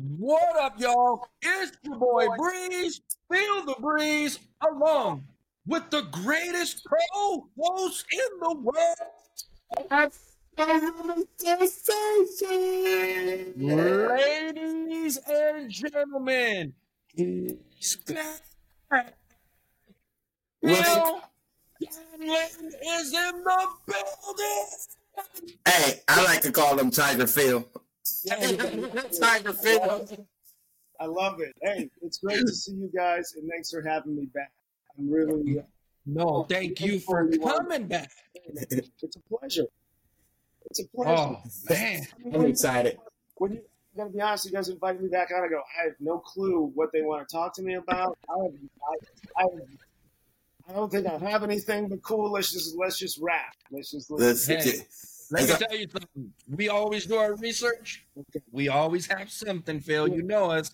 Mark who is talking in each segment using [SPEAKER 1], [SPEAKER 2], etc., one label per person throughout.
[SPEAKER 1] What up, y'all? It's your boy Breez. Feel the breeze along with the greatest pro host in the world. Ladies and gentlemen, he's back. Is in the building.
[SPEAKER 2] Hey, I like to call him Tiger Phil.
[SPEAKER 3] Tiger Phil. I love it. Hey, it's great to see you guys, and thanks for having me back. I'm really.
[SPEAKER 1] No, thank you for coming back.
[SPEAKER 3] It's a pleasure. It's a pleasure.
[SPEAKER 1] Oh man,
[SPEAKER 2] I'm excited.
[SPEAKER 3] When you, I gotta be honest, you guys invited me back on. I go, I have no clue what they want to talk to me about. I have, I, I, I don't think I have anything but cool. Let's just let's just rap. Let's just
[SPEAKER 2] Let's,
[SPEAKER 1] Hey. let me tell you something. We always do our research. We always have something, Phil. You know us.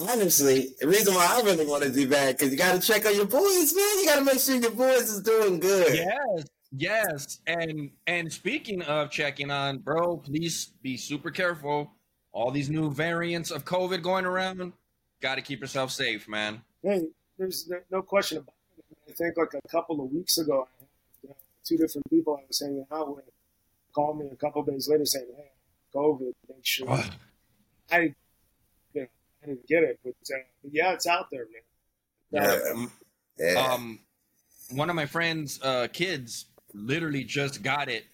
[SPEAKER 2] honestly, the reason why I really want to do that because you got to check on your boys, man. You got to make sure your boys is doing good.
[SPEAKER 1] Yes, yes. And and speaking of checking on, bro, please be super careful. All these new variants of COVID going around. Got to keep yourself safe, man.
[SPEAKER 3] Hey, there's no, no question about it. I think like a couple of weeks ago, I had uh, two different people I was hanging out with called me a couple of days later saying, "Hey, COVID, make sure." I, you know, I didn't get it, but, uh, but yeah, it's out there, man.
[SPEAKER 2] Yeah.
[SPEAKER 1] Um,
[SPEAKER 2] Yeah.
[SPEAKER 1] um, one of my friends' uh, kids literally just got it,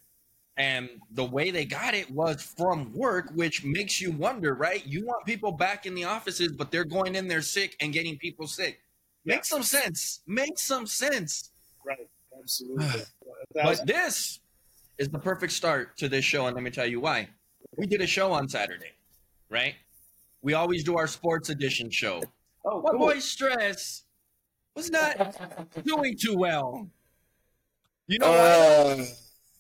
[SPEAKER 1] and the way they got it was from work, which makes you wonder, right? You want people back in the offices, but they're going in there sick and getting people sick. Makes some sense. Makes some sense.
[SPEAKER 3] Right, absolutely.
[SPEAKER 1] But this is the perfect start to this show, and let me tell you why. We did a show on Saturday, right? We always do our sports edition show.
[SPEAKER 3] oh,
[SPEAKER 1] My
[SPEAKER 3] cool.
[SPEAKER 1] boy Stress was not doing too well. You know why?
[SPEAKER 2] Uh,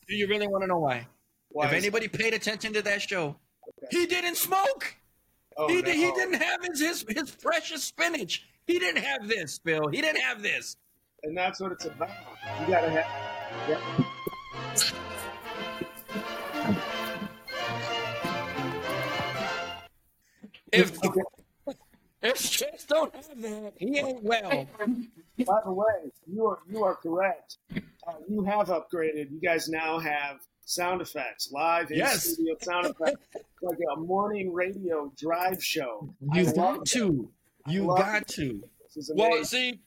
[SPEAKER 1] Do you really want to know why?
[SPEAKER 3] Why
[SPEAKER 1] if anybody paid attention to that show, he didn't smoke.
[SPEAKER 3] oh,
[SPEAKER 1] he,
[SPEAKER 3] no.
[SPEAKER 1] he didn't have his, his his precious spinach. He didn't have this, Bill. He didn't have this.
[SPEAKER 3] and that's what it's about. You gotta have. Yeah.
[SPEAKER 1] If if don't have that, he ain't well.
[SPEAKER 3] By the way, you are you are correct. Uh, you have upgraded. You guys now have sound effects, live in
[SPEAKER 1] Yes.
[SPEAKER 3] studio sound effects, like a morning radio drive show.
[SPEAKER 1] You
[SPEAKER 3] love
[SPEAKER 1] got
[SPEAKER 3] it.
[SPEAKER 1] to. You got
[SPEAKER 3] it.
[SPEAKER 1] to. Well, see,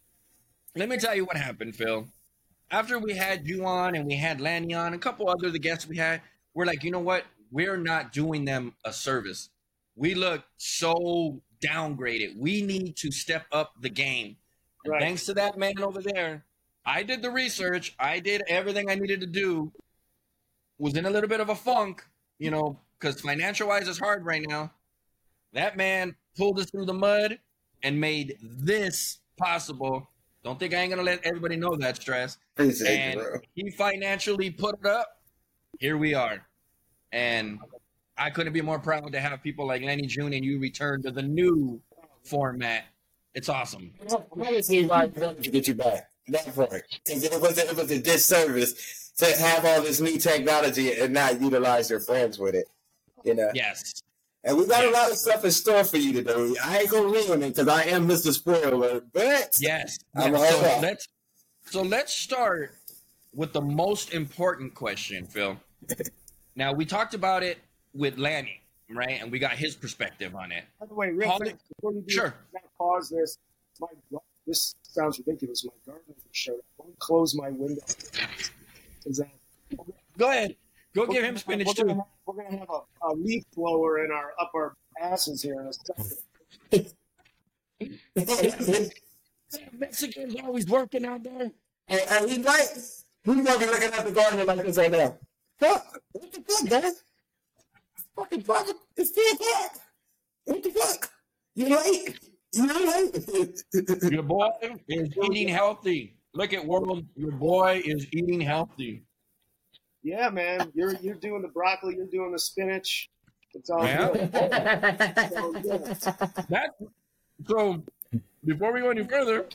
[SPEAKER 1] let me tell you what happened, Phil. After we had you on and we had Lanny on, a couple other the guests we had, we're like, you know what? We're not doing them a service. We look so downgraded. We need to step up the game. And
[SPEAKER 3] Right.
[SPEAKER 1] thanks to that man over there, I did the research. I did everything I needed to do. Was in a little bit of a funk, you know, because financial wise is hard right now. That man pulled us through the mud and made this possible. Don't think I ain't gonna let everybody know that stress.
[SPEAKER 2] appreciate
[SPEAKER 1] And
[SPEAKER 2] bro.
[SPEAKER 1] he financially put it up. Here we are. And I couldn't be more proud to have people like Lenny June and you return to the new format. It's awesome.
[SPEAKER 2] to get you back. That part. it was, it was a disservice to have all this new technology and not utilize your friends with it. You know?
[SPEAKER 1] Yes.
[SPEAKER 2] And we got a lot of stuff in store for you today. I ain't gonna ruin it because I am Mr. Spoiler, but
[SPEAKER 1] Yes.
[SPEAKER 2] I'm
[SPEAKER 1] yes. So let's so let's start with the most important question, Phil. now we talked about it with Lanny, right? And we got his perspective on it.
[SPEAKER 3] By the way, real
[SPEAKER 1] Hold
[SPEAKER 3] quick
[SPEAKER 1] it.
[SPEAKER 3] before you do,
[SPEAKER 1] Sure.
[SPEAKER 3] I'm gonna pause this. My this sounds ridiculous. My gardener just showed up. Let me close my window. Is that
[SPEAKER 1] Go ahead. Go
[SPEAKER 3] we're
[SPEAKER 1] give him spinach
[SPEAKER 3] we're
[SPEAKER 1] too.
[SPEAKER 3] Gonna have, we're gonna have a, a leaf blower in our up our asses here in a second.
[SPEAKER 1] Mexicans always working out there.
[SPEAKER 2] and, and he might he might be looking at the garden like this right now. Fuck! What the fuck, man? Fucking fuck! It's ten o'clock. What the fuck? You late? You late?
[SPEAKER 1] Your boy is eating healthy. Look at world. Your boy is eating healthy.
[SPEAKER 3] Yeah, man, you're you're doing the broccoli, you're doing the spinach. It's all
[SPEAKER 1] Yeah.
[SPEAKER 3] good. It's all good.
[SPEAKER 1] That so before we go any further,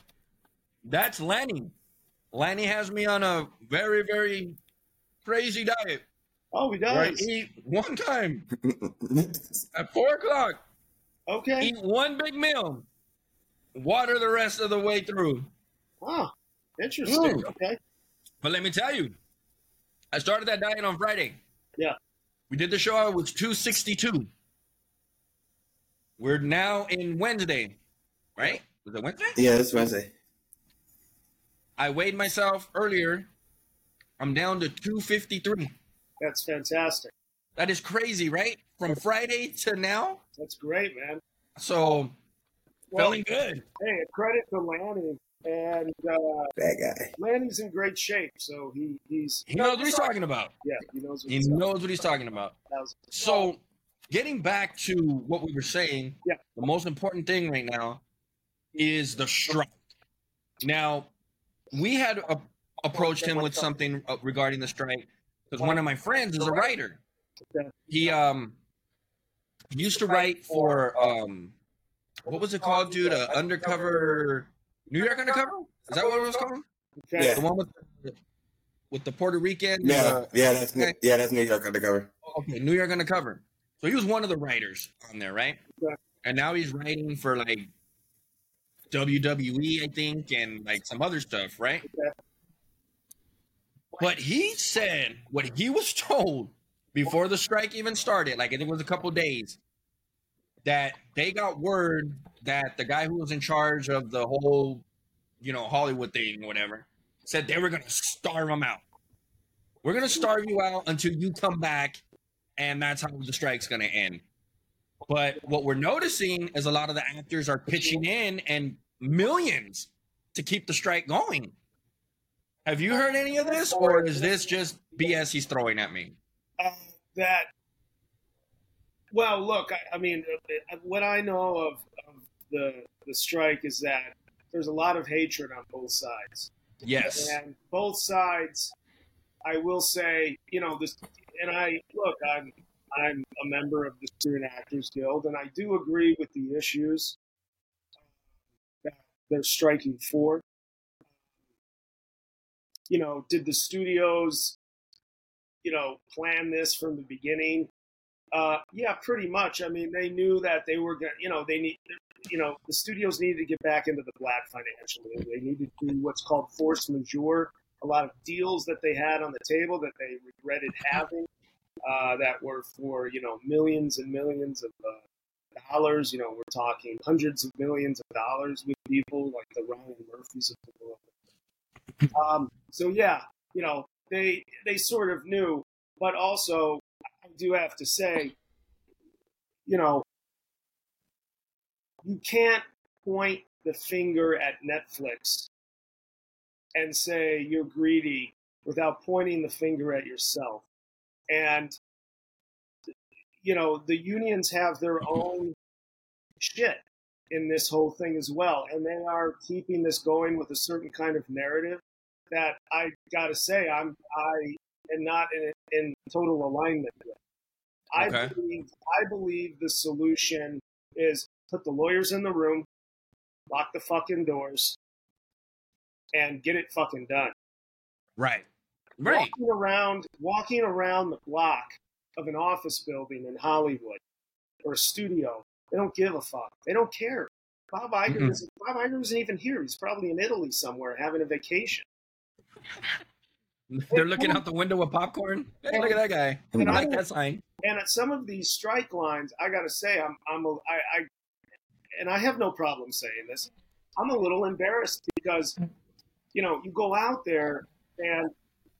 [SPEAKER 1] that's Lanny. Lanny has me on a very, very crazy diet.
[SPEAKER 3] Oh, he
[SPEAKER 1] Where I
[SPEAKER 3] does.
[SPEAKER 1] eat one time at four o'clock.
[SPEAKER 3] Okay.
[SPEAKER 1] Eat one big meal, water the rest of the way through.
[SPEAKER 3] Oh, interesting.
[SPEAKER 1] Mm.
[SPEAKER 3] Okay.
[SPEAKER 1] But let me tell you, I started that diet on Friday.
[SPEAKER 3] Yeah.
[SPEAKER 1] We did the show. I was 262. We're now in Wednesday, right? Was it Wednesday?
[SPEAKER 2] Yeah, that's Wednesday.
[SPEAKER 1] I weighed myself earlier. I'm down to 253.
[SPEAKER 3] That's fantastic.
[SPEAKER 1] That is crazy, right? From Friday to now.
[SPEAKER 3] That's great, man.
[SPEAKER 1] So
[SPEAKER 3] Well,
[SPEAKER 1] feeling good.
[SPEAKER 3] hey, credit to Lanny. And uh,
[SPEAKER 2] Bad guy.
[SPEAKER 3] Lanny's in great shape, so he he's
[SPEAKER 1] He knows what he's talking about.
[SPEAKER 3] yeah he knows what
[SPEAKER 1] He
[SPEAKER 3] he's
[SPEAKER 1] knows what he's talking about.
[SPEAKER 3] about.
[SPEAKER 1] So, getting back to what we were saying,
[SPEAKER 3] Yeah.
[SPEAKER 1] the most important thing right now is the strike. Now, we had a, approached him with something uh, regarding the strike because one of my friends is a writer. He um used to write for um what was it called, dude? Uh, undercover New York Undercover? Is that what it was called?
[SPEAKER 2] Yeah.
[SPEAKER 1] The one with the, with the Puerto Rican.
[SPEAKER 2] Yeah,
[SPEAKER 1] uh,
[SPEAKER 2] yeah, that's
[SPEAKER 1] okay.
[SPEAKER 2] yeah, that's New York undercover.
[SPEAKER 1] okay, New York Undercover. So he was one of the writers on there, right? And now he's writing for like WWE, I think, and like some other stuff, right? But he said what he was told before the strike even started, like I think it was a couple days, that they got word that the guy who was in charge of the whole, you know, Hollywood thing, or whatever, said they were gonna starve him out. We're gonna starve you out until you come back, and that's how the strike's gonna end. But what we're noticing is a lot of the actors are pitching in and millions to keep the strike going. Have you heard any of this, or is this just BS he's throwing at me?
[SPEAKER 3] uh, that well look I, I mean what i know of, of the the strike is that there's a lot of hatred on both sides
[SPEAKER 1] Yes.
[SPEAKER 3] and both sides i will say you know this and i look i'm i'm a member of the student actors guild and i do agree with the issues that they're striking for you know did the studios you know, plan this from the beginning? Uh, yeah, pretty much. I mean, they knew that they were going to, you know, they need, you know, the studios needed to get back into the black financially. They needed to do what's called force majeure. A lot of deals that they had on the table that they regretted having, uh, that were for, you know, millions and millions of uh, dollars. You know, we're talking hundreds of millions of dollars with people like the Ryan Murphys of the world. Um, so yeah, you know, they they sort of knew, but also I do have to say, you know, you can't point the finger at Netflix and say you're greedy without pointing the finger at yourself. And you know, the unions have their own shit in this whole thing as well, and they are keeping this going with a certain kind of narrative that I gotta say I'm I am not in, in total alignment with. I
[SPEAKER 1] Okay.
[SPEAKER 3] believe I believe the solution is put the lawyers in the room, lock the fucking doors, and get it fucking done.
[SPEAKER 1] Right. Right.
[SPEAKER 3] Walking around walking around the block of an office building in Hollywood or a studio, they don't give a fuck. They don't care. Bob Iger,
[SPEAKER 1] Mm-mm.
[SPEAKER 3] isn't, Bob Iger isn't even here. He's probably in Italy somewhere having a vacation.
[SPEAKER 1] They're looking out the window with popcorn. Hey, look at that guy.
[SPEAKER 3] And
[SPEAKER 1] I like that sign.
[SPEAKER 3] And at some of these strike lines, I got to say, I'm, I'm, a, I, I, and I have no problem saying this. I'm a little embarrassed because, you know, you go out there and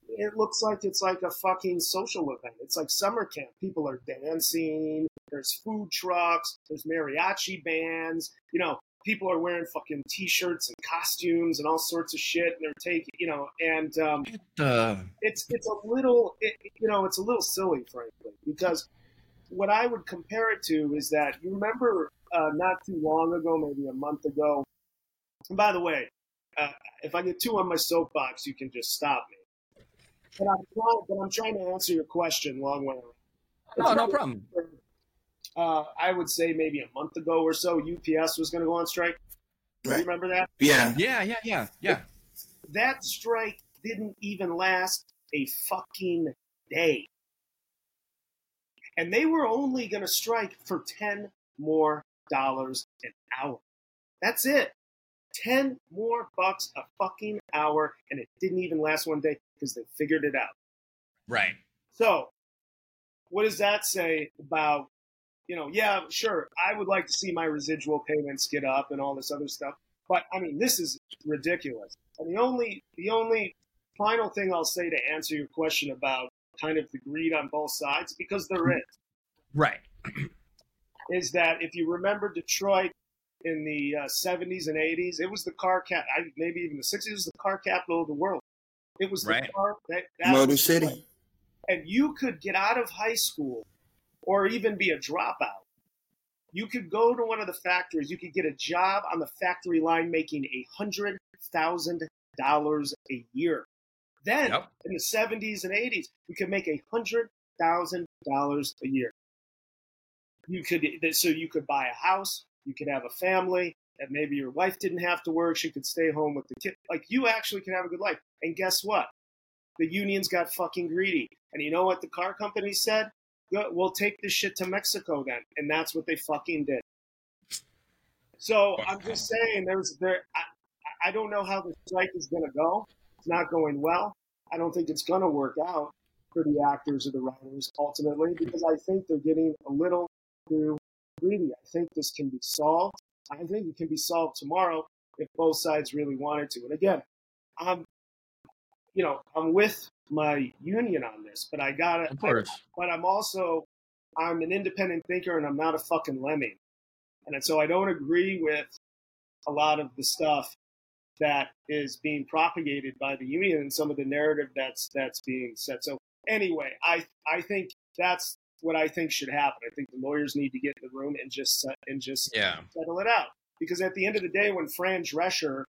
[SPEAKER 3] it looks like it's like a fucking social event. It's like summer camp. People are dancing. There's food trucks. There's mariachi bands. You know, people are wearing fucking t-shirts and costumes and all sorts of shit. And they're taking, you know, and um,
[SPEAKER 1] Uh,
[SPEAKER 3] it's it's a little it, you know it's a little silly frankly because what i would compare it to is that you remember uh, not too long ago maybe a month ago and by the way uh, if i get too on my soapbox you can just stop me but i'm trying, but i'm trying to answer your question long way around
[SPEAKER 1] no, no problem.
[SPEAKER 3] Uh, i would say maybe a month ago or so ups was going to go on strike Do you remember that
[SPEAKER 2] Yeah.
[SPEAKER 1] Yeah, yeah, yeah, yeah.
[SPEAKER 3] that strike didn't even last a fucking day. And they were only going to strike for 10 more dollars an hour. That's it. 10 more bucks a fucking hour, and it didn't even last one day because they figured it out.
[SPEAKER 1] Right.
[SPEAKER 3] So, what does that say about, you know, yeah, sure, I would like to see my residual payments get up and all this other stuff, but I mean, this is ridiculous. And the only, the only final thing I'll say to answer your question about kind of the greed on both sides, because there is,
[SPEAKER 1] Right.
[SPEAKER 3] is that if you remember Detroit in the uh, 70s and 80s, it was the car cap, I, maybe even the 60s, it was the car capital of the world. It was the car that, that
[SPEAKER 2] Motor
[SPEAKER 3] was-
[SPEAKER 2] City.
[SPEAKER 3] and you could get out of high school or even be a dropout. You could go to one of the factories, you could get a job on the factory line making a hundred thousand dollars a year. Then
[SPEAKER 1] Yep.
[SPEAKER 3] in the seventies and eighties, you could make a hundred thousand dollars a year. You could so you could buy a house, you could have a family, and maybe your wife didn't have to work, she could stay home with the kid. Like you actually could have a good life. And guess what? The unions got fucking greedy. And you know what the car company said? Good, we'll take this shit to Mexico then. And that's what they fucking did. So I'm just saying, there's there. I, I don't know how the strike is going to go. It's not going well. I don't think it's going to work out for the actors or the writers ultimately because I think they're getting a little too greedy. I think this can be solved. I think it can be solved tomorrow if both sides really wanted to. And again, I'm, you know, I'm with my union on this, but I got it.
[SPEAKER 1] Of course.
[SPEAKER 3] but I'm also I'm an independent thinker and I'm not a fucking lemming. And so I don't agree with a lot of the stuff that is being propagated by the union and some of the narrative that's that's being said. So anyway, I I think that's what I think should happen. I think the lawyers need to get in the room and just set- and just
[SPEAKER 1] Yeah.
[SPEAKER 3] settle it out. Because at the end of the day, when Fran Drescher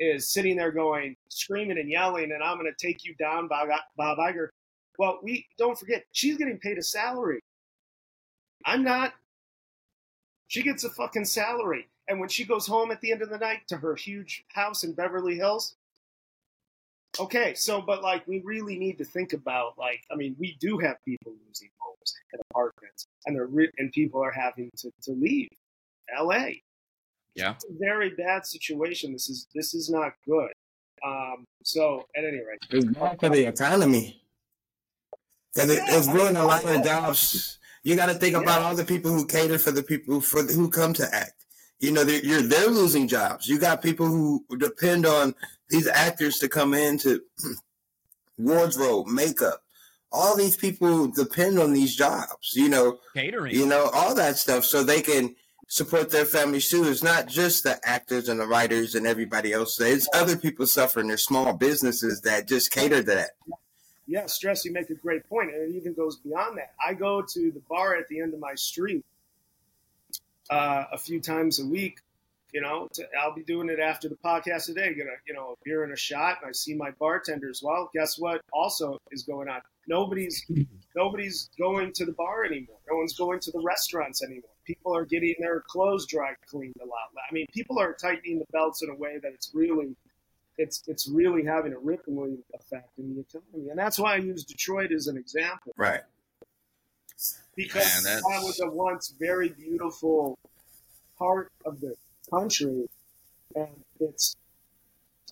[SPEAKER 3] is sitting there going, screaming and yelling, and I'm going to take you down, Bob, Iger. Well, we don't forget she's getting paid a salary. I'm not. She gets a fucking salary, and when she goes home at the end of the night to her huge house in Beverly Hills. Okay, so but like we really need to think about like I mean we do have people losing homes and apartments and they're re- and people are having to, to leave L.A
[SPEAKER 1] Yeah.
[SPEAKER 3] it's a very bad situation. This is this is not good. Um, so at any rate,
[SPEAKER 2] It's bad for the economy. Because it, it's ruining a lot of jobs. You got to think about all the people who cater for the people for the, who come to act. You know, they're, you're they're losing jobs. You got people who depend on these actors to come in to wardrobe, makeup. All these people depend on these jobs. You know,
[SPEAKER 1] Catering.
[SPEAKER 2] you know all that stuff, so they can support their families too. It's not just the actors and the writers and everybody else. It's other people suffering. There's small businesses that just cater to that.
[SPEAKER 3] yeah, stress. You make a great point, and it even goes beyond that. I go to the bar at the end of my street uh, a few times a week. You know, to, I'll be doing it after the podcast today. Get a you know a beer and a shot, and I see my bartenders. Well, guess what? Also is going on. Nobody's nobody's going to the bar anymore. No one's going to the restaurants anymore. People are getting their clothes dry cleaned a lot. I mean, people are tightening the belts in a way that it's really, it's it's really having a rippling effect in the economy, and that's why I use Detroit as an example
[SPEAKER 2] Right.
[SPEAKER 3] because
[SPEAKER 1] Man,
[SPEAKER 3] that was a once very beautiful part of the country, and it's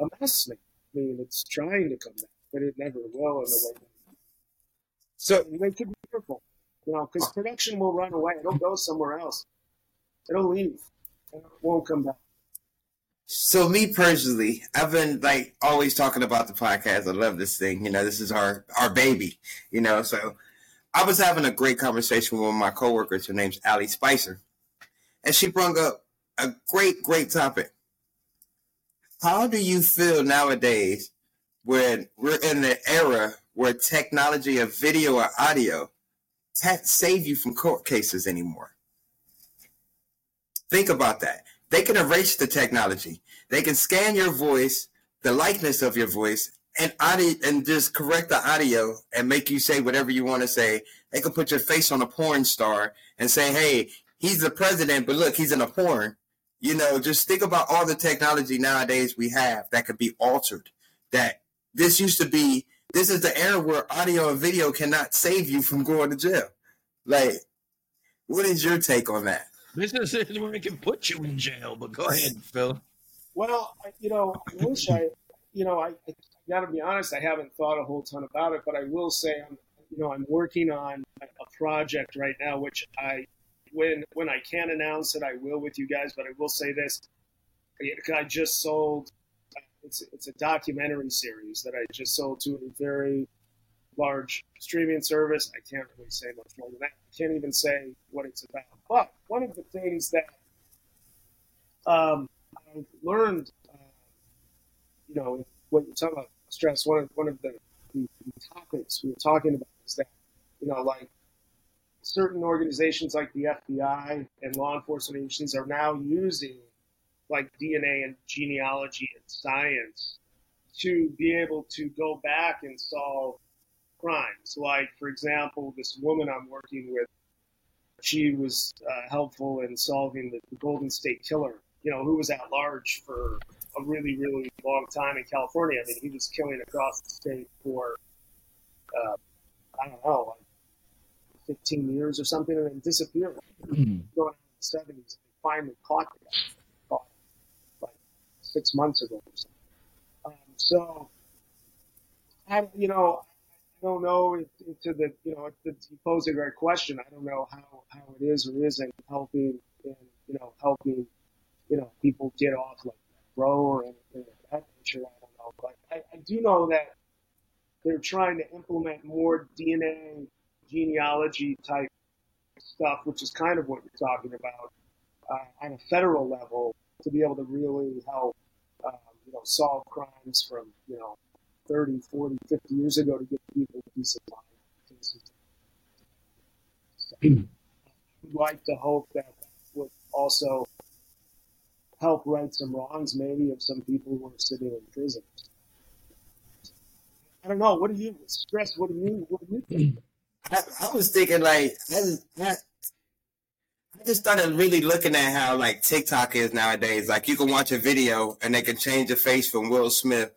[SPEAKER 3] a mess now. I mean, it's trying to come back, but it never will in the way.
[SPEAKER 2] So
[SPEAKER 3] They could be careful, you know, because production will run away. It'll go somewhere else. It'll leave, and it won't come back.
[SPEAKER 2] So me personally, I've been like always talking about the podcast. I love this thing. You know, this is our our baby. You know, so I was having a great conversation with one of my coworkers. Her name's Allie Spicer, and she brought up a great great topic. How do you feel nowadays when we're in the era where technology of video or audio can't save you from court cases anymore? Think about that. They can erase the technology. They can scan your voice, the likeness of your voice, and audio, and just correct the audio and make you say whatever you want to say. They can put your face on a porn star and say, "Hey, he's the president, but look, he's in a porn." You know, just think about all the technology nowadays we have that could be altered. That this used to be. This is the era where audio and video cannot save you from going to jail. Like, what is your take on that?
[SPEAKER 1] This is where we can put you in jail. But go ahead, Phil.
[SPEAKER 3] Well, I, you know, I wish I, you know, I, I got to be honest. I haven't thought a whole ton about it, but I will say, I'm, you know, I'm working on a project right now, which I, when when I can announce it, I will with you guys. But I will say this: I just sold. It's it's a documentary series that I just sold to a very large streaming service. I can't really say much more than that. I can't even say what it's about. But one of the things that um, I've learned, uh, you know, when you talk about stress, one of one of the, the, the topics we were talking about is that, you know, like certain organizations like the FBI and law enforcement agencies are now using like DNA and genealogy and science to be able to go back and solve crimes. Like, for example, this woman I'm working with, she was uh, helpful in solving the, the, Golden State Killer, you know, who was at large for a really, really long time in California. I mean, he was killing across the state for, uh, I don't know, like 15 years or something, and then disappeared. Mm-hmm. Going in the 70s, they finally caught the guy, six months ago. Um, so, I, you know, I don't know to the you know you pose a great question. I don't know how, how it is or isn't helping in you know helping you know people get off like row or anything of that nature. I don't know, but I, I do know that they're trying to implement more DNA genealogy type stuff, which is kind of what you're talking about uh, on a federal level to be able to really help um, you know solve crimes from you know 30, 40, 50 years ago to give people peace of mind. I'd like to hope that would also help right some wrongs, maybe, of some people who are sitting in prison. I don't know. What do you stress? What do you? What do you think?
[SPEAKER 2] I, I was thinking like I, I, I just started really looking at how like TikTok is nowadays. Like you can watch a video and they can change the face from Will Smith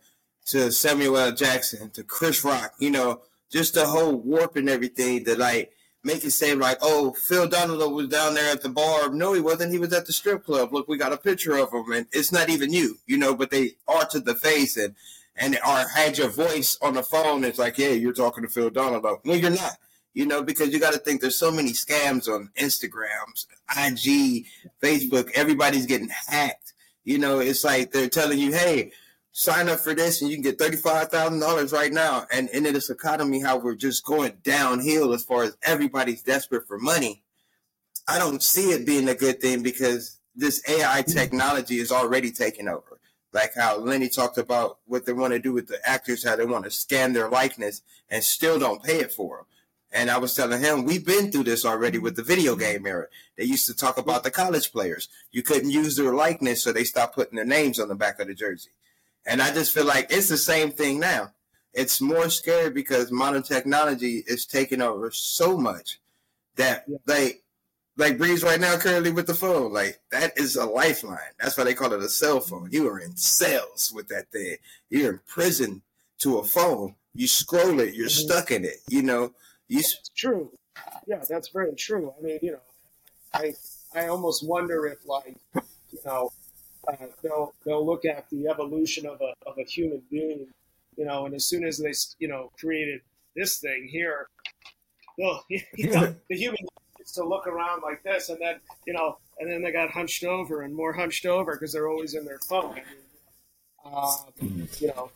[SPEAKER 2] to Samuel L. Jackson to Chris Rock, you know, just the whole warp and everything to like make it seem like, oh, Phil Donlon was down there at the bar. No, he wasn't. He was at the strip club. Look, we got a picture of him, and it's not even you, you know. But they altered the face and and or had your voice on the phone. It's like, yeah, you're talking to Phil Donlon. No, you're not. You know, because you got to think there's so many scams on Instagrams, IG, Facebook. Everybody's getting hacked. You know, it's like they're telling you, hey, sign up for this and you can get $35,000 right now. And, and in this economy, how we're just going downhill as far as everybody's desperate for money. I don't see it being a good thing because this AI hmm. technology is already taking over. Like how Lenny talked about what they want to do with the actors, how they want to scan their likeness and still don't pay it for them. And I was telling him, we've been through this already with the video game era. They used to talk about the college players. You couldn't use their likeness, so they stopped putting their names on the back of the jersey. And I just feel like it's the same thing now. It's more scary because modern technology is taking over so much that yeah. like like Breez right now currently with the phone, like that is a lifeline. That's why they call it a cell phone. You are in cells with that thing. You're in prison to a phone. You scroll it, you're mm-hmm. stuck in it. You know, you
[SPEAKER 3] that's true. Yeah, that's very true. I mean, you know, I I almost wonder if like, you know, uh, they'll they'll look at the evolution of a of a human being, you know, and as soon as they you know created this thing here, well, you know, the human gets to look around like this, and then you know, and then they got hunched over and more hunched over because they're always in their phone. Uh, you know,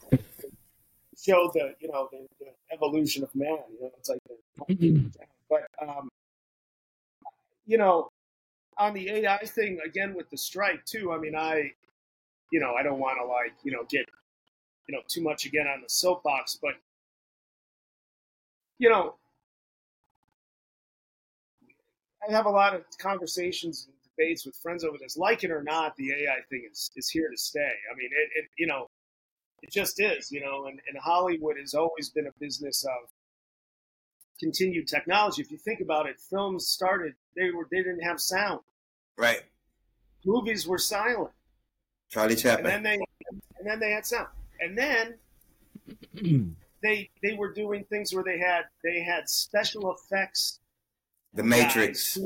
[SPEAKER 3] showed the you know the, the, evolution of man. You know, it's like, but um, you know, on the AI thing again with the strike too. I mean, I, you know, I don't want to like you know get you know too much again on the soapbox, but you know, I have a lot of conversations and debates with friends over this. Like it or not, the AI thing is is here to stay. I mean, it, it you know, it just is. You know, and, and Hollywood has always been a business of continued technology. If you think about it, films started they were they didn't have sound.
[SPEAKER 2] Right.
[SPEAKER 3] Movies were silent.
[SPEAKER 2] Charlie Chaplin.
[SPEAKER 3] And then they and then they had sound. And then they they were doing things where they had they had special effects.
[SPEAKER 2] The Matrix.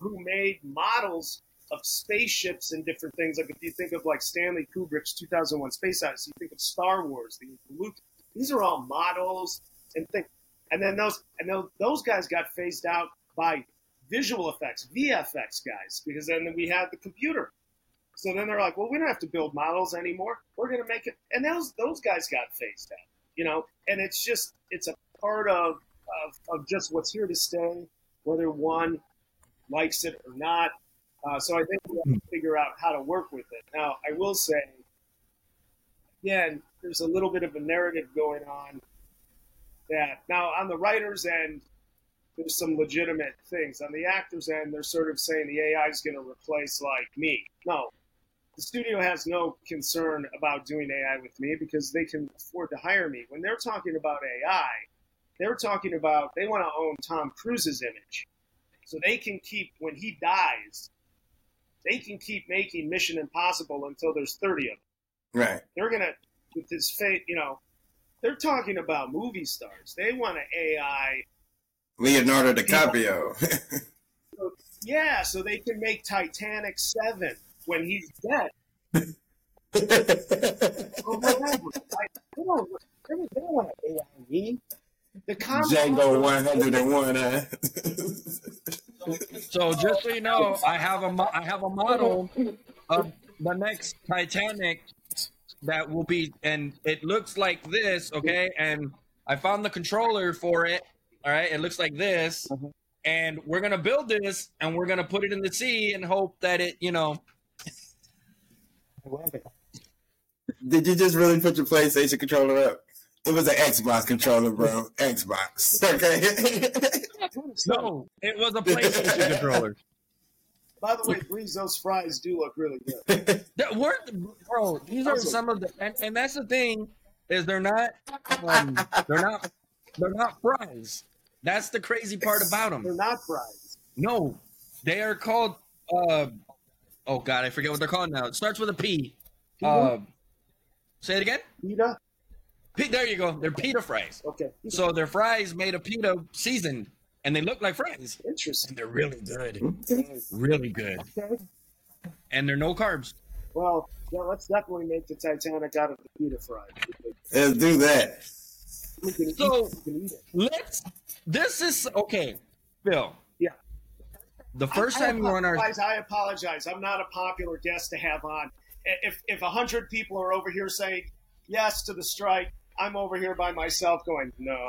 [SPEAKER 3] who made models of spaceships and different things. Like if you think of like Stanley Kubrick's 2001 Space Odyssey, you think of Star Wars, the Luke. These are all models and things. And then those and those, those guys got phased out by visual effects, VFX guys, because then we had the computer. So then they're like, well, we don't have to build models anymore. We're going to make it. And those those guys got phased out, you know. And it's just it's a part of of, of just what's here to stay, whether one likes it or not. Uh, so I think we have to figure out how to work with it. Now, I will say, again, there's a little bit of a narrative going on that now on the writer's end, there's some legitimate things. On the actor's end, they're sort of saying the AI is going to replace like me. No, the studio has no concern about doing AI with me because they can afford to hire me. When they're talking about AI, they're talking about they want to own Tom Cruise's image. So they can keep, when he dies, they can keep making Mission Impossible until there's 30 of them.
[SPEAKER 2] Right.
[SPEAKER 3] They're going to, with this fate, you know, they're talking about movie stars. They want an AI.
[SPEAKER 2] Leonardo DiCaprio.
[SPEAKER 3] Yeah, so they can make Titanic 7 when he's dead. or whatever. Like, they don't, they don't want an AI me. The comic
[SPEAKER 2] Django 101. Huh?
[SPEAKER 1] So just so you know, I have a mo- I have a model of the next Titanic that will be, and it looks like this, okay? And I found the controller for it. All right, it looks like this, and we're gonna build this, and we're gonna put it in the sea, and hope that it, you know,
[SPEAKER 2] Did you just really put your PlayStation controller up? It was an Xbox controller, bro. Xbox. Okay.
[SPEAKER 1] no, it was a PlayStation controller.
[SPEAKER 3] By the way, Breez, those fries do look really good.
[SPEAKER 1] That we're, bro, these are some of the, and, and that's the thing is they're not, um, they're not, they're not fries. That's the crazy part about them.
[SPEAKER 3] They're not fries.
[SPEAKER 1] No, they are called. Uh, oh God, I forget what they're called now. It starts with a P. Uh, say it again.
[SPEAKER 3] Pita?
[SPEAKER 1] P- there you go. They're pita fries.
[SPEAKER 3] Okay.
[SPEAKER 1] So they're fries made of pita seasoned, and they look like fries,
[SPEAKER 3] Interesting.
[SPEAKER 1] and they're really good, really good, Okay. and they're no carbs.
[SPEAKER 3] Well, yeah, let's definitely make the Titanic out of the pita fries.
[SPEAKER 2] Let's do that.
[SPEAKER 3] We can, eat,
[SPEAKER 1] So-
[SPEAKER 3] we can eat it.
[SPEAKER 1] Let's. This is okay, Phil.
[SPEAKER 3] Yeah.
[SPEAKER 1] The first
[SPEAKER 3] I,
[SPEAKER 1] time you were on our
[SPEAKER 3] apologize, I apologize. I'm not a popular guest to have on. If if a hundred people are over here saying yes to the strike, I'm over here by myself going no.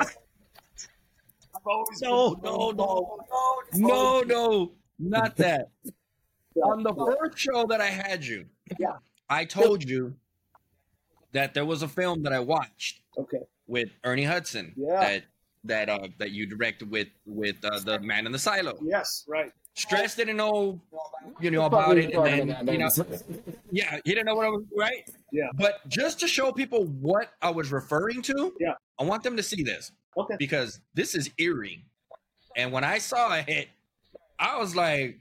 [SPEAKER 3] I've always
[SPEAKER 1] No,
[SPEAKER 3] been-
[SPEAKER 1] no, no, no, no, not that. On the first show that I had you,
[SPEAKER 3] Yeah.
[SPEAKER 1] I told you that there was a film that I watched
[SPEAKER 3] Okay.
[SPEAKER 1] with Ernie Hudson
[SPEAKER 3] Yeah.
[SPEAKER 1] that that uh that you directed with with uh, the Man in the Silo.
[SPEAKER 3] Yes. Right.
[SPEAKER 1] Stress didn't know you know about it, and then you know, yeah, he didn't know what I was right.
[SPEAKER 3] Yeah.
[SPEAKER 1] But just to show people what I was referring to,
[SPEAKER 3] Yeah.
[SPEAKER 1] I want them to see this
[SPEAKER 3] Okay.
[SPEAKER 1] because this is eerie. And when I saw it, I was like,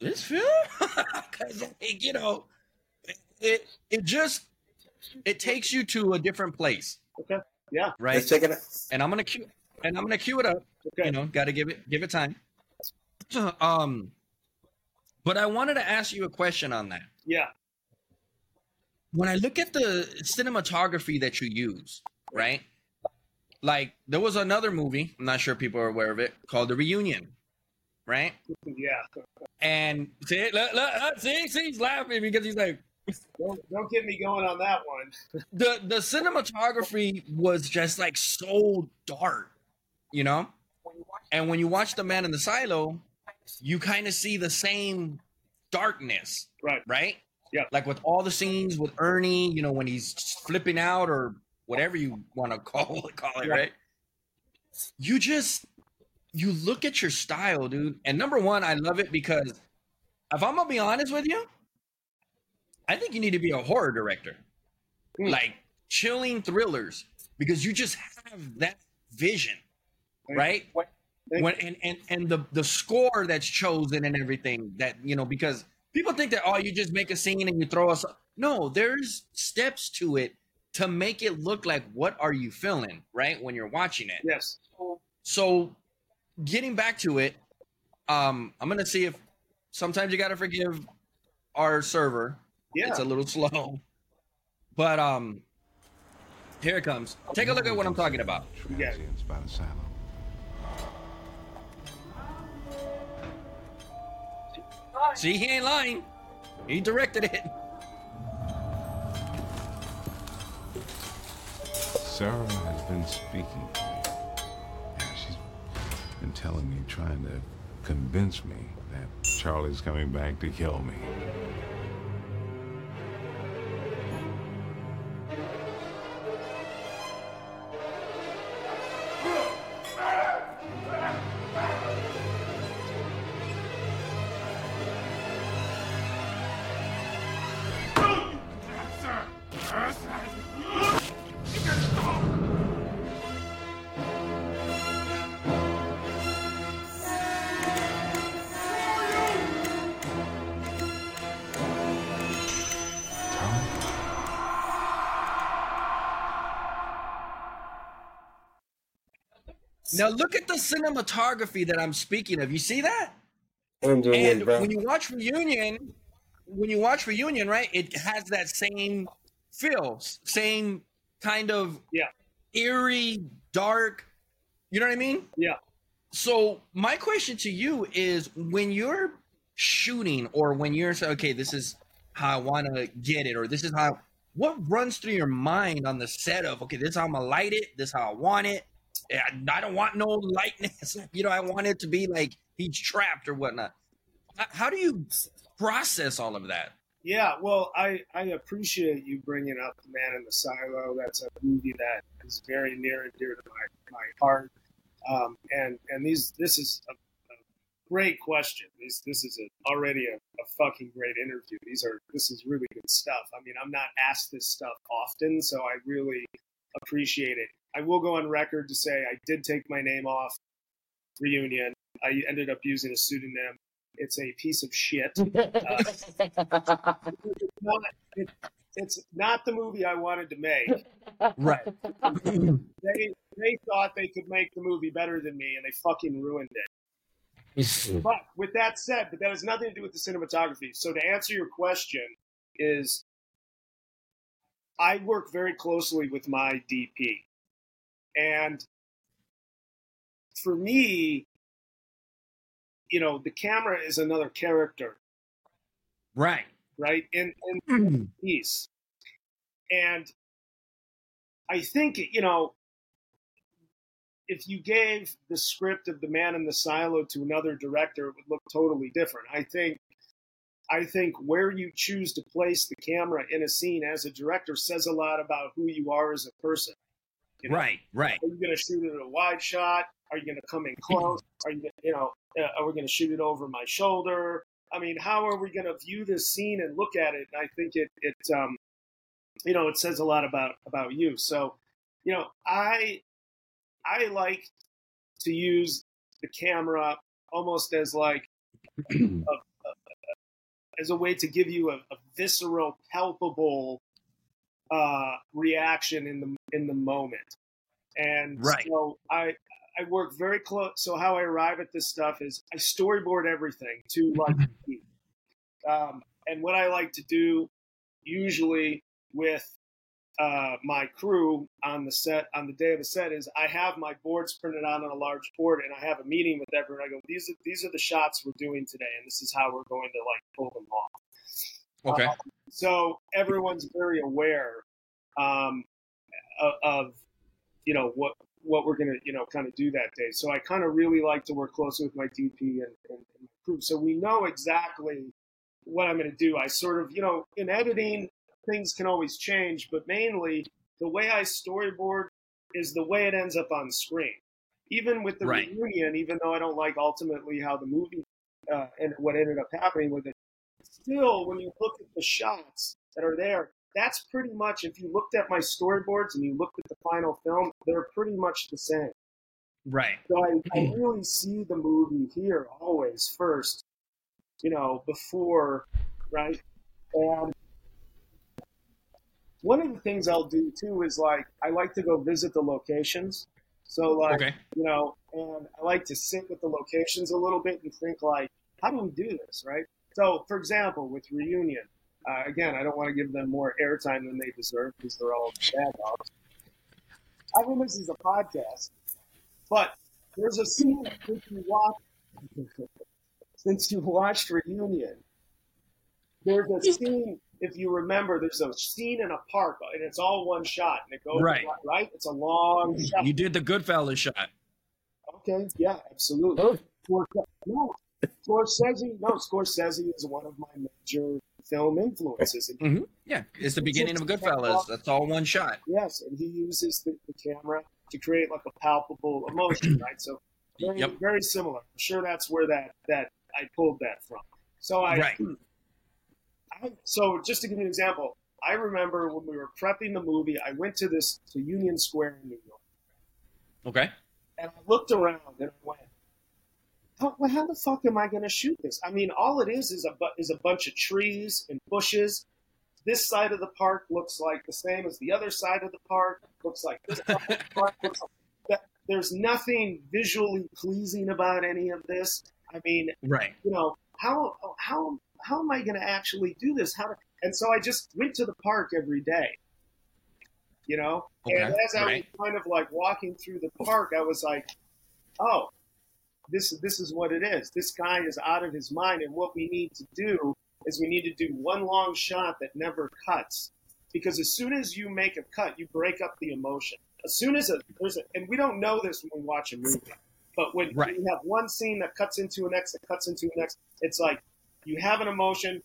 [SPEAKER 1] "This film," 'Cause, like, you know, it it just it takes you to a different place,
[SPEAKER 3] Okay. Yeah.
[SPEAKER 1] right?
[SPEAKER 2] Let's check it out.
[SPEAKER 1] And I'm gonna cue and I'm gonna cue it up.
[SPEAKER 3] Okay.
[SPEAKER 1] You know, got to give it give it time. Um, but I wanted to ask you a question on that.
[SPEAKER 3] Yeah.
[SPEAKER 1] when I look at the cinematography that you use, right? Like there was another movie, I'm not sure people are aware of it, called The Reunion, right?
[SPEAKER 3] Yeah.
[SPEAKER 1] And see, look, look, see, see, he's laughing because he's like,
[SPEAKER 3] Don't don't get me going on that one.
[SPEAKER 1] the the cinematography was just like so dark, you know. And when you watch The Man in the Silo, you kind of see the same darkness,
[SPEAKER 3] Right.
[SPEAKER 1] right?
[SPEAKER 3] Yeah.
[SPEAKER 1] Like with all the scenes with Ernie, you know, when he's flipping out or whatever you want to call it, call it,
[SPEAKER 3] Yeah.
[SPEAKER 1] right? You just you look at your style, dude. And number one, I love it because if I'm gonna be honest with you, I think you need to be a horror director.
[SPEAKER 3] Hmm.
[SPEAKER 1] Like chilling thrillers, because you just have that vision, right?
[SPEAKER 3] Thank
[SPEAKER 1] when and, and and the the score that's chosen and everything that you know because people think that oh you just make a scene and you throw us no there's steps to it to make it look like what are you feeling right when you're watching it
[SPEAKER 3] Yes.
[SPEAKER 1] so getting back to it Um, I'm gonna see if sometimes you gotta forgive our server.
[SPEAKER 3] Yeah.
[SPEAKER 1] It's a little slow. But um here it comes. Take a look at what I'm talking about.
[SPEAKER 3] Yeah.
[SPEAKER 4] Transients by the silo.
[SPEAKER 1] See, he ain't lying. He directed it.
[SPEAKER 4] Sarah has been speaking to me. Yeah, she's been telling me, trying to convince me that Charlie's coming back to kill me.
[SPEAKER 1] Now look at the cinematography that I'm speaking of. You see that? And
[SPEAKER 2] bro.
[SPEAKER 1] when you watch Reunion, when you watch Reunion, right, it has that same feel, same kind of
[SPEAKER 3] Yeah.
[SPEAKER 1] eerie, dark. You know what I mean?
[SPEAKER 3] Yeah.
[SPEAKER 1] So my question to you is: when you're shooting, or when you're saying, "Okay, this is how I want to get it," or "This is how," what runs through your mind on the set of, "Okay, this is how I'm gonna light it. This is how I want it. I don't want no lightness. You know, I want it to be like he's trapped or whatnot." How do you process all of that?
[SPEAKER 3] Yeah, well, I, I appreciate you bringing up The Man in the Silo. That's a movie that is very near and dear to my, my heart. Um, and and these this is a, a great question. This this is a, already a, a fucking great interview. These are this is really good stuff. I mean, I'm not asked this stuff often, so I really appreciate it. I will go on record to say I did take my name off Reunion. I ended up using a pseudonym. It's a piece of shit. not, it, it's not the movie I wanted to make.
[SPEAKER 1] Right.
[SPEAKER 3] They they thought they could make the movie better than me, and they fucking ruined it. But with that said, but that has nothing to do with the cinematography. So to answer your question, is I work very closely with my DP, and for me, you know, the camera is another character,
[SPEAKER 1] right.
[SPEAKER 3] right? In in piece, and I think you know if you gave the script of The Man in the Silo to another director, it would look totally different. I think I think where you choose to place the camera in a scene as a director says a lot about who you are as a person. You know,
[SPEAKER 1] Right. Right.
[SPEAKER 3] Are you going to shoot it at a wide shot? Are you going to come in close? Are you, gonna, you know, uh, are we going to shoot it over my shoulder? I mean, how are we going to view this scene and look at it? And I think it, it, um, you know, it says a lot about about you. So, you know, I, I like to use the camera almost as like as a way to give you a, a visceral, palpable uh, reaction in the in the moment. And
[SPEAKER 1] Right.
[SPEAKER 3] so I I work very close. So how I arrive at this stuff is I storyboard everything to like, um, and what I like to do usually with uh, my crew on the set on the day of the set is I have my boards printed out on a large board and I have a meeting with everyone. I go, these are these are the shots we're doing today, and this is how we're going to like pull them off.
[SPEAKER 1] Okay.
[SPEAKER 3] So everyone's very aware um, of, you know what what we're gonna you know kind of do that day. So I kind of really like to work closely with my DP and, and, and my crew, so we know exactly what I'm gonna do. I sort of you know in editing things can always change, but mainly the way I storyboard is the way it ends up on screen. Even with the
[SPEAKER 1] Right.
[SPEAKER 3] reunion, even though I don't like ultimately how the movie uh, and what ended up happening with it, still when you look at the shots that are there, that's pretty much if you looked at my storyboards and you looked at the final film, they're pretty much the same.
[SPEAKER 1] Right.
[SPEAKER 3] So I, I hmm. really see the movie here always first, you know, before, right? And one of the things I'll do too is like I like to go visit the locations. So like,
[SPEAKER 1] Okay.
[SPEAKER 3] you know, and I like to sit with the locations a little bit and think like, how do we do this, right? So, for example, with Reunion, uh, again, I don't want to give them more airtime than they deserve because they're all bad dogs. I mean, this is a podcast, but there's a scene since you watched since you watched Reunion. There's a scene, if you remember, there's a scene in a park, and it's all one shot, and it goes
[SPEAKER 1] Right.
[SPEAKER 3] right. It's a long shot.
[SPEAKER 1] You did the Goodfellas shot.
[SPEAKER 3] Okay, yeah, absolutely.
[SPEAKER 2] Oh.
[SPEAKER 3] No, Scorsese. No, Scorsese is one of my major film influences. And mm-hmm.
[SPEAKER 1] Yeah, it's the beginning of Goodfellas. That's all one shot.
[SPEAKER 3] yes, and he uses the, the camera to create like a palpable emotion, right? So very,
[SPEAKER 1] Yep.
[SPEAKER 3] very similar. I'm sure that's where that that I pulled that from. So I,
[SPEAKER 1] Right.
[SPEAKER 3] I so just to give you an example, I remember when we were prepping the movie, I went to this to Union Square in New York.
[SPEAKER 1] Okay.
[SPEAKER 3] and I looked around and I went, how, well, how the fuck am I going to shoot this? I mean, all it is is a bu- is a bunch of trees and bushes. This side of the park looks like the same as the other side of the park. Looks like this the park. Looks like that. There's nothing visually pleasing about any of this. I mean,
[SPEAKER 1] Right.
[SPEAKER 3] you know, how how how am I going to actually do this? How to, and so I just went to the park every day. You know, and as I
[SPEAKER 1] right.
[SPEAKER 3] was kind of like walking through the park, I was like, "Oh, this this is what it is. This guy is out of his mind, and what we need to do is we need to do one long shot that never cuts, because as soon as you make a cut, you break up the emotion. As soon as a there's a, and we don't know this when we watch a movie, but when
[SPEAKER 1] Right.
[SPEAKER 3] you have one scene that cuts into an next, that cuts into an next, it's like you have an emotion,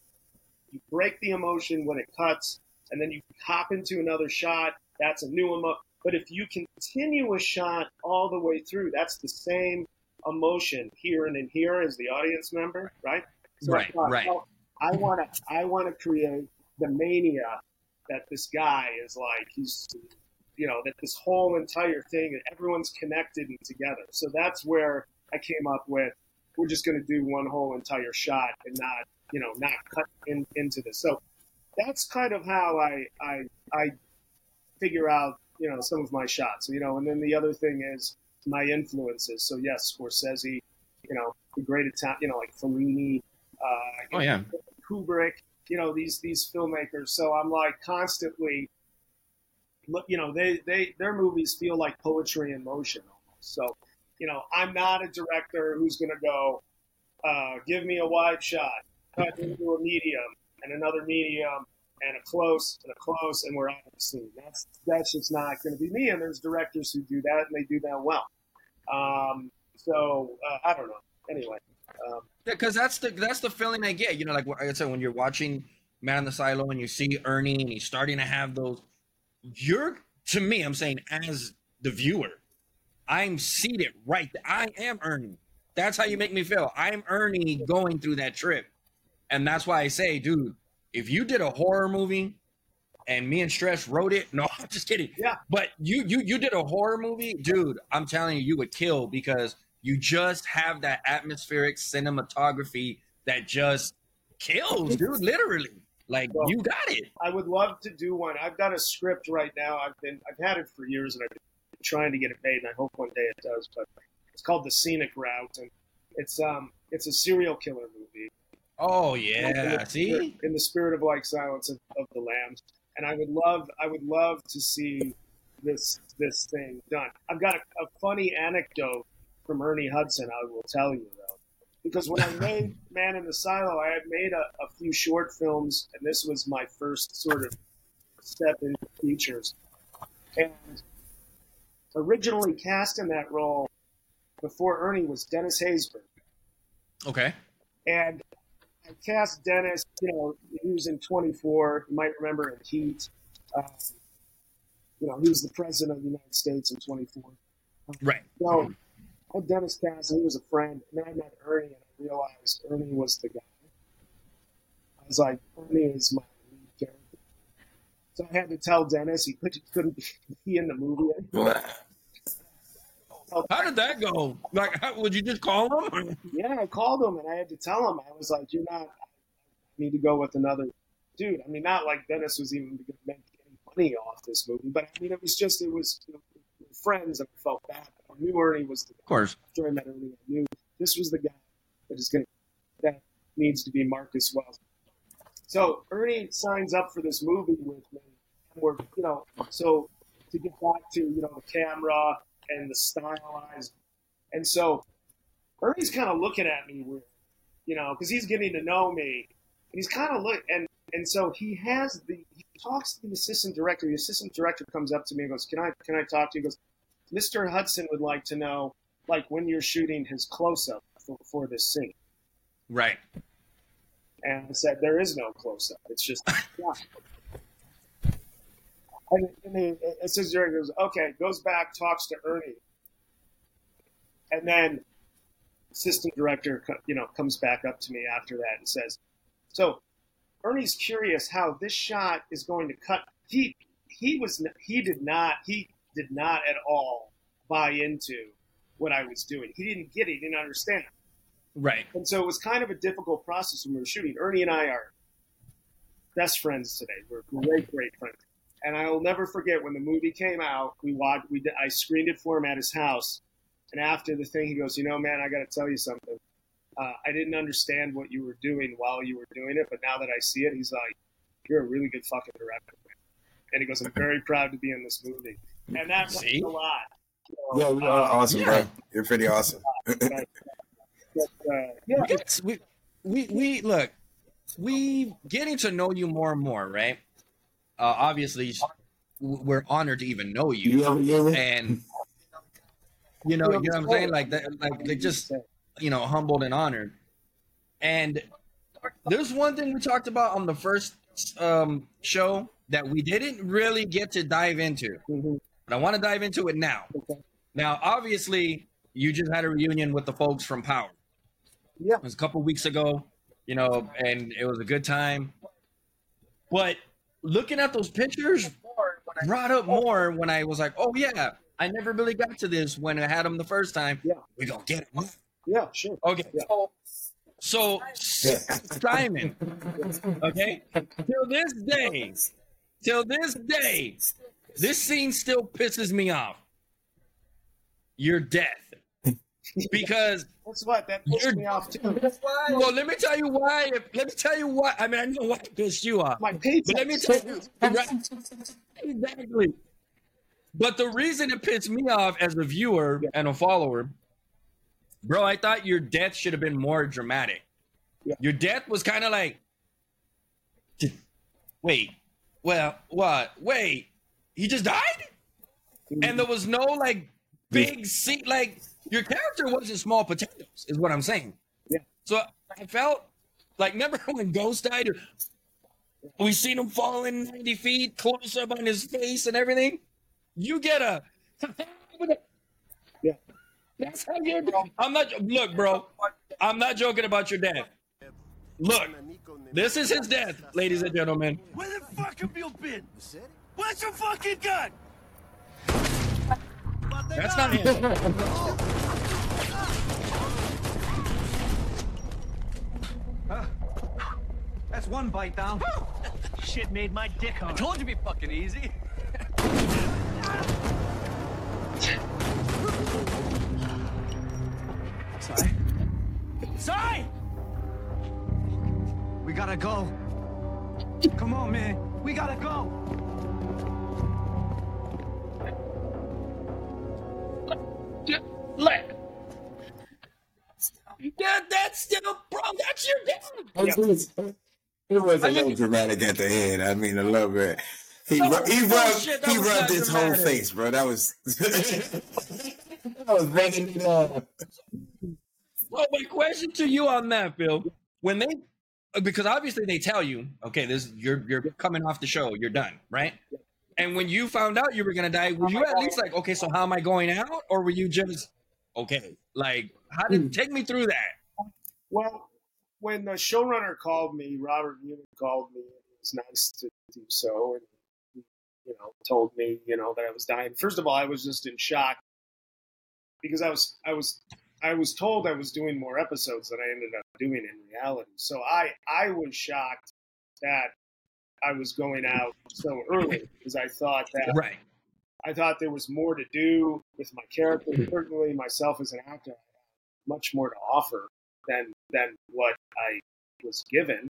[SPEAKER 3] you break the emotion when it cuts, and then you hop into another shot. That's a new emotion. But if you continue a shot all the way through, that's the same emotion here and in here as the audience member, right? I
[SPEAKER 1] Right,
[SPEAKER 3] thought,
[SPEAKER 1] right.
[SPEAKER 3] well, I want to, I want to create the mania that this guy is like. He's, you know, that this whole entire thing, everyone's connected and together. So that's where I came up with. We're just going to do one whole entire shot and not, you know, not cut in, into this. So that's kind of how I, I, I figure out, you know, some of my shots. You know, and then the other thing is my influences. So yes, Scorsese, you know, the great Italian, you know, like Fellini, uh,
[SPEAKER 1] Oh yeah.
[SPEAKER 3] Kubrick, you know, these these filmmakers. So I'm like constantly, you know, they they their movies feel like poetry in motion almost. So, you know, I'm not a director who's going to go, uh, give me a wide shot, cut into a medium and another medium and a close and a close, and we're out of the scene. That's that's just not going to be me. And there's directors who do that, and they do that well. Um, so uh, I don't know. Anyway, um,
[SPEAKER 1] because that's the that's the feeling I get. You know, like, like I said, when you're watching Man in the Silo and you see Ernie and he's starting to have those, you're to me, I'm saying as the viewer, I'm seated right. There. I am Ernie. That's how you make me feel. I'm Ernie going through that trip, and that's why I say, dude, if you did a horror movie and me and Stress wrote it, no, I'm just kidding.
[SPEAKER 3] Yeah.
[SPEAKER 1] but you you you did a horror movie, dude. I'm telling you, you would kill because you just have that atmospheric cinematography that just kills, dude. Literally, like
[SPEAKER 3] Well-
[SPEAKER 1] you got it.
[SPEAKER 3] I would love to do one. I've got a script right now. I've been I've had it for years, and I've been trying to get it made, and I hope one day it does. But it's called The Scenic Route, and it's um it's a serial killer movie.
[SPEAKER 1] Oh
[SPEAKER 3] Like, in
[SPEAKER 1] yeah,
[SPEAKER 3] the
[SPEAKER 1] see,
[SPEAKER 3] in the spirit of like Silence of, of the Lambs, and I would love I would love to see this this thing done. I've got a, a funny anecdote from Ernie Hudson. I will tell you though, because when I made Man in the Silo, I had made a, a few short films, and this was my first sort of step into features. And originally cast in that role before Ernie was Dennis Haysbert.
[SPEAKER 1] okay,
[SPEAKER 3] And I cast Dennis, you know, he was in 24. You might remember in Heat. Um, you know, he was the president of the United States in 24.
[SPEAKER 1] right,
[SPEAKER 3] So I had Dennis cast, and he was a friend. And then I met Ernie, and I realized Ernie was the guy. I was like, Ernie is my lead character. So I had to tell Dennis he couldn't, couldn't be in the movie anymore.
[SPEAKER 1] How did that go? Like, how, would you just call him?
[SPEAKER 3] Yeah, I called him and I had to tell him. I was like, "You're not. I need to go with another dude." I mean, not like Dennis was even going to make any money off this movie, but I mean, it was just it was you know, we friends and I felt bad. I knew Ernie was the
[SPEAKER 1] Of course.
[SPEAKER 3] after I met Ernie, I knew this was the guy that is going to that needs to be Marcus Wells. So Ernie signs up for this movie with me, and we're you know so to get back to you know the camera and the stylized, and so Ernie's kind of looking at me weird, you know, because he's getting to know me, and he's kind of look and and so he has the he talks to the assistant director. The assistant director comes up to me and goes, "Can I can I talk to you?" He goes, "Mr. Hudson would like to know." like when you're shooting his close up for, for this scene.
[SPEAKER 1] Right.
[SPEAKER 3] And I said, there is no close up. It's just. And, and the assistant director goes, okay, goes back, talks to Ernie. And then assistant director, you know, comes back up to me after that and says, so Ernie's curious how this shot is going to cut. He, he was, he did not, he did not at all buy into what I was doing. He didn't get it, he didn't understand.
[SPEAKER 1] Right.
[SPEAKER 3] And so it was kind of a difficult process when we were shooting. Ernie and I are best friends today. We're great, great friends. And I will never forget when the movie came out. We watched. We did, I screened it for him at his house. And after the thing, he goes, "You know, man, I got to tell you something. Uh, I didn't understand what you were doing while you were doing it, but now that I see it, he's like, you're a really good fucking director." Man. And he goes, "I'm very proud to be in this movie." And that meant
[SPEAKER 1] See?
[SPEAKER 3] a lot. You
[SPEAKER 2] Yeah,
[SPEAKER 3] know,
[SPEAKER 2] you are
[SPEAKER 3] uh,
[SPEAKER 2] awesome,
[SPEAKER 1] yeah.
[SPEAKER 2] bro. You're pretty awesome.
[SPEAKER 3] but, uh, yeah,
[SPEAKER 1] we, get- we, we, we look, we getting to know you more and more, right? Uh, obviously, we're honored to even know you,
[SPEAKER 2] You ever hear
[SPEAKER 1] and you know, you know what I'm saying, like that, like they just you know humbled and honored. And there's one thing we talked about on the first um, show that we didn't really get to dive into,
[SPEAKER 3] Mhm.
[SPEAKER 1] but I want to dive into it now.
[SPEAKER 3] Okay.
[SPEAKER 1] Now, obviously, you just had a reunion with the folks from Power.
[SPEAKER 3] Yeah.
[SPEAKER 1] It was a couple weeks ago, you know, and it was a good time. But looking at those pictures brought up more when I was like, oh, yeah, I never really got to this when I had them the first time.
[SPEAKER 3] Yeah.
[SPEAKER 1] We gonna get it.
[SPEAKER 3] Yeah, sure.
[SPEAKER 1] Okay.
[SPEAKER 3] Yeah. Oh.
[SPEAKER 1] So, Simon, okay, till this day, till this day, this scene still pisses me off. Your death. Because
[SPEAKER 3] That's what that pissed me off too.
[SPEAKER 1] well, let me tell you why. Let me tell you why. I mean, I know why it pissed you off.
[SPEAKER 3] My pizza.
[SPEAKER 1] But let me tell you, right, exactly. But the reason it pissed me off as a viewer
[SPEAKER 3] Yeah.
[SPEAKER 1] and a follower, bro, I thought your death should have been more dramatic.
[SPEAKER 3] Yeah.
[SPEAKER 1] Your death was kind of like, wait, well, what? Wait, he just died, mm-hmm. and there was no like big seat. Like your character wasn't small potatoes, is what I'm saying.
[SPEAKER 3] Yeah.
[SPEAKER 1] So I felt like remember when Ghost died? We seen him falling 90 feet, close up on his face and everything. You get a
[SPEAKER 3] Yeah.
[SPEAKER 1] That's how you're I'm not look, bro. I'm not joking about your dad. Look, this is his death, ladies and gentlemen.
[SPEAKER 5] Where the fuck have you been? Where's your fucking gun?
[SPEAKER 1] That's not him.
[SPEAKER 5] That's one bite down. Shit made my dick hard.
[SPEAKER 6] I told you it'd be fucking easy.
[SPEAKER 5] Sorry. Sorry! We gotta go. Come on, man. We gotta go.
[SPEAKER 1] Still, bro, that's your death.
[SPEAKER 2] It was, it was a
[SPEAKER 1] I
[SPEAKER 2] little dramatic at the end. I mean, a little bit. He,
[SPEAKER 1] No,
[SPEAKER 2] ru- he rubbed,
[SPEAKER 1] bullshit, that
[SPEAKER 2] he rubbed his whole face, bro. That was. I was making it up.
[SPEAKER 1] Well, my question to you on that, Phil, when they, because obviously they tell you, okay, this you're you're coming off the show, you're done, right? And when you found out you were gonna die, were oh you at least like, okay, so how am I going out, or were you just okay? Like, how did hmm. take me through that?
[SPEAKER 3] Well, when the showrunner called me, Robert Newman called me. It was nice to do so, and he, you know, told me, you know, that I was dying. First of all, I was just in shock because I was, I was, I was told I was doing more episodes than I ended up doing in reality. So I, I was shocked that I was going out so early because I thought that
[SPEAKER 1] Right.
[SPEAKER 3] I thought there was more to do with my character. Hmm. Certainly, myself as an actor, I have much more to offer than than what I was given.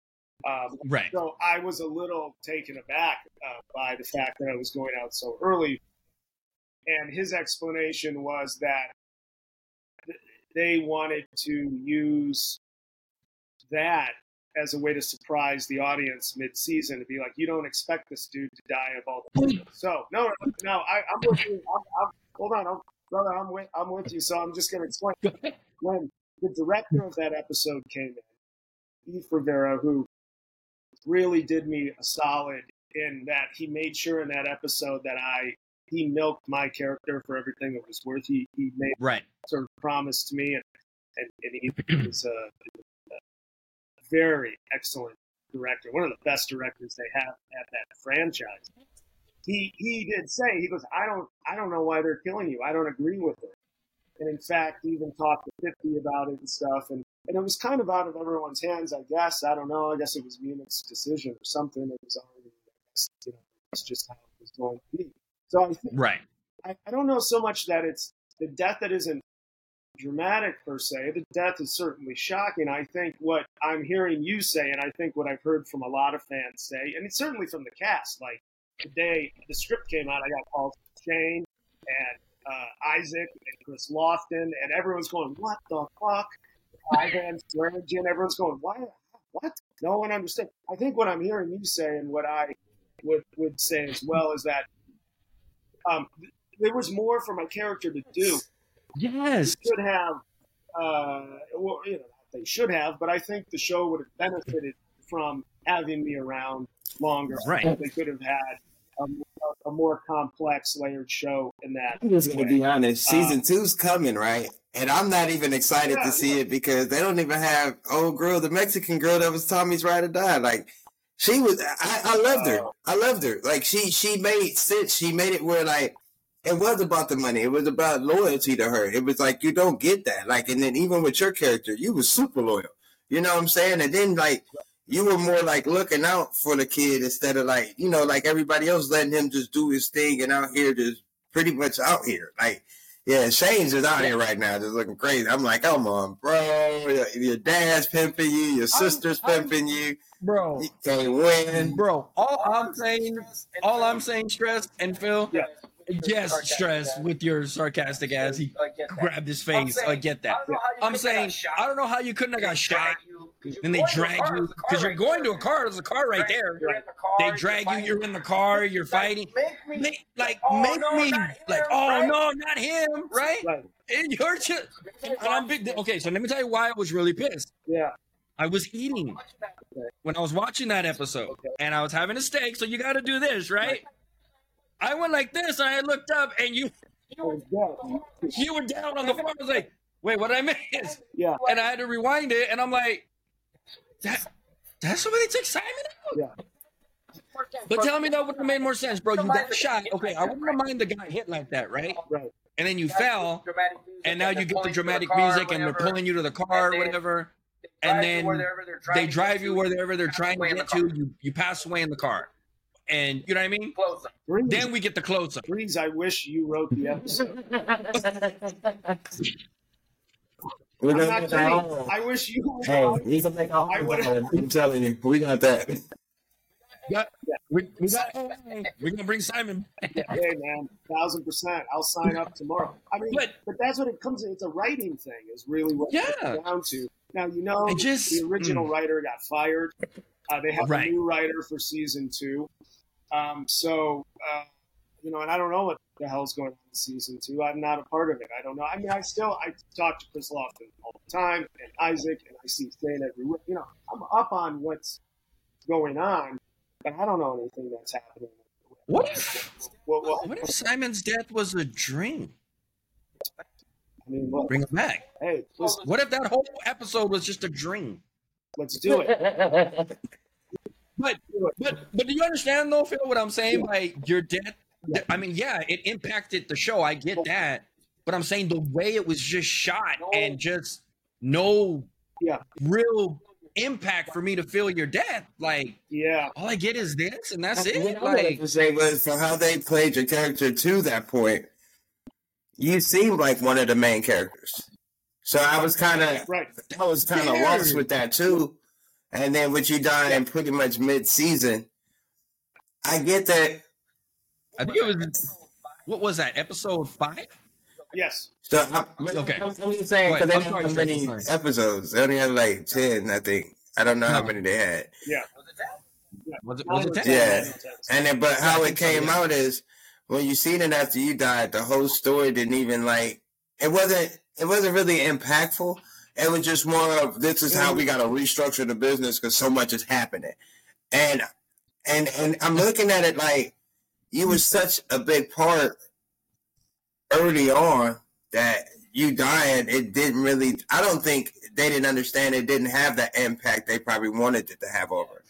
[SPEAKER 3] Um,
[SPEAKER 1] Right.
[SPEAKER 3] so I was a little taken aback uh, by the fact that I was going out so early. And his explanation was that th- they wanted to use that as a way to surprise the audience mid-season to be like, you don't expect this dude to die of all the so no, no, no I, I'm with you. I'm, I'm, hold on, I'm, brother, I'm with, I'm with you. So I'm just going to explain. When the director of that episode came in, Eif Rivera, who really did me a solid in that he made sure in that episode that I he milked my character for everything it was worth. He he made
[SPEAKER 1] Right.
[SPEAKER 3] sort of promise to me, and and, and he was a, a very excellent director, one of the best directors they have at that franchise. He he did say he goes, I don't I don't know why they're killing you. I don't agree with it. And in fact, even talked to Fifty about it and stuff. And and it was kind of out of everyone's hands, I guess. I don't know. I guess it was Munch's decision or something. It was already, guess, you know, it's just how it was going to be. So I think
[SPEAKER 1] Right.
[SPEAKER 3] I, I don't know so much that it's the death that isn't dramatic per se. The death is certainly shocking. I think what I'm hearing you say, and I think what I've heard from a lot of fans say, and it's certainly from the cast. Like the day the script came out, I got calls from Shane and uh, Isaac and Kris Lofton, and everyone's going, "What the fuck?" Ivan Swearigan, everyone's going, "Why? What?" No one understands. I think what I'm hearing you say, and what I would would say as well, is that um, there was more for my character to do.
[SPEAKER 1] Yes.
[SPEAKER 3] Should have, uh, well, you know, they should have, but I think the show would have benefited from having me around longer.
[SPEAKER 1] Right.
[SPEAKER 3] They could have had a, a more complex, layered show in that.
[SPEAKER 2] I'm just gonna
[SPEAKER 3] way.
[SPEAKER 2] be honest. Season
[SPEAKER 3] Uh,
[SPEAKER 2] two's coming, right? And I'm not even excited
[SPEAKER 3] Yeah,
[SPEAKER 2] to see
[SPEAKER 3] yeah.
[SPEAKER 2] it because they don't even have old girl, the Mexican girl that was Tommy's ride or die. Like she was, I, I loved her.
[SPEAKER 3] Oh.
[SPEAKER 2] I loved her. Like she, she made sense. She made it where like it was about the money. It was about loyalty to her. It was like you don't get that. Like, and then even with your character, you was super loyal. You know what I'm saying? And then like you were more like looking out for the kid instead of like you know like everybody else letting him just do his thing and out here just pretty much out here like. Yeah, Shane's just out here right now, just looking crazy. I'm like, come on, bro. Your, your dad's pimping you, your sister's
[SPEAKER 1] I'm-
[SPEAKER 2] pimping you.
[SPEAKER 1] Bro.
[SPEAKER 2] You can't win.
[SPEAKER 1] Bro, all I'm saying, all I'm saying, stress and Phil,
[SPEAKER 3] Yeah.
[SPEAKER 1] yes, stress with your sarcastic ass. He grabbed his face. I get that. I'm saying, I don't know how you couldn't have got shot. Then they drag you because you're going to a car. There's a car right there. They drag you. You're in the car. You're fighting. Make, like make me like, oh, oh no, not him, right?
[SPEAKER 3] Right.
[SPEAKER 1] And you're just. And I'm big. Okay, so let me tell you why I was really pissed.
[SPEAKER 3] Yeah.
[SPEAKER 1] I was eating when I was watching that episode, and I was having a steak. So you got to do this, right? I went like this, and I looked up, and you
[SPEAKER 3] I was dead.
[SPEAKER 1] you were down on the floor. I was like, "Wait, what did I miss?"
[SPEAKER 3] Yeah.
[SPEAKER 1] And I had to rewind it, and I'm like, "That that's the way they took Simon out."
[SPEAKER 3] Yeah.
[SPEAKER 1] But tell me that would have made more sense, bro. You got shot. Okay, I wouldn't mind the guy hit like that, right?
[SPEAKER 3] Right.
[SPEAKER 1] And then you fell, and now you get the dramatic music, and they're pulling you to the car, or whatever. And then they drive you wherever they're trying to get to. You you pass away in the car, and you know what I mean.
[SPEAKER 3] Breez,
[SPEAKER 1] Then we get the close up.
[SPEAKER 3] Please, I wish you wrote the episode.
[SPEAKER 2] We're
[SPEAKER 3] I'm not
[SPEAKER 2] get
[SPEAKER 3] kidding. I wish you.
[SPEAKER 2] Hey, we can make our
[SPEAKER 3] I would-
[SPEAKER 2] I'm telling you, we got that.
[SPEAKER 1] Got, we, we got, we're gonna bring Simon.
[SPEAKER 3] hey man, thousand percent. I'll sign up tomorrow. I mean,
[SPEAKER 1] But-
[SPEAKER 3] but, that's what it comes. To. It's a writing thing. Is really what it
[SPEAKER 1] Yeah.
[SPEAKER 3] comes down to. Now you know
[SPEAKER 1] I just-
[SPEAKER 3] the original writer got fired. Uh, they have
[SPEAKER 1] Right.
[SPEAKER 3] a new writer for season two. Um, so uh, you know, and I don't know what the hell's going on in season two. I'm not a part of it. I don't know. I mean, I still I talk to Kris Lofton all the time and Isaac, and I see Shane everywhere. You know, I'm up on what's going on, but I don't know anything that's happening.
[SPEAKER 1] What if
[SPEAKER 3] What, what,
[SPEAKER 1] what if Simon's death was a dream?
[SPEAKER 3] I mean, look,
[SPEAKER 1] Bring it back.
[SPEAKER 3] hey, let's,
[SPEAKER 1] What if that whole episode was just a dream?
[SPEAKER 3] let's do it.
[SPEAKER 1] But but but do you understand though, Phil? What I'm saying by your death? I mean, yeah, it impacted the show. I get that, but I'm saying the way it was just shot and just no
[SPEAKER 3] Yeah.
[SPEAKER 1] real impact for me to feel your death. Like
[SPEAKER 3] Yeah,
[SPEAKER 1] all I get is this, and that's
[SPEAKER 2] What
[SPEAKER 1] it.
[SPEAKER 2] I wanted
[SPEAKER 1] Like
[SPEAKER 2] to say was for how they played your character to that point, you seemed like one of the main characters. So I was kind of,
[SPEAKER 3] right.
[SPEAKER 2] I was kind of lost with that too. And then with you dying pretty much mid-season, I get that.
[SPEAKER 1] I think it was what was that episode five?
[SPEAKER 3] Yes.
[SPEAKER 2] So I'm,
[SPEAKER 1] Okay.
[SPEAKER 2] I'm, I'm just saying because they
[SPEAKER 1] I'm
[SPEAKER 2] didn't have many episodes. They only had like ten, I think. I don't know how many they had. Yeah.
[SPEAKER 1] Was it was it ten?
[SPEAKER 2] Yeah. And then, but how it came out is when you seen it after you died, the whole story didn't even like it wasn't it wasn't really impactful. It was just more of this is how we got to restructure the business because so much is happening, and and and I'm looking at it like you were such a big part early on that you dying. It didn't really. I don't think they didn't understand. It didn't have the impact they probably wanted it to have over.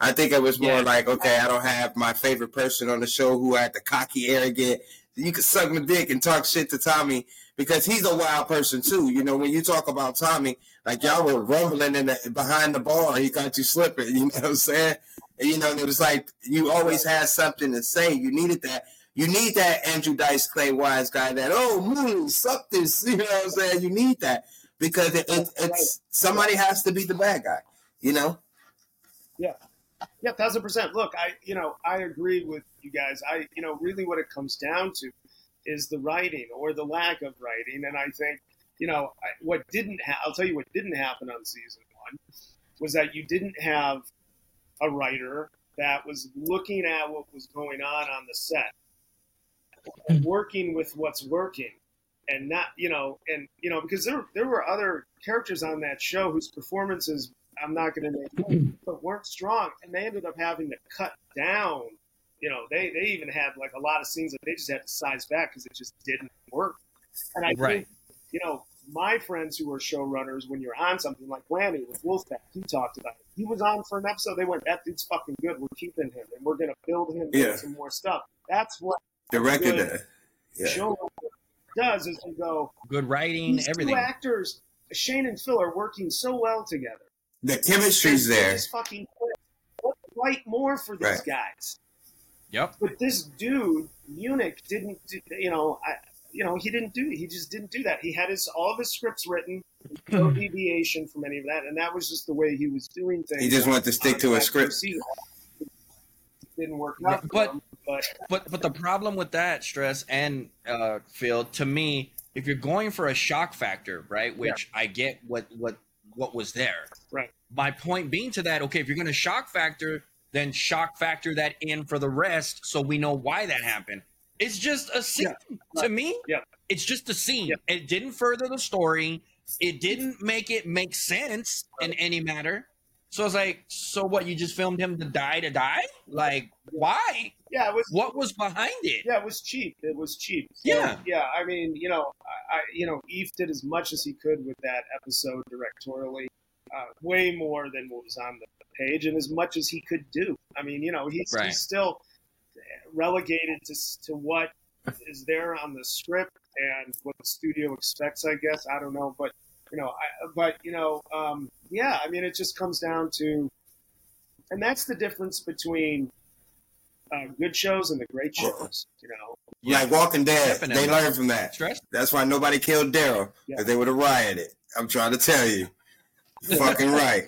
[SPEAKER 2] I think it was more
[SPEAKER 1] Yeah.
[SPEAKER 2] like, okay, I don't have my favorite person on the show who had the cocky, arrogant. You can suck my dick and talk shit to Tommy because he's a wild person too. You know, when you talk about Tommy, like y'all were rumbling in the, behind the bar, he got you slipping. You know what I'm saying? And, you know, and it was like you always had something to say. You needed that. You need that Andrew Dice Clay Wise guy. That oh, Mooney, suck this. You know what I'm saying? You need that because it, it, it's somebody has to be the bad guy. You know?
[SPEAKER 3] Yeah, Yeah, thousand percent. Look, I you know I agree with you guys. I you know really what it comes down to is the writing or the lack of writing, and I think you know I, what didn't. Ha- I'll tell you what didn't happen on season one was that you didn't have a writer that was looking at what was going on on the set, and working with what's working, and not you know and you know because there there were other characters on that show whose performances I'm not going to name, but weren't strong, and they ended up having to cut down. You know, they they even had like a lot of scenes that they just had to size back because it just didn't work. And I
[SPEAKER 1] Right.
[SPEAKER 3] think, you know, my friends who are showrunners, when you're on something like Lanny with Wolfpack, he talked about it. He was on for an episode. They went, "That dude's fucking good. We're keeping him, and we're going to build him
[SPEAKER 2] Yeah.
[SPEAKER 3] into some more stuff." That's what
[SPEAKER 2] The record.
[SPEAKER 3] Good.
[SPEAKER 2] uh, Yeah.
[SPEAKER 3] show does is you go.
[SPEAKER 1] Good writing,
[SPEAKER 3] These
[SPEAKER 1] everything.
[SPEAKER 3] two actors, Shane and Phil, are working so well together.
[SPEAKER 2] The chemistry's there.
[SPEAKER 3] Just fucking quit. Let's write more for these
[SPEAKER 2] Right.
[SPEAKER 3] guys.
[SPEAKER 1] Yep.
[SPEAKER 3] But this dude, Munch, didn't. You know, I, you know, he didn't do. He just didn't do that. He had his all of his scripts written, no deviation from any of that, and that was just the way he was doing things.
[SPEAKER 2] He just wanted to stick to a script.
[SPEAKER 3] Didn't work out, for
[SPEAKER 1] But-
[SPEAKER 3] him, but
[SPEAKER 1] But but the problem with that stress and uh, Phil, to me, if you're going for a shock factor, right? Which I get what what what was there.
[SPEAKER 3] Right.
[SPEAKER 1] My point being to that, okay, if you're going to shock factor, then shock factor that in for the rest, so we know why that happened. It's just a scene to me.
[SPEAKER 3] Yeah.
[SPEAKER 1] It's just a scene.
[SPEAKER 3] Yeah.
[SPEAKER 1] It didn't further the story. It didn't make it make sense in any matter. So it's like, so what? You just filmed him to die to die? Like, why?
[SPEAKER 3] yeah, it was.
[SPEAKER 1] What was behind it?
[SPEAKER 3] Yeah, it was cheap. It was cheap. So,
[SPEAKER 1] Yeah.
[SPEAKER 3] yeah. I mean, you know, I, I you know, Eif did as much as he could with that episode directorially, uh, way more than what was on the page, and as much as he could do. I mean, you know, he's,
[SPEAKER 1] Right.
[SPEAKER 3] he's still relegated to to what is there on the script and what the studio expects. I guess I don't know, but you know, I, but you know, um, yeah. I mean, it just comes down to, and that's the difference between. Uh, good shows and the great shows, you know.
[SPEAKER 2] Like Walking Dead,
[SPEAKER 1] Definitely.
[SPEAKER 2] they learned from that.
[SPEAKER 1] Stress?
[SPEAKER 2] That's why nobody killed Daryl because
[SPEAKER 3] Yeah.
[SPEAKER 2] they would have rioted. I'm trying to tell you. Fucking right.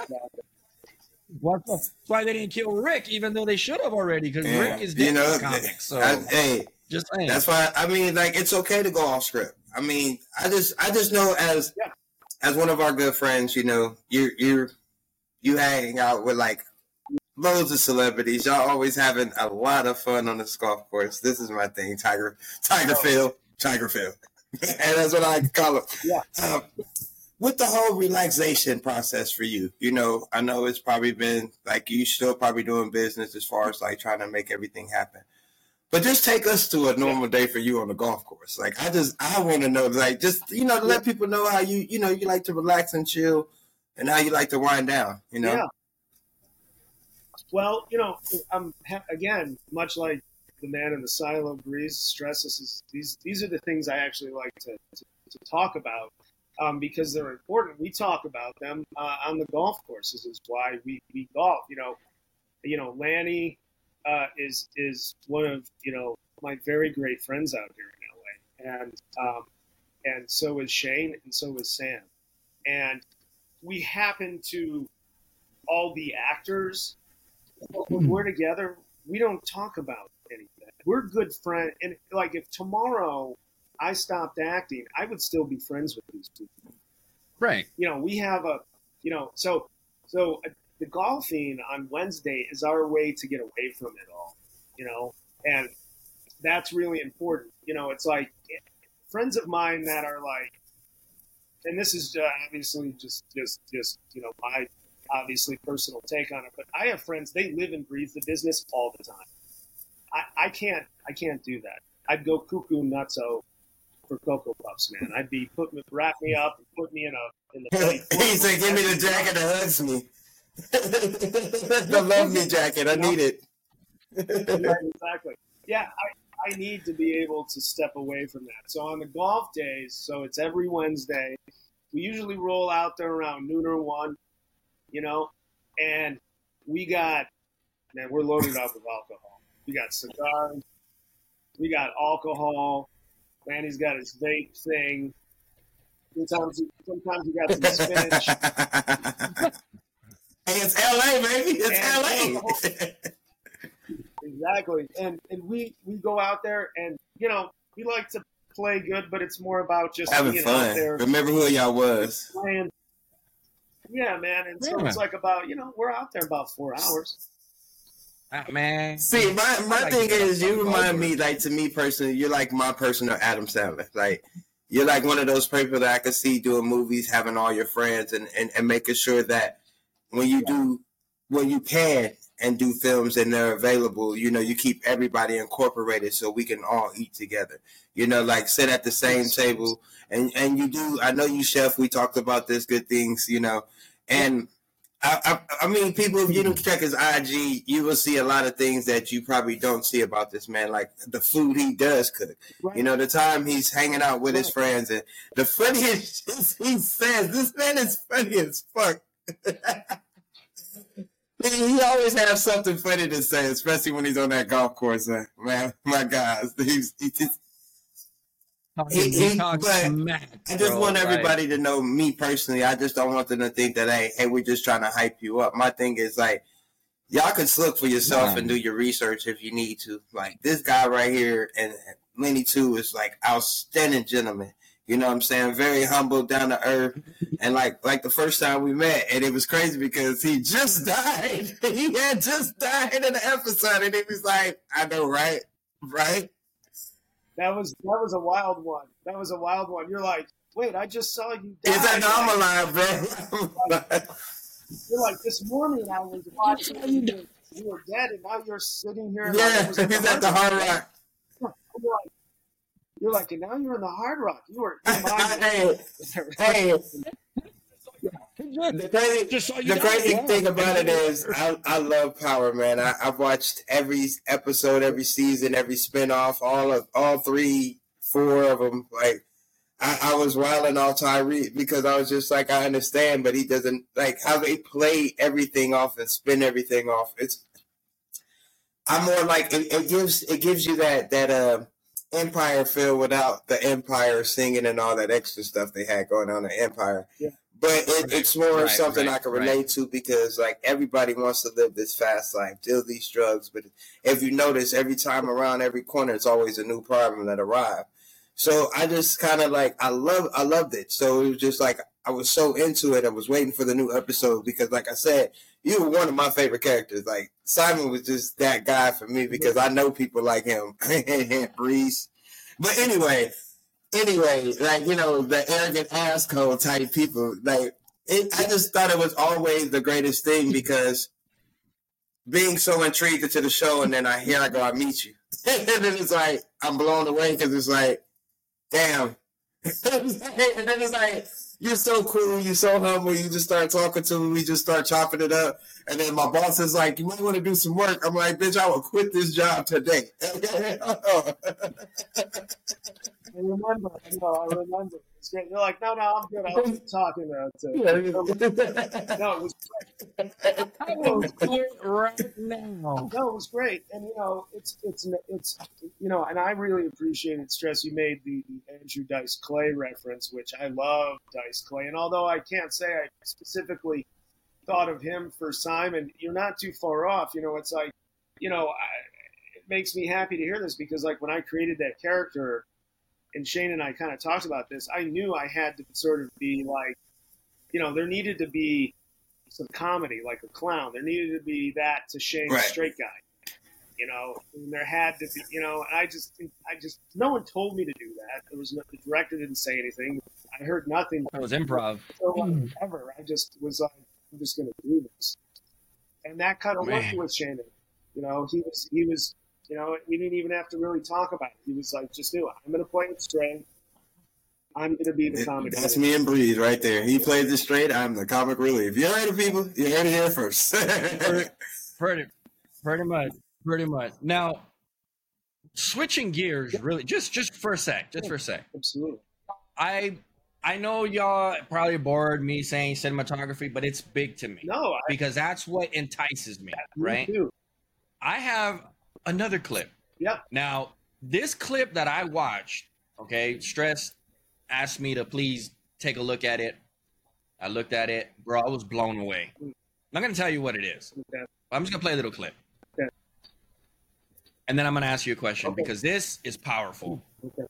[SPEAKER 1] That's why they didn't kill Rick, even though they should have already, because
[SPEAKER 2] Yeah.
[SPEAKER 1] Rick is dead
[SPEAKER 2] you know,
[SPEAKER 1] in the comics. So
[SPEAKER 2] I- hey,
[SPEAKER 1] just saying.
[SPEAKER 2] that's why I mean, like, it's okay to go off script. I mean, I just, I just know as,
[SPEAKER 3] Yeah.
[SPEAKER 2] as one of our good friends, you know, you, you, you hang out with like loads of celebrities. Y'all always having a lot of fun on this golf course. This is my thing, Tiger, Tiger Phil, Tiger Phil, and that's what I call it.
[SPEAKER 3] Yeah.
[SPEAKER 2] Um, with the whole relaxation process for you, you know, I know it's probably been like you still probably doing business as far as like trying to make everything happen. But just take us to a normal day for you on the golf course. Like I just I want to know, like just you know, to let people know how you you know you like to relax and chill, and how you like to wind down. You know,
[SPEAKER 3] Yeah. Well, you know, I'm again much like the man in the silo Breez. stresses these these are the things I actually like to to, to talk about. Um, because they're important. We talk about them uh, on the golf courses. Is why we, we golf. You know, you know, Lanny uh, is is one of you know my very great friends out here in LA, and um, and so is Shane, and so is Sam, and we happen to all the actors. When we're together, we don't talk about anything. We're good friends, and like if tomorrow I stopped acting, I would still be friends with these people.
[SPEAKER 1] Right.
[SPEAKER 3] You know, we have a, you know, so so uh, the golfing on Wednesday is our way to get away from it all. You know, and that's really important. You know, it's like friends of mine that are like, and this is uh, obviously just just just you know my obviously personal take on it, but I have friends they live and breathe the business all the time. I, I can't I can't do that. I'd go cuckoo nutso for Cocoa Puffs, man. I'd be put me, wrap me up and put me in a in the.
[SPEAKER 2] he said, "Give me the jacket that hugs me." the love me jacket. I need it.
[SPEAKER 3] exactly. Yeah, I, I need to be able to step away from that. So on the golf days, so it's every Wednesday. We usually roll out there around noon or one, you know, and we got man, we're loaded up with alcohol. We got cigars, we got alcohol. Lanny's got his vape thing. Sometimes, he, sometimes he got some spinach.
[SPEAKER 2] hey, it's LA, baby. It's
[SPEAKER 3] And-
[SPEAKER 2] LA.
[SPEAKER 3] exactly, and and we we go out there, and you know we like to play good, but it's more about just
[SPEAKER 2] Having
[SPEAKER 3] being out
[SPEAKER 2] fun.
[SPEAKER 3] there
[SPEAKER 2] Remember who y'all was.
[SPEAKER 3] playing. Yeah, man, and so
[SPEAKER 1] Yeah.
[SPEAKER 3] it's like about you know we're out there about four hours.
[SPEAKER 1] Ah, man.
[SPEAKER 2] See, my, my
[SPEAKER 1] like
[SPEAKER 2] thing is, you remind me, like, to me personally, you're like my personal Adam Sandler. Like, you're like one of those people that I could see doing movies, having all your friends, and, and, and making sure that when you do, when you can and do films and they're available, you know, you keep everybody incorporated so we can all eat together. You know, like sit at the same table, and and you do. I know you, chef. We talked about this, good things, you know, and. I, I, I mean, people, if you don't check his IG, you will see a lot of things that you probably don't see about this man, like the food he does cook.
[SPEAKER 3] Right.
[SPEAKER 2] You know, the time he's hanging out with his friends, and the funniest shit he says, this man is funny as fuck. he he always has something funny to say, especially when he's on that golf course. uh, Man, my God, he's, he's, he's He-
[SPEAKER 1] He,
[SPEAKER 2] but
[SPEAKER 1] smack,
[SPEAKER 2] I just
[SPEAKER 1] bro,
[SPEAKER 2] want
[SPEAKER 1] like-
[SPEAKER 2] everybody to know me personally. I just don't want them to think that hey, hey, we're just trying to hype you up. My thing is like, y'all can look for yourself
[SPEAKER 1] Yeah.
[SPEAKER 2] and do your research if you need to. Like this guy right here and Lenny too is like outstanding gentleman. You know what I'm saying? Very humble, down to earth, and like like the first time we met, and it was crazy because he just died. he had just died in the episode, and he was like, "I know, right, right."
[SPEAKER 3] That was that was a wild one. That was a wild one. You're like, wait, I just saw you. Die.
[SPEAKER 2] Is that no, I'm alive, bro?
[SPEAKER 3] You're like, this morning I was watching you. You were dead, and now you're sitting here. and
[SPEAKER 2] Yeah,
[SPEAKER 3] like, it was
[SPEAKER 2] he's at the Hard Rock.
[SPEAKER 3] You're like, you're like, and now you're in the Hard Rock. You were.
[SPEAKER 2] hey, hey. The crazy,
[SPEAKER 1] Just
[SPEAKER 2] the crazy thing about it is, I, I love Power, man. I, I've watched every episode, every season, every spinoff, all of all three, four of them. Like, I, I was wilding all Tyree because I was just like, I understand, but he doesn't like how they play everything off and spin everything off. It's I'm more like it, it gives it gives you that that uh Empire feel without the Empire singing and all that extra stuff they had going on in Empire.
[SPEAKER 3] Yeah.
[SPEAKER 2] But it, it's more
[SPEAKER 1] Right,
[SPEAKER 2] something
[SPEAKER 1] right,
[SPEAKER 2] I can
[SPEAKER 1] right.
[SPEAKER 2] relate to because like everybody wants to live this fast life, deal these drugs. But if you notice, every time around every corner, it's always a new problem that arrives. So I just kind of like I love I loved it. So it was just like I was so into it. I was waiting for the new episode because, like I said, you were one of my favorite characters. Like Simon was just that guy for me because I know people like him, Reese. But anyway, anyway, like you know, the arrogant asshole type people. Like it, I just thought it was always the greatest thing because being so intrigued into the show, and then I here I go, I meet you, and then it's like I'm blown away because it's like, damn, and then it's like. You're so cool. You're so humble. You just start talking to me. We just start chopping it up. And then my boss is like, "You might want to do some work." I'm like, "Bitch, I will quit this job today."
[SPEAKER 3] I remember. I know. I remember. It's great. You're like, no, no, I'm good. I was talking about to
[SPEAKER 2] Yeah.
[SPEAKER 3] no, it was
[SPEAKER 1] I will quit right now.
[SPEAKER 3] no, it was great, and you know, it's it's it's you know, and I really appreciated stress. You made the, the Andrew Dice Clay reference, which I love Dice Clay, and although I can't say I specifically thought of him for Simon, you're not too far off. You know, it's like, you know, I, it makes me happy to hear this because like when I created that character, and Shane and I kind of talked about this, I knew I had to sort of be like, you know, there needed to be some comedy, like a clown. There needed to be that to Shane's
[SPEAKER 2] Right.
[SPEAKER 3] straight guy. You know, and there had to be, you know, and I just, I just, no one told me to do that. There was no, the director didn't say anything. I heard nothing
[SPEAKER 1] That was improv.
[SPEAKER 3] so long ever. I just was like, I'm just going to do this, and that kind of worked with Shannon. You know, he was, he was, you know, we didn't even have to really talk about it. He was like, just do it. I'm going to play it straight. I'm going to be the comedy.
[SPEAKER 2] That's me and Breez right there. He plays it straight. I'm the comic relief. You heard it, people. You heard it here first.
[SPEAKER 1] Pretty, pretty much, pretty much. Now, switching gears, really, just just for a sec, just for a sec.
[SPEAKER 3] Absolutely.
[SPEAKER 1] I I know y'all probably bored me saying cinematography, but it's big to me
[SPEAKER 3] No, I
[SPEAKER 1] because that's what entices me,
[SPEAKER 3] me
[SPEAKER 1] right?
[SPEAKER 3] too.
[SPEAKER 1] I have another clip.
[SPEAKER 3] Yep.
[SPEAKER 1] Now, this clip that I watched, okay, Stress asked me to please take a look at it. I looked at it, bro. I was blown away. I'm not gonna tell you what it is.
[SPEAKER 3] Okay.
[SPEAKER 1] I'm just gonna play a little clip.
[SPEAKER 3] Okay.
[SPEAKER 1] And then I'm gonna ask you a question
[SPEAKER 3] Okay.
[SPEAKER 1] because this is powerful.
[SPEAKER 3] Okay.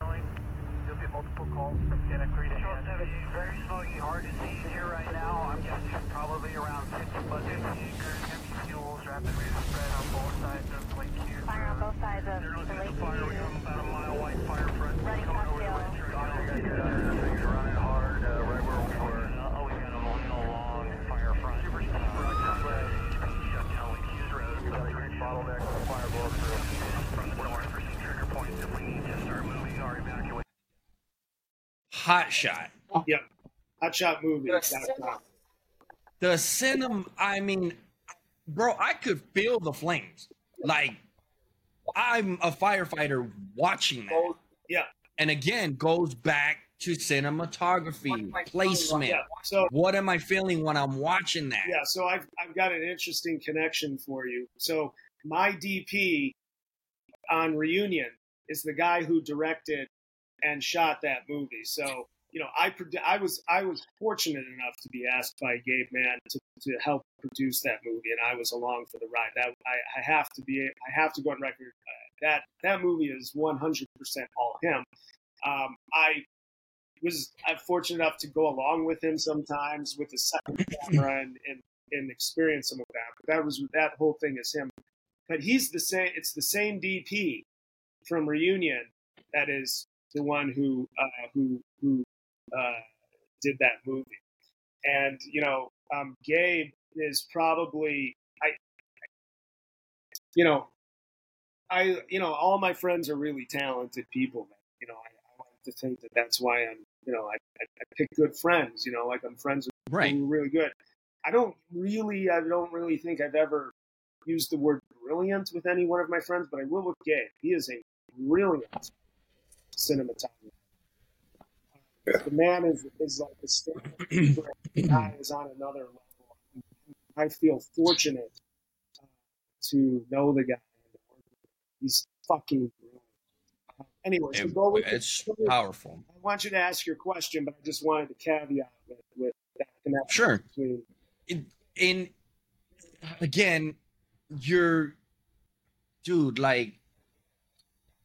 [SPEAKER 5] You'll get multiple calls from Santa Cruz to Very smoky, hard to see here right now. I'm guessing probably around 50 plus 50 acres, heavy fuels, rapid rate of spread on both sides of Lake Hughes.
[SPEAKER 6] Fire on both sides of
[SPEAKER 5] They're looking at the fire. We have about a mile wide fire front
[SPEAKER 6] Running
[SPEAKER 5] coming over the
[SPEAKER 6] uphill.
[SPEAKER 5] west right now. Things running hard uh, right where we were. Oh, we got a long, long fire front. Super steep rock sled. Shut down Lake Hughes Road. We got a great bottleneck with fire blow through. From north for some trigger points if we need to start moving or evacuate.
[SPEAKER 1] Hot shot.
[SPEAKER 3] Yep. Hot shot movie. That's not-
[SPEAKER 1] The cinema. I mean, bro, I could feel the flames. Like, I'm a firefighter watching that.
[SPEAKER 3] Yeah.
[SPEAKER 1] And again, goes back to cinematography, placement.
[SPEAKER 3] Yeah. So
[SPEAKER 1] What am I feeling when I'm watching that?
[SPEAKER 3] Yeah, so I've I've got an interesting connection for you. So my DP on Reunion is the guy who directed and shot that movie. So you know, I I was I was fortunate enough to be asked by Gabe Mann to, to help produce that movie, and I was along for the ride. That I, I have to be I have to go on record uh, that that movie is 100 percent all him. Um, I was I'm fortunate enough to go along with him sometimes with the second camera and, and and experience some of that. But that was that whole thing is him. But he's the same. It's the same DP from Reunion that is the one who uh, who who uh, did that movie. And you know, um, Gabe is probably I. You know, I you know all my friends are really talented people. Man. You know, I, I like to think that that's why I'm. You know, I, I, I pick good friends. You know, like I'm friends with
[SPEAKER 1] Right.
[SPEAKER 3] who are really good. I don't really, I don't really think I've ever used the word brilliant with any one of my friends, but I will with Gabe. He is a brilliant cinematographer. The man is is like a stand the guy is on another level. I feel fortunate uh, to know the guy. and to work with him. He's fucking brilliant. Uh, anyway, so go with
[SPEAKER 1] it's powerful.
[SPEAKER 3] I want you to ask your question, but I just wanted to caveat with, with that connection
[SPEAKER 1] Sure.
[SPEAKER 3] between
[SPEAKER 1] in again, you're dude, like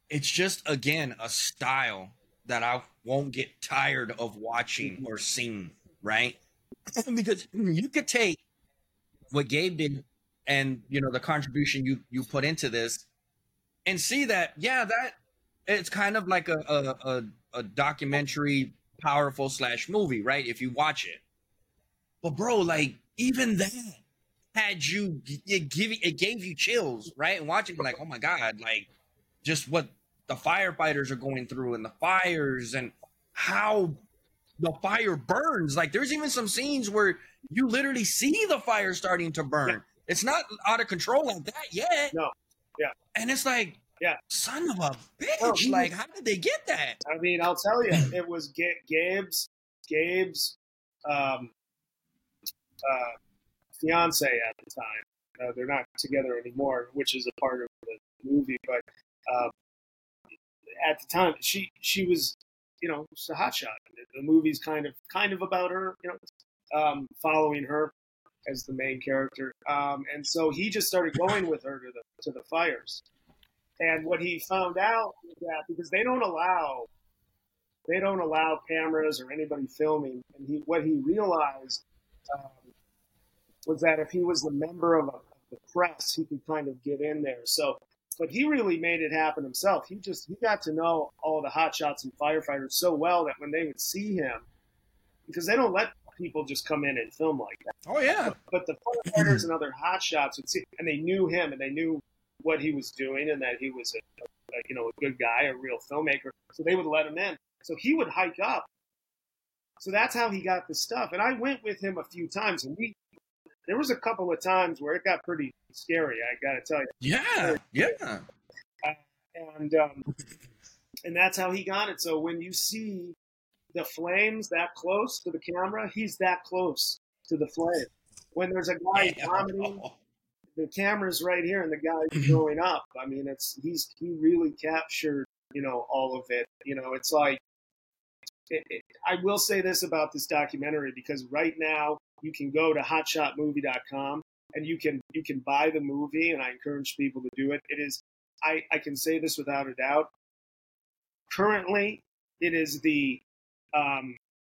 [SPEAKER 1] it's just again a style that I won't get tired of watching or seeing, right? because you could take what Gabe did and you know the contribution you you put into this and see that yeah that it's kind of like a a, a, a documentary powerful slash movie right? If you watch it. But bro like even that had you it give it gave you chills right? And watching like oh my god like just what the firefighters are going through and the fires and how the fire burns like there's even some scenes where you literally see the fire starting to burn
[SPEAKER 3] Yeah.
[SPEAKER 1] it's not out of control like that yet
[SPEAKER 3] No. Yeah.
[SPEAKER 1] And it's like,
[SPEAKER 3] Yeah.
[SPEAKER 1] son of a bitch.
[SPEAKER 3] No, he
[SPEAKER 1] like, how did they get that?
[SPEAKER 3] I mean, I'll tell you, it was Ga- Gabe's Gabe's um, uh, fiance at the time. Uh, they're not together anymore, which is a part of the movie. But um, at the time, she she was, you know, just a hotshot. The movie's kind of kind of about her, you know, um, following her as the main character. Um, and so he just started going with her to the to the fires. And what he found out was that because they don't allow they don't allow cameras or anybody filming, and he what he realized um, was that if he was a member of, a, of the press, he could kind of get in there. So, but he really made it happen himself. He just he got to know all the hotshots and firefighters so well that when they would see him, because they don't let people just come in and film like that
[SPEAKER 1] Oh, yeah.
[SPEAKER 3] but the firefighters and other hotshots would see, and they knew him, and they knew what he was doing, and that he was a, a you know a good guy, a real filmmaker. So they would let him in. So he would hike up. So that's how he got the stuff. And I went with him a few times, and we there was a couple of times where it got pretty scary. I got to tell you
[SPEAKER 1] Yeah. Yeah.
[SPEAKER 3] and um, and that's how he got it. So when you see the flames that close to the camera, he's that close to the flame. When there's a guy vomiting, the camera's right here, and the guy's going up. I mean, it's he's he really captured you know all of it. You know, it's like it, it, I will say this about this documentary because right now you can go to hotshotmovie.com and you can you can buy the movie, and I encourage people to do it. It is I, I can say this without a doubt. Currently, it is the um,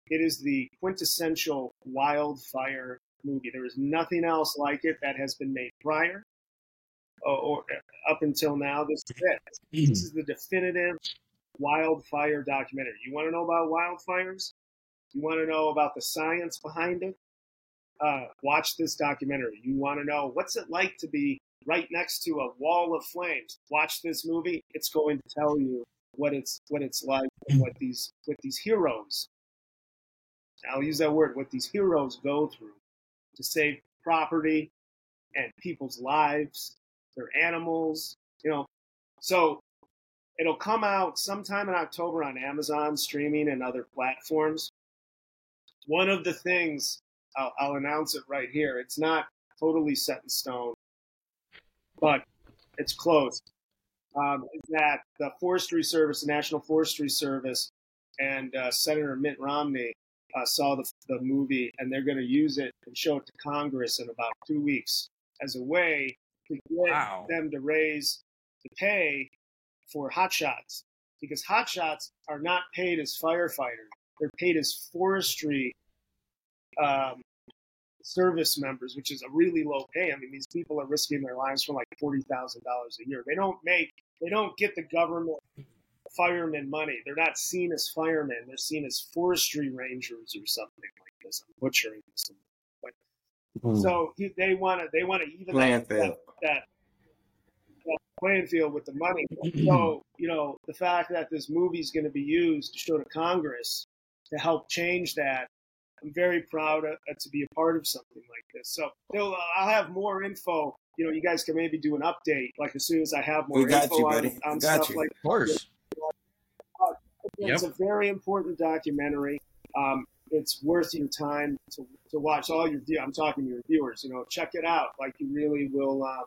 [SPEAKER 3] it is the quintessential wildfire movie. There is nothing else like it that has been made prior or, or up until now. This is it. This is the definitive wildfire documentary. You want to know about wildfires? You want to know about the science behind it? Uh, watch this documentary. You want to know what's it like to be right next to a wall of flames? Watch this movie. It's going to tell you what it's what it's like and what these what these heroes. I'll use that word. What these heroes go through to save property and people's lives, their animals. You know, so it'll come out sometime in October on Amazon streaming and other platforms. One of the things I'll, I'll announce it right here. It's not totally set in stone, but it's close. Um, is that the Forestry Service, the National Forestry Service, and uh, Senator Mitt Romney uh, saw the, the movie, and they're going to use it and show it to Congress in about two weeks as a way to get
[SPEAKER 1] Wow.
[SPEAKER 3] them to raise the pay for hotshots because hotshots are not paid as firefighters; they're paid as forestry um, service members, which is a really low pay. I mean, these people are risking their lives for like forty thousand dollars a year. They don't make, they don't get the government fireman money. They're not seen as firemen. They're seen as forestry rangers or something like this. I'm butchering this.
[SPEAKER 2] Hmm.
[SPEAKER 3] So they want to, they want to even
[SPEAKER 2] Playing
[SPEAKER 3] that, that, that playing field with the money. So you know, the fact that this movie is going to be used to show to Congress to help change that I'm very proud of, uh, to be a part of something like this. So they'll- I'll have more info. You know, you guys can maybe do an update, like as soon as I have more
[SPEAKER 2] We got
[SPEAKER 3] info
[SPEAKER 2] you,
[SPEAKER 3] on,
[SPEAKER 2] buddy.
[SPEAKER 3] on
[SPEAKER 2] We got
[SPEAKER 3] stuff
[SPEAKER 2] you.
[SPEAKER 3] like
[SPEAKER 1] Of course.
[SPEAKER 3] it's a very important documentary. Um, it's worth your time to, to watch. All your I'm talking to your viewers. You know, check it out. Like you really will. Uh,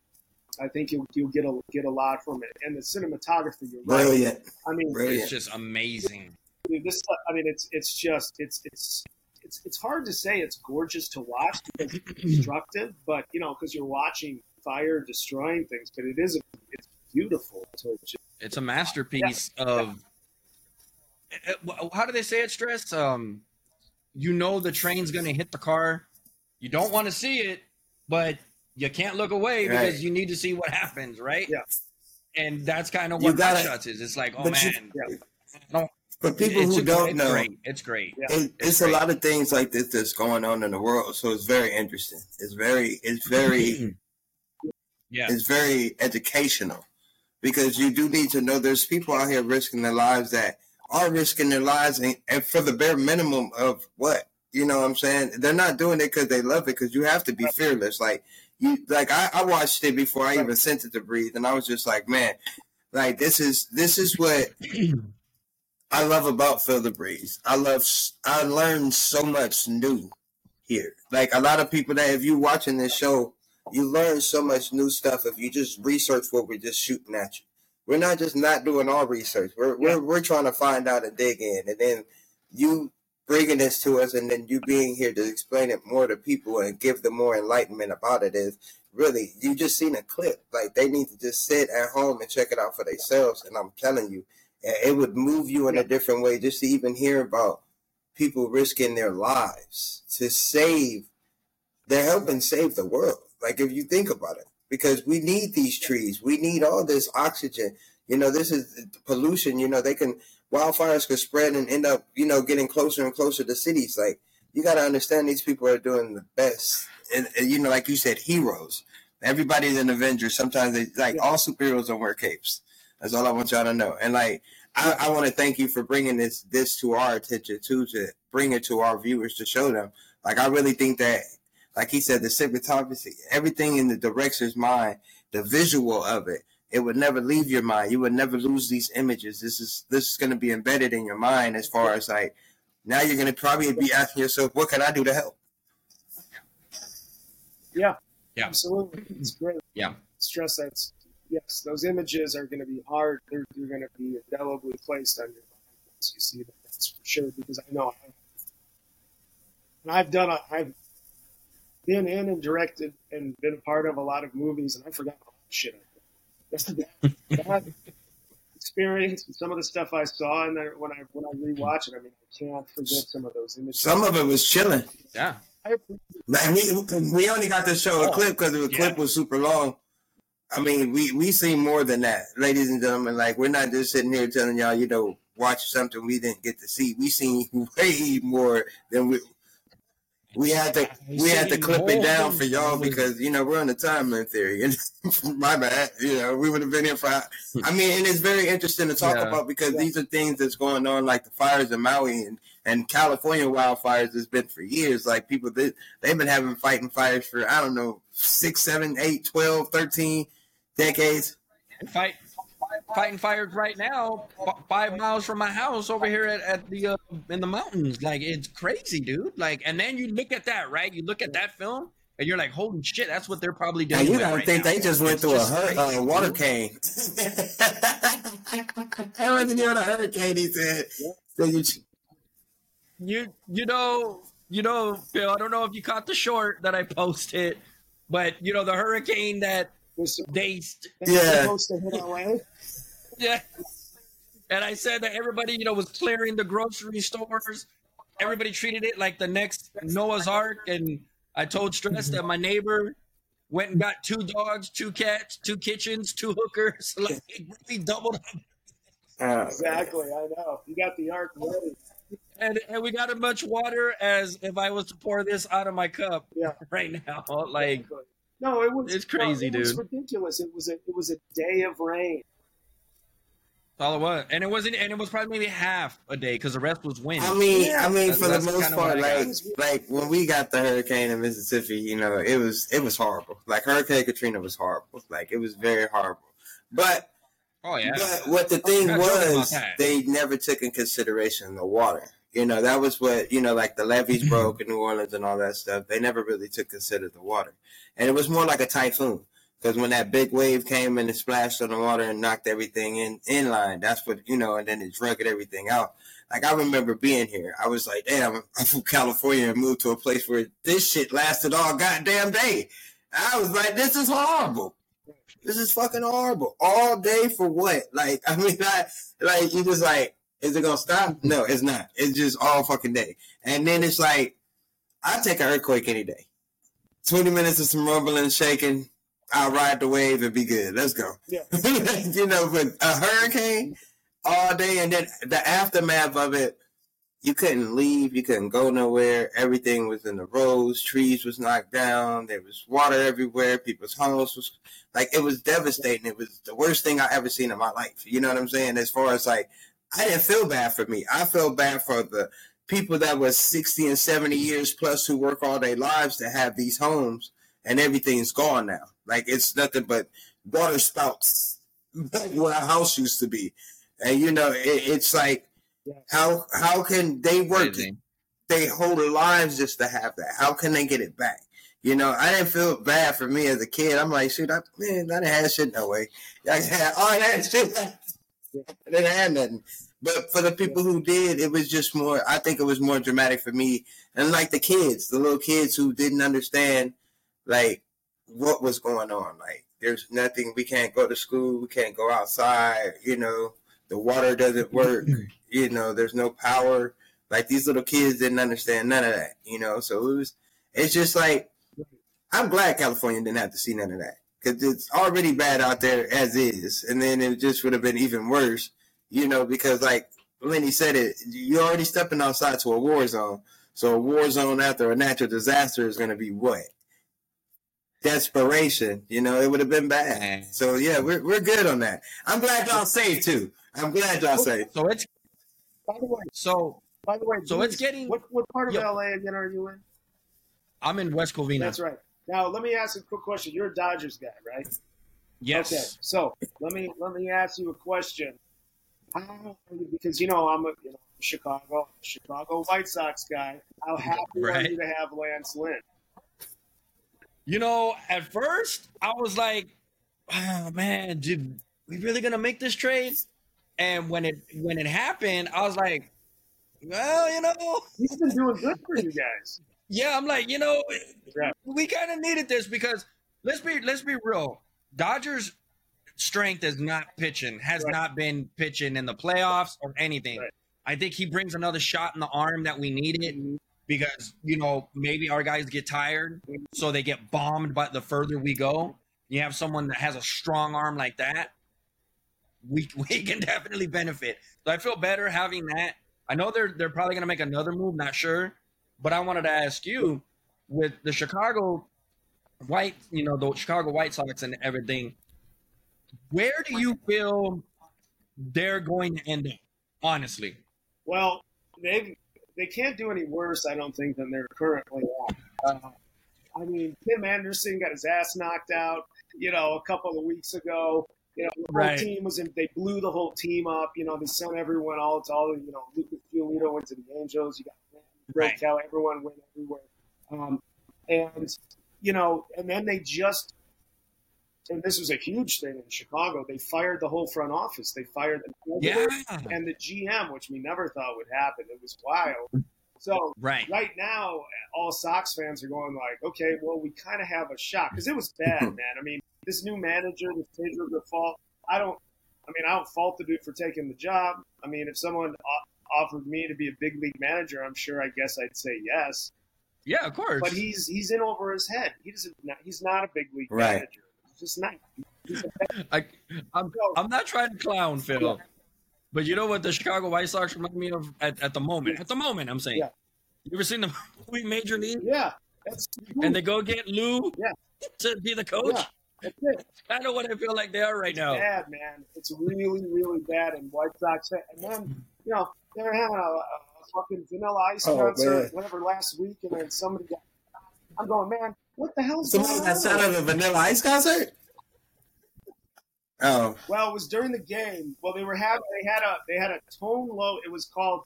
[SPEAKER 3] I think you'll you'll get a get a lot from it. And the cinematography, you're right.
[SPEAKER 2] Brilliant.
[SPEAKER 3] I mean,
[SPEAKER 1] It's just amazing.
[SPEAKER 3] dude, this I mean, it's it's just it's it's it's it's hard to say it's gorgeous to watch because it's destructive, but you know, because you're watching fire destroying things, but it is it's beautiful. So it's just,
[SPEAKER 1] It's a masterpiece of. Uh, uh, How do they say it, Stress? Um, you know the train's going to hit the car. You don't want to see it, but you can't look away
[SPEAKER 2] Right.
[SPEAKER 1] because you need to see what happens, right?
[SPEAKER 3] Yeah.
[SPEAKER 1] And that's kind of what
[SPEAKER 2] gotta-
[SPEAKER 1] Hot Shots is. It's like, oh
[SPEAKER 2] but you-
[SPEAKER 1] man,
[SPEAKER 3] yeah.
[SPEAKER 2] For people
[SPEAKER 1] it's
[SPEAKER 2] who
[SPEAKER 1] a-
[SPEAKER 2] don't
[SPEAKER 1] it's
[SPEAKER 2] know,
[SPEAKER 1] great. it's great.
[SPEAKER 3] Yeah.
[SPEAKER 2] it,
[SPEAKER 1] It's
[SPEAKER 2] it's a lot of things like this that's going on in the world. So it's very interesting. It's very, it's very,
[SPEAKER 1] Yeah,
[SPEAKER 2] it's very educational because you do need to know there's people out here risking their lives that are risking their lives and, and for the bare minimum of what You know what I'm saying? They're not doing it because they love it. Because you have to be fearless. Like you, like I, I watched it before I even sent it to Breez, and I was just like, man, like this is this is what I love about Feel the Breez. I love. I learned so much new here. Like a lot of people that if you watching this show, you learn so much new stuff if you just research what we're just shooting at you. We're not just not doing our research. We're we're we're trying to find out and dig in, and then you bringing this to us, and then you being here to explain it more to people and give them more enlightenment about it is really you just seen a clip. Like they need to just sit at home and check it out for themselves. And I'm telling you, it would move you in a different way just to even hear about people risking their lives to save. They're helping save the world. Like if you think about it, because we need these trees, we need all this oxygen. You know, this is pollution. You know, they can wildfires could spread and end up, you know, getting closer and closer to cities. Like you got to understand, these people are doing the best, and, and, you know, like you said, heroes. Everybody's an Avenger. Sometimes they like all superheroes don't wear capes. That's all I want y'all to know. And like, I, I want to thank you for bringing this this to our attention too, to bring it to our viewers to show them. Like, I really think that, like he said, the cinematography, everything in the director's mind, the visual of it, it would never leave your mind. You would never lose these images. This is this is going to be embedded in your mind as far as like now you're going to probably be asking yourself, what can I do to help?
[SPEAKER 3] Yeah,
[SPEAKER 1] yeah,
[SPEAKER 3] absolutely. It's great.
[SPEAKER 1] Yeah,
[SPEAKER 3] stress that yes, those images are going to be hard. They're, they're going to be indelibly placed on your mind once you see them. That's for sure. Because I know, I, and I've done, a, I've been in and directed and been a part of a lot of movies, and I forgot all that shit. That, that experience and some of the stuff I saw and when I when I rewatch it, I mean, I can't forget some of those images.
[SPEAKER 2] Some of it was chilling.
[SPEAKER 1] Yeah.
[SPEAKER 2] Man, we, we only got to show a oh, clip because the yeah. clip was super long. I mean, we we seen more than that, ladies and gentlemen. Like we're not just sitting here telling y'all, you know, watch something we didn't get to see. We seen way more than we we had to we had to clip it down for y'all because you know we're on the timeline theory. And my bad, you know, we would have been here for. I mean, and it's very interesting to talk yeah. about because yeah. these are things that's going on, like the fires in Maui and and California wildfires has been for years. Like people, they, they've been having fighting fires for I don't know six, seven, eight, twelve, thirteen decades.
[SPEAKER 1] Fight, fighting fires right now, five miles from my house over here at, at the uh, in the mountains. Like it's crazy, dude. Like, and then you look at that, right? You look at that film, and you're like, holy shit, that's what they're probably doing.
[SPEAKER 2] you don't right think now. they just went it's through just a hur- uh, water cane? I wasn't even a hurricane. He said.
[SPEAKER 1] Yeah. You you know you know Phil. I don't know if you caught the short that I posted, but you know the hurricane that was they
[SPEAKER 2] yeah.
[SPEAKER 3] supposed to hit LA.
[SPEAKER 1] Yeah. And I said that everybody, you know, was clearing the grocery stores. Everybody treated it like the next Noah's Ark. And I told Stress that my neighbor went and got two dogs, two cats, two kitchens, two hookers. Like he doubled
[SPEAKER 3] up. Ah, exactly, I know. You got the ark ready.
[SPEAKER 1] And, and we got as much water as if I was to pour this out of my cup
[SPEAKER 3] yeah.
[SPEAKER 1] right now. Like exactly.
[SPEAKER 3] No, it was
[SPEAKER 1] it's crazy,
[SPEAKER 3] no, it
[SPEAKER 1] dude.
[SPEAKER 3] Was ridiculous. It was a it was a day of rain.
[SPEAKER 1] All it was, and it wasn't, and it was probably maybe half a day because the rest was wind.
[SPEAKER 2] I mean, yeah. I mean, that's, for the most part, like, like when we got the hurricane in Mississippi, you know, it was it was horrible. Like Hurricane Katrina was horrible. Like it was very horrible. But
[SPEAKER 1] oh yeah,
[SPEAKER 2] but what the thing was, they never took in consideration the water. You know, that was what, you know, like the levees mm-hmm. broke in New Orleans and all that stuff. They never really took consider the water. And it was more like a typhoon. Because when that big wave came and it splashed on the water and knocked everything in, in line, that's what, you know, and then it drug everything out. Like, I remember being here. I was like, damn, I'm from California and moved to a place where this shit lasted all goddamn day. I was like, this is horrible. This is fucking horrible. All day for what? Like, I mean, I, like, you just like, is it gonna stop? No, it's not. It's just all fucking day. And then it's like, I take an earthquake any day. 20 minutes of some rumbling, and shaking. I'll ride the wave and be good. Let's go.
[SPEAKER 3] Yeah.
[SPEAKER 2] you know, but a hurricane all day and then the aftermath of it, you couldn't leave, you couldn't go nowhere. Everything was in the roads, trees was knocked down, there was water everywhere, people's homes was like it was devastating. It was the worst thing I ever seen in my life. You know what I'm saying? As far as like I didn't feel bad for me. I felt bad for the people that was 60 and 70 years plus who work all their lives to have these homes and everything's gone now. Like it's nothing but water spouts like where a house used to be. And you know, it, it's like how how can they work they whole lives just to have that? How can they get it back? You know, I didn't feel bad for me as a kid. I'm like, shoot, I, man, I didn't have shit no way. I had all that shit. I didn't have nothing. But for the people who did, it was just more. I think it was more dramatic for me, and like the kids, the little kids who didn't understand, like what was going on. Like, there's nothing. We can't go to school. We can't go outside. You know, the water doesn't work. Mm-hmm. you know, there's no power. Like these little kids didn't understand none of that. You know, so it was. It's just like I'm glad California didn't have to see none of that because it's already bad out there as is, and then it just would have been even worse. You know, because like Lenny said it, you're already stepping outside to a war zone. So a war zone after a natural disaster is going to be what? Desperation. You know, it would have been bad.
[SPEAKER 1] Man.
[SPEAKER 2] So yeah, we're we're good on that. I'm glad y'all safe too. I'm glad y'all safe.
[SPEAKER 1] So it's
[SPEAKER 3] By the way,
[SPEAKER 1] so
[SPEAKER 3] by the way,
[SPEAKER 1] So it's getting-
[SPEAKER 3] what what part of
[SPEAKER 1] Yo.
[SPEAKER 3] LA again are you in?
[SPEAKER 1] I'm in West Covina.
[SPEAKER 3] That's right. Now let me ask a quick question. You're a Dodgers guy, right?
[SPEAKER 1] Yes.
[SPEAKER 3] Okay. So let me let me ask you a question. How because you know I'm a you know Chicago Chicago White Sox guy. How happy are you to have Lance Lynn?
[SPEAKER 1] You know, at first I was like, oh, man, did we really gonna make this trade? And when it when it happened, I was like, well, you know,
[SPEAKER 3] He's been doing good for you guys.
[SPEAKER 1] Yeah, I'm like, you know,
[SPEAKER 3] Right.
[SPEAKER 1] we kind of needed this because let's be let's be real. Dodgers strength is not pitching, has
[SPEAKER 3] Right.
[SPEAKER 1] not been pitching in the playoffs or anything.
[SPEAKER 3] Right.
[SPEAKER 1] I think he brings another shot in the arm that we needed mm-hmm. because you know maybe our guys get tired, so they get bombed. But the further we go, you have someone that has a strong arm like that. We we can definitely benefit. So I feel better having that. I know they're they're probably gonna make another move, not sure, but I wanted to ask you with the Chicago White, you know, the Chicago White Sox and everything. Where do you feel they're going to end up? Honestly,
[SPEAKER 3] Well, they they can't do any worse, I don't think, than they're currently at. Uh, I mean, Tim Anderson got his ass knocked out, you know, a couple of weeks ago. You know, the whole
[SPEAKER 1] Right.
[SPEAKER 3] team was in. They blew the whole team up. You know, they sent everyone all to all. You know, Lucas Giolito went to the Angels. You got
[SPEAKER 1] Right.
[SPEAKER 3] Kelly. Everyone went everywhere. Um, and you know, and then they just. And this was a huge thing in Chicago. They fired the whole front office. They fired the
[SPEAKER 1] yeah,
[SPEAKER 3] and the GM, which we never thought would happen. It was wild. So
[SPEAKER 1] right,
[SPEAKER 3] right now, all Sox fans are going like, okay, well, we kind of have a shot because it was bad, man. I mean, this new manager, this Pedro Grifol, I don't. I mean, I don't fault the dude for taking the job. I mean, if someone o- offered me to be a big league manager, I'm sure I guess I'd say yes.
[SPEAKER 1] yeah, of course.
[SPEAKER 3] But he's he's in over his head. He doesn't. He's not a big league
[SPEAKER 2] Right.
[SPEAKER 3] manager. He's just not. He's a
[SPEAKER 1] I, I'm, I'm not trying to clown Phil, but you know what the Chicago White Sox remind me of at, at the moment. At the moment, I'm saying.
[SPEAKER 3] Yeah.
[SPEAKER 1] You ever seen the movie Major League?
[SPEAKER 3] yeah. That's
[SPEAKER 1] And they go get Lou
[SPEAKER 3] Yeah.
[SPEAKER 1] to be the coach.
[SPEAKER 3] Yeah. That's it.
[SPEAKER 1] I know what I feel like they are right now.
[SPEAKER 3] bad, man. It's really, really bad. And White Sox, and then you know they were having a, a fucking Vanilla Ice
[SPEAKER 2] Oh,
[SPEAKER 3] concert,
[SPEAKER 2] man.
[SPEAKER 3] whatever, last week, and then somebody got. I'm going, man. What the hell's
[SPEAKER 2] Somebody got shot at a Vanilla Ice concert. Oh,
[SPEAKER 3] Well, it was during the game. Well, they were having they had a they had a Tone Loc. It was called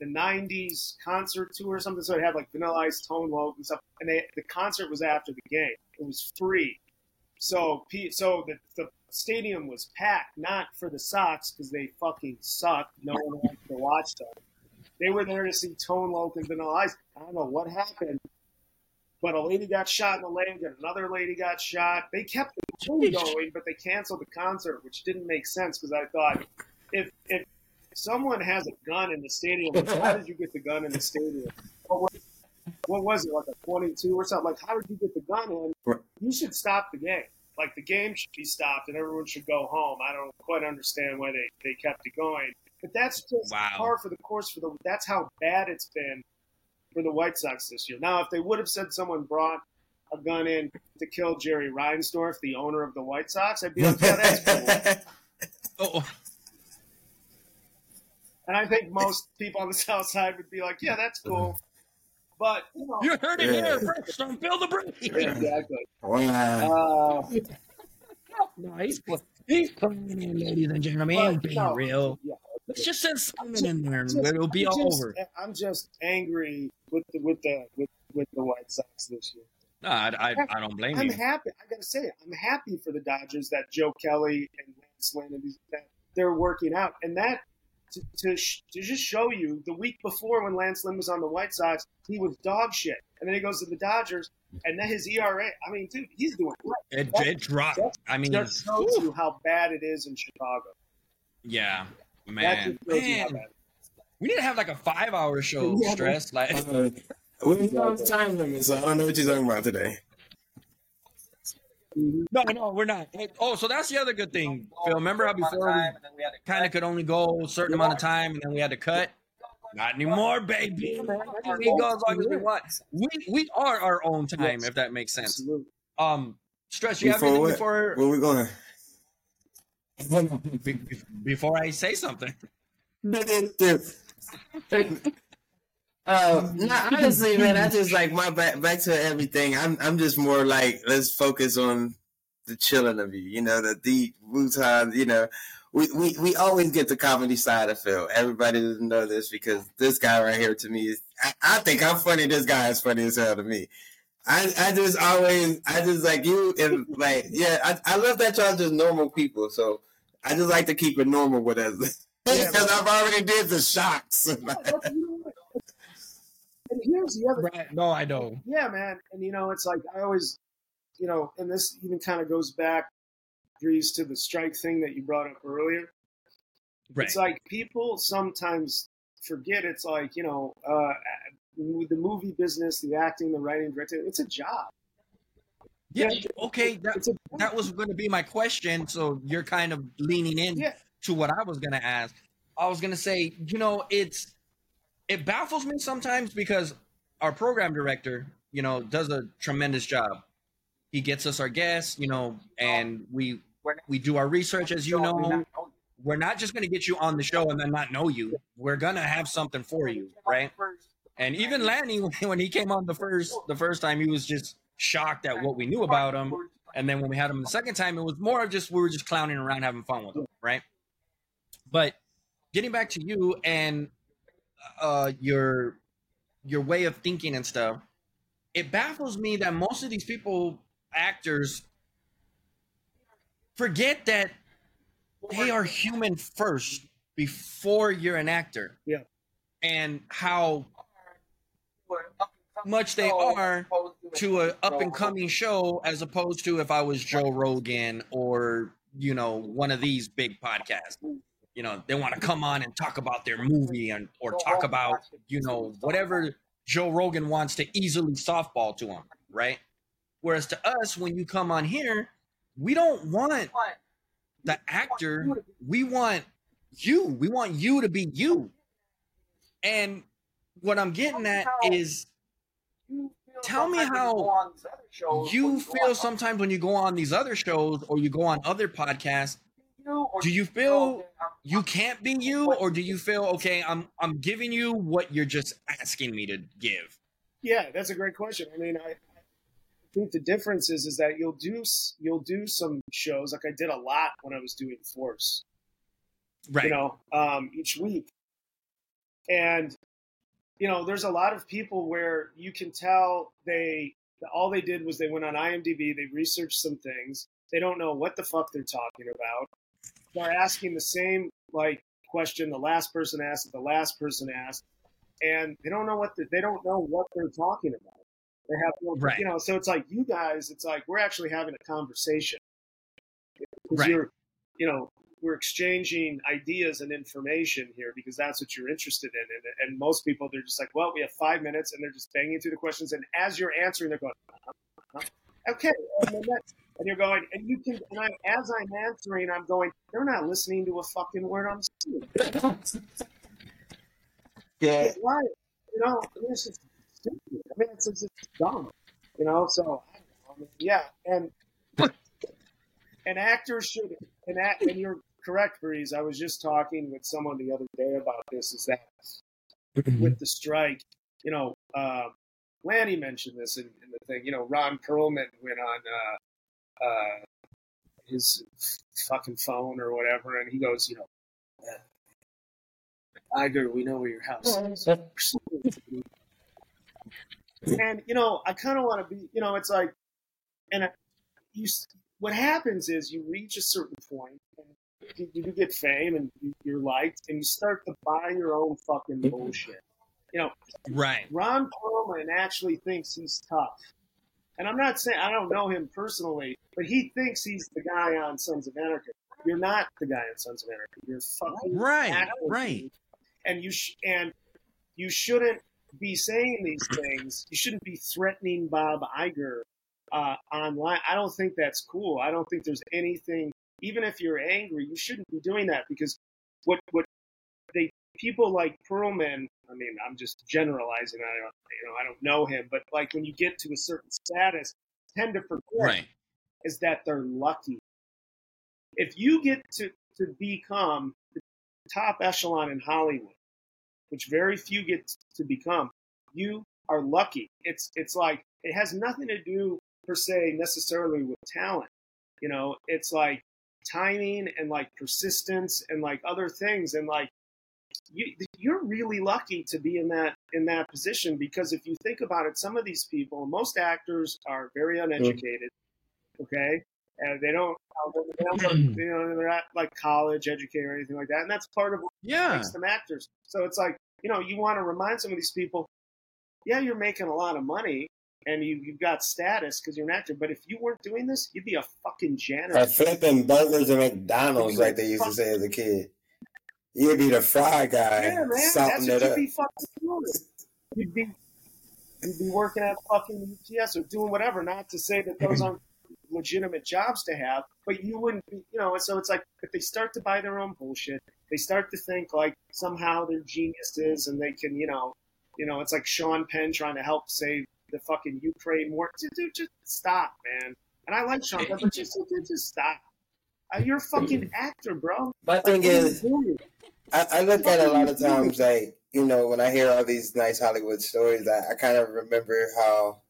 [SPEAKER 3] the '90s concert tour or something. So it had like Vanilla Ice, Tone Loc, and stuff. And they the concert was after the game. It was free. So so the the stadium was packed, not for the Sox because they fucking suck. No one wants to watch them. They were there to see Tone Loc and Vanilla Ice. I don't know what happened, but a lady got shot in the leg, and another lady got shot. They kept the tour going, but they canceled the concert, which didn't make sense because I thought if if someone has a gun in the stadium, how did you get the gun in the stadium? What was, what was it like a 22 or something? Like how did you get the gun in? You should stop the game. Like the game should be stopped and everyone should go home. I don't quite understand why they, they kept it going. But that's just
[SPEAKER 1] Wow.
[SPEAKER 3] par for the course for the. That's how bad it's been for the White Sox this year. Now, if they would have said someone brought a gun in to kill Jerry Reinsdorf, the owner of the White Sox, I'd be like, yeah, that's cool.
[SPEAKER 1] Oh,
[SPEAKER 3] And I think most people on the South Side would be like, "Yeah, that's cool," but you know,
[SPEAKER 1] You heard it
[SPEAKER 2] Yeah.
[SPEAKER 1] here first on Bill the Bridge.
[SPEAKER 3] exactly.
[SPEAKER 2] Wow.
[SPEAKER 3] Uh,
[SPEAKER 1] No, he's he's playing in, ladies and gentlemen. He ain't being
[SPEAKER 3] no,
[SPEAKER 1] real.
[SPEAKER 3] yeah.
[SPEAKER 1] Let's just send Simon in there and it'll be
[SPEAKER 3] I'm
[SPEAKER 1] all
[SPEAKER 3] just-
[SPEAKER 1] over.
[SPEAKER 3] I'm just angry with the with the with, with the White Sox this year.
[SPEAKER 1] No, I, I, I don't blame you.
[SPEAKER 3] I'm happy. I gotta say. I'm happy for the Dodgers that Joe Kelly and Lance Lynn and these, that they're working out, and that to to, sh- to just show you the week before when Lance Lynn was on the White Sox, he was dog shit, and then he goes to the Dodgers, and then his ERA. I mean, dude, he's doing great.
[SPEAKER 1] It, it dropped. I mean,
[SPEAKER 3] Just shows you how bad it is in Chicago.
[SPEAKER 1] yeah,
[SPEAKER 3] That
[SPEAKER 1] man,
[SPEAKER 3] just shows you how
[SPEAKER 1] man. We need to have like a five-hour show.
[SPEAKER 2] Yeah,
[SPEAKER 1] Stress like
[SPEAKER 2] Uh, we don't have time limit, so I don't know what you're talking about today.
[SPEAKER 1] no, no, we're not. Oh, so that's the other good thing, Phil. Remember how before we kind of could only go a certain amount of time and then we had to cut? Not anymore, baby. We go as long as we want. We we are our own time,
[SPEAKER 3] Yes.
[SPEAKER 1] if that makes sense. Um, stress. You have
[SPEAKER 2] Before
[SPEAKER 1] anything
[SPEAKER 2] what?
[SPEAKER 1] before
[SPEAKER 2] Where we going?
[SPEAKER 1] Be- be- before I say something?
[SPEAKER 2] Uh, no, honestly, man, I just like my back back to everything. I'm I'm just more like let's focus on the chilling of you. You know, the deep Wutan. You know, we, we we always get the comedy side of Phil. Everybody doesn't know this because this guy right here to me is. I, I think I'm funny. This guy is funny as hell to me. I, I just always I just like you and like yeah I, I love that y'all just normal people so I just like to keep it normal with us
[SPEAKER 3] Yeah.
[SPEAKER 2] because I've already did the shocks.
[SPEAKER 3] But you know what? And here's the other
[SPEAKER 1] Right? No, I don't.
[SPEAKER 3] Yeah, man. And you know, it's like I always, you know, and this even kind of goes back, Breez, to the strike thing that you brought up earlier.
[SPEAKER 1] Right.
[SPEAKER 3] It's like people sometimes forget. It's like you know, uh, the movie business, the acting, the writing, directing. It's a job.
[SPEAKER 1] Yeah. Okay. That that was going to be my question. So you're kind of leaning in
[SPEAKER 3] Yeah.
[SPEAKER 1] to what I was going to ask. I was going to say, you know, it's it baffles me sometimes because our program director, you know, does a tremendous job. He gets us our guests, you know, and we we do our research as you know. We're not just going to get you on the show and then not know you. We're going to have something for you, right? And even Lanny, when he came on the first the first time, he was just shocked at what we knew about him. And then when we had him the second time, it was more of just we were just clowning around, having fun with him, right? But getting back to you and uh, your your way of thinking and stuff, it baffles me that most of these people, actors, forget that they are human first before you're an actor.
[SPEAKER 3] Yeah.
[SPEAKER 1] And how much they are to an up and coming show as opposed to if I was Joe Rogan or you know one of these big podcasts. You know, they want to come on and talk about their movie and or talk about you know whatever Joe Rogan wants to easily softball to them, right? Whereas to us, when you come on here, we don't want the actor. We want you. We want you to be you. And what I'm getting at is tell me how you feel sometimes when you go on these other shows or you go on other podcasts do you feel you can't be you or do you feel okay i'm i'm giving you what you're just asking me to give
[SPEAKER 3] Yeah, that's a great question. I mean, I, I think the difference is is that you'll do you'll do some shows like I did a lot when I was doing Force.
[SPEAKER 1] right
[SPEAKER 3] you know, um, each week. And, you know, there's a lot of people where you can tell they, all they did was they went on IMDb, they researched some things. They don't know what the fuck they're talking about. They're asking the same, like, question the last person asked, the last person asked, and they don't know what the, they don't know what they're talking about. They have no,
[SPEAKER 1] Right.
[SPEAKER 3] you know, so it's like you guys, it's like we're actually having a conversation.
[SPEAKER 1] Right.
[SPEAKER 3] You're, you know, we're exchanging ideas and information here because that's what you're interested in. And, and most people, they're just like, well, we have five minutes, and they're just banging through the questions. And as you're answering, they're going, uh-huh, uh-huh. okay, and, then and you're going, and you can, and I, as I'm answering, I'm going, they're not listening to a fucking word I'm saying.
[SPEAKER 2] yeah,
[SPEAKER 3] It's right, you know, I mean, it's just stupid. I mean, it's, it's, it's dumb, you know. So, I don't know, I mean, yeah, and and actors should and act, and you're correct, Breez. I was just talking with someone the other day about this. Is that with the strike, you know, uh, Lanny mentioned this in, in, the thing. You know, Ron Perlman went on uh, uh, his fucking phone or whatever, and he goes, you know, Iger, we know where your house is. and you know, I kind of want to be, you know, it's like, and I, you, what happens is you reach a certain point, and you, you get fame, and you, you're liked, and you start to buy your own fucking bullshit. You know,
[SPEAKER 1] Right.
[SPEAKER 3] Ron Perlman actually thinks he's tough. And I'm not saying I don't know him personally, but he thinks he's the guy on Sons of Anarchy. You're not the guy on Sons of Anarchy. You're fucking
[SPEAKER 1] Right,
[SPEAKER 3] acting.
[SPEAKER 1] right.
[SPEAKER 3] And you sh- and you shouldn't be saying these things. You shouldn't be threatening Bob Iger uh, online. I don't think that's cool. I don't think there's anything. Even if you're angry, you shouldn't be doing that because what what they people like Perlman. I mean, I'm just generalizing. I don't you know I don't know him, but like when you get to a certain status, tend to forget
[SPEAKER 1] Right.
[SPEAKER 3] is that they're lucky. If you get to, to become the top echelon in Hollywood, which very few get to become, you are lucky. It's it's like it has nothing to do per se necessarily with talent. You know, it's like timing and like persistence and like other things and like you, you're really lucky to be in that in that position because if you think about it, some of these people, most actors are very mm. uneducated. Okay, and they don't, um, they don't you know, they're not like college educated or anything like that, and that's part of what
[SPEAKER 1] Yeah.
[SPEAKER 3] makes them actors. So it's like you know, you want to remind some of these people, yeah, you're making a lot of money and you, you've got status because you're an actor, but if you weren't doing this, you'd be a fucking janitor.
[SPEAKER 2] Or flipping burgers at McDonald's like they used to say as a kid. You'd be the fry guy,
[SPEAKER 3] Yeah, man, that's what you'd be fucking doing. You'd be, you'd be working at fucking UPS or doing whatever. Not to say that those aren't legitimate jobs to have, but you wouldn't be, you know. So it's like if they start to buy their own bullshit, they start to think like somehow they're geniuses and they can, you know, you know, it's like Sean Penn trying to help save the fucking Ukraine war. Dude, dude, just stop, man. And I like Sean but just, just, just stop. Uh, You're a fucking actor, bro.
[SPEAKER 2] My
[SPEAKER 3] Like,
[SPEAKER 2] thing
[SPEAKER 3] what are you
[SPEAKER 2] is. I, I look at it a lot of times like you know when I hear all these nice Hollywood stories, I, I kind of remember how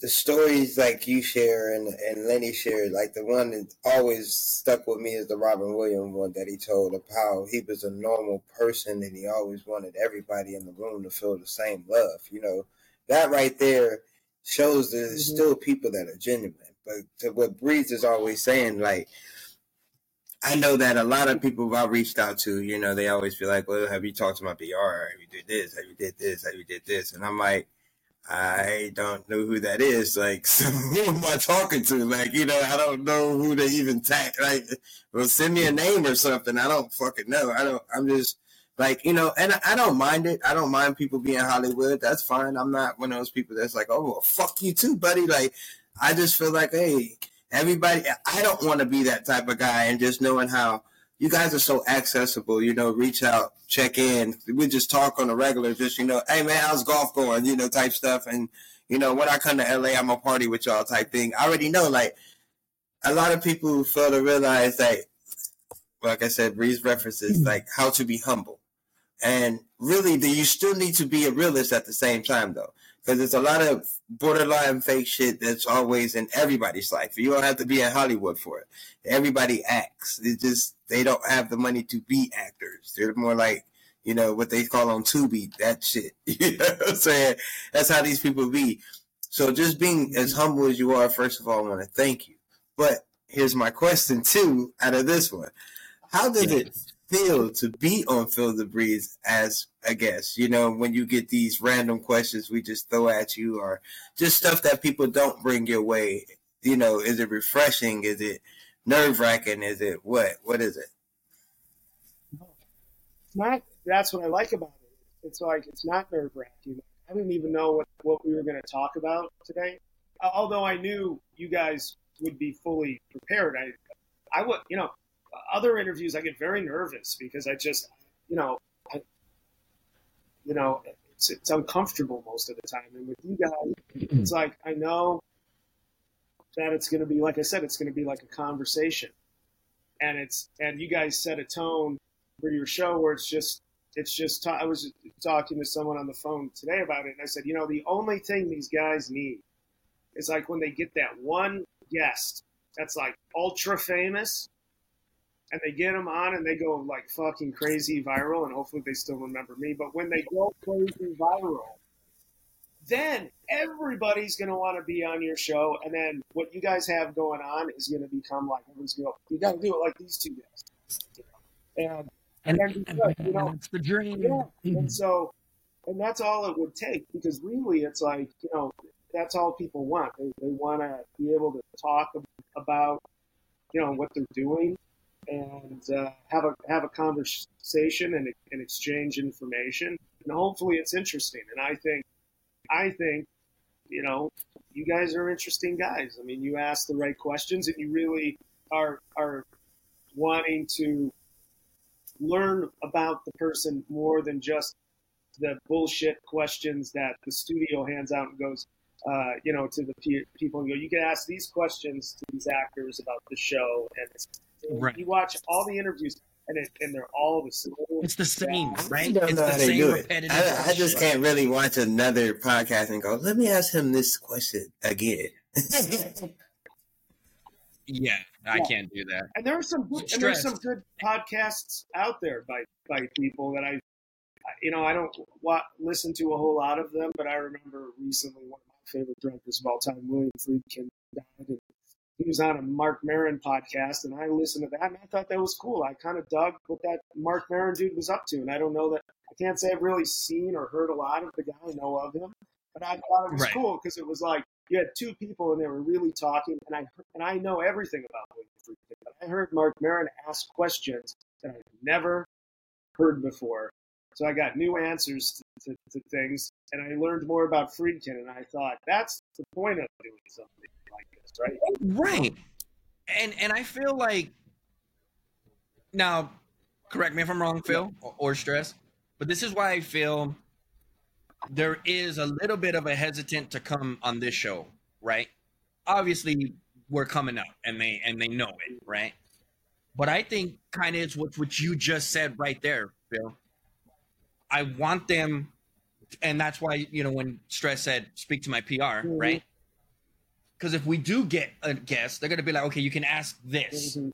[SPEAKER 2] the stories like you share and and Lenny shared, like the one that always stuck with me is the Robin Williams one that he told of how he was a normal person and he always wanted everybody in the room to feel the same love. You know that right there shows there's
[SPEAKER 3] Mhm.
[SPEAKER 2] still people that are genuine. But to what Breez is always saying, like I know that a lot of people I've reached out to, you know, they always feel like, well, have you talked to my PR? Have you did this? Have you did this? Have you did this? And I'm like, I don't know who that is. Like, so who am I talking to? Like, you know, I don't know who to even tag. Like, well, send me a name or something. I don't fucking know. I don't, I'm just like, you know, and I, I don't mind it. I don't mind people being Hollywood. That's fine. I'm not one of those people that's like, oh, well, fuck you too, buddy. Like, I just feel like, hey, everybody, I don't want to be that type of guy. And just knowing how you guys are so accessible, you know, reach out, check in. We just talk on a regular, just, you know, hey man, how's golf going, you know, type stuff. And, you know, when I come to LA, I'm a party with y'all type thing. I already know, like, a lot of people fail to realize that, like I said, Breez references, hmm. like, how to be humble. And really, do you still need to be a realist at the same time, though? Because there's a lot of borderline fake shit that's always in everybody's life. You don't have to be in Hollywood for it. Everybody acts. It's just they don't have the money to be actors. They're more like, you know, what they call on Tubi, that shit. You know what I'm saying? That's how these people be. So just being as mm-hmm. humble as you are, first of all, I want to thank you. But here's my question too, out of this one. How does it feel to be on Feel the Breez as a guest? You know, when you get these random questions we just throw at you or just stuff that people don't bring your way. You know, is it refreshing? Is it nerve wracking? Is it what? What is it?
[SPEAKER 3] Not. That's what I like about it. It's like it's not nerve wracking. I didn't even know what, what we were going to talk about today. Although I knew you guys would be fully prepared. I, I would, you know, other interviews I get very nervous because I just, you know, I, you know, it's it's uncomfortable most of the time. And with you guys, it's like I know that it's going to be like I said, it's going to be like a conversation. and it's and you guys set a tone for your show where it's just it's just ta- I was talking to someone on the phone today about it, and I said, you know, the only thing these guys need is like when they get that one guest that's like ultra famous, and they get them on and they go like fucking crazy viral, and hopefully they still remember me. But when they go crazy viral, then everybody's going to want to be on your show. And then what you guys have going on is going to become like, everyone's going to go, you got to do it like these two guys. You know? And, and, then because, you know,
[SPEAKER 1] it's the dream.
[SPEAKER 3] yeah. And mm-hmm. so, and that's all it would take because really it's like, you know, that's all people want. They, they want to be able to talk about, you know, what they're doing and uh, have a have a conversation and, and exchange information. And hopefully it's interesting. And I think I think, you know, you guys are interesting guys. I mean, you ask the right questions and you really are are wanting to learn about the person more than just the bullshit questions that the studio hands out and goes, uh, you know, to the pe- people and go, you can ask these questions to these actors about the show, and
[SPEAKER 1] Right.
[SPEAKER 3] you watch all the interviews, and it, and they're all the same.
[SPEAKER 1] It's the same,
[SPEAKER 2] I
[SPEAKER 1] right? It's the same repetitive.
[SPEAKER 2] I, I just
[SPEAKER 1] bullshit.
[SPEAKER 2] can't really watch another podcast and go, let me ask him this question again.
[SPEAKER 1] Yeah, I
[SPEAKER 3] Yeah.
[SPEAKER 1] can't do that.
[SPEAKER 3] and there are some good, and there's some good podcasts out there by by people that I, you know, I don't wa- listen to a whole lot of them, but I remember recently one of my favorite directors of all time, William Friedkin, died, and he was on a Marc Maron podcast, and I listened to that, and I thought that was cool. I kind of dug what that Marc Maron dude was up to, and I don't know that I can't say I've really seen or heard a lot of the guy. I know of him, but I thought it was
[SPEAKER 1] Right.
[SPEAKER 3] cool because it was like you had two people and they were really talking, and I and I know everything about William Friedkin, but I heard Marc Maron ask questions that I've never heard before. So I got new answers to, to, to things, and I learned more about Friedkin, and I thought that's the point of doing something like this, right?
[SPEAKER 1] Right. And and I feel like now, correct me if I'm wrong, Phil, or, or stress, but this is why I feel there is a little bit of a hesitant to come on this show, right? Obviously, we're coming up, and they and they know it, right? But I think kind of it's what what you just said right there, Phil. I want them, and that's why you know when stress said speak to my PR,
[SPEAKER 3] Mhm.
[SPEAKER 1] right? Because if we do get a guest, they're gonna be like, okay, you can ask this.
[SPEAKER 3] Mhm.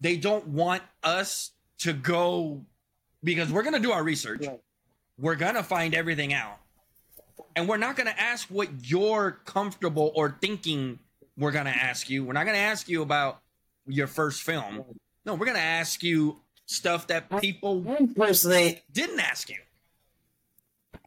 [SPEAKER 1] They don't want us to go because we're gonna do our research.
[SPEAKER 3] Right.
[SPEAKER 1] We're gonna find everything out, and we're not gonna ask what you're comfortable or thinking we're gonna ask you. We're not gonna ask you about your first film. No, we're gonna ask you stuff that people
[SPEAKER 2] Personally,
[SPEAKER 1] didn't ask you.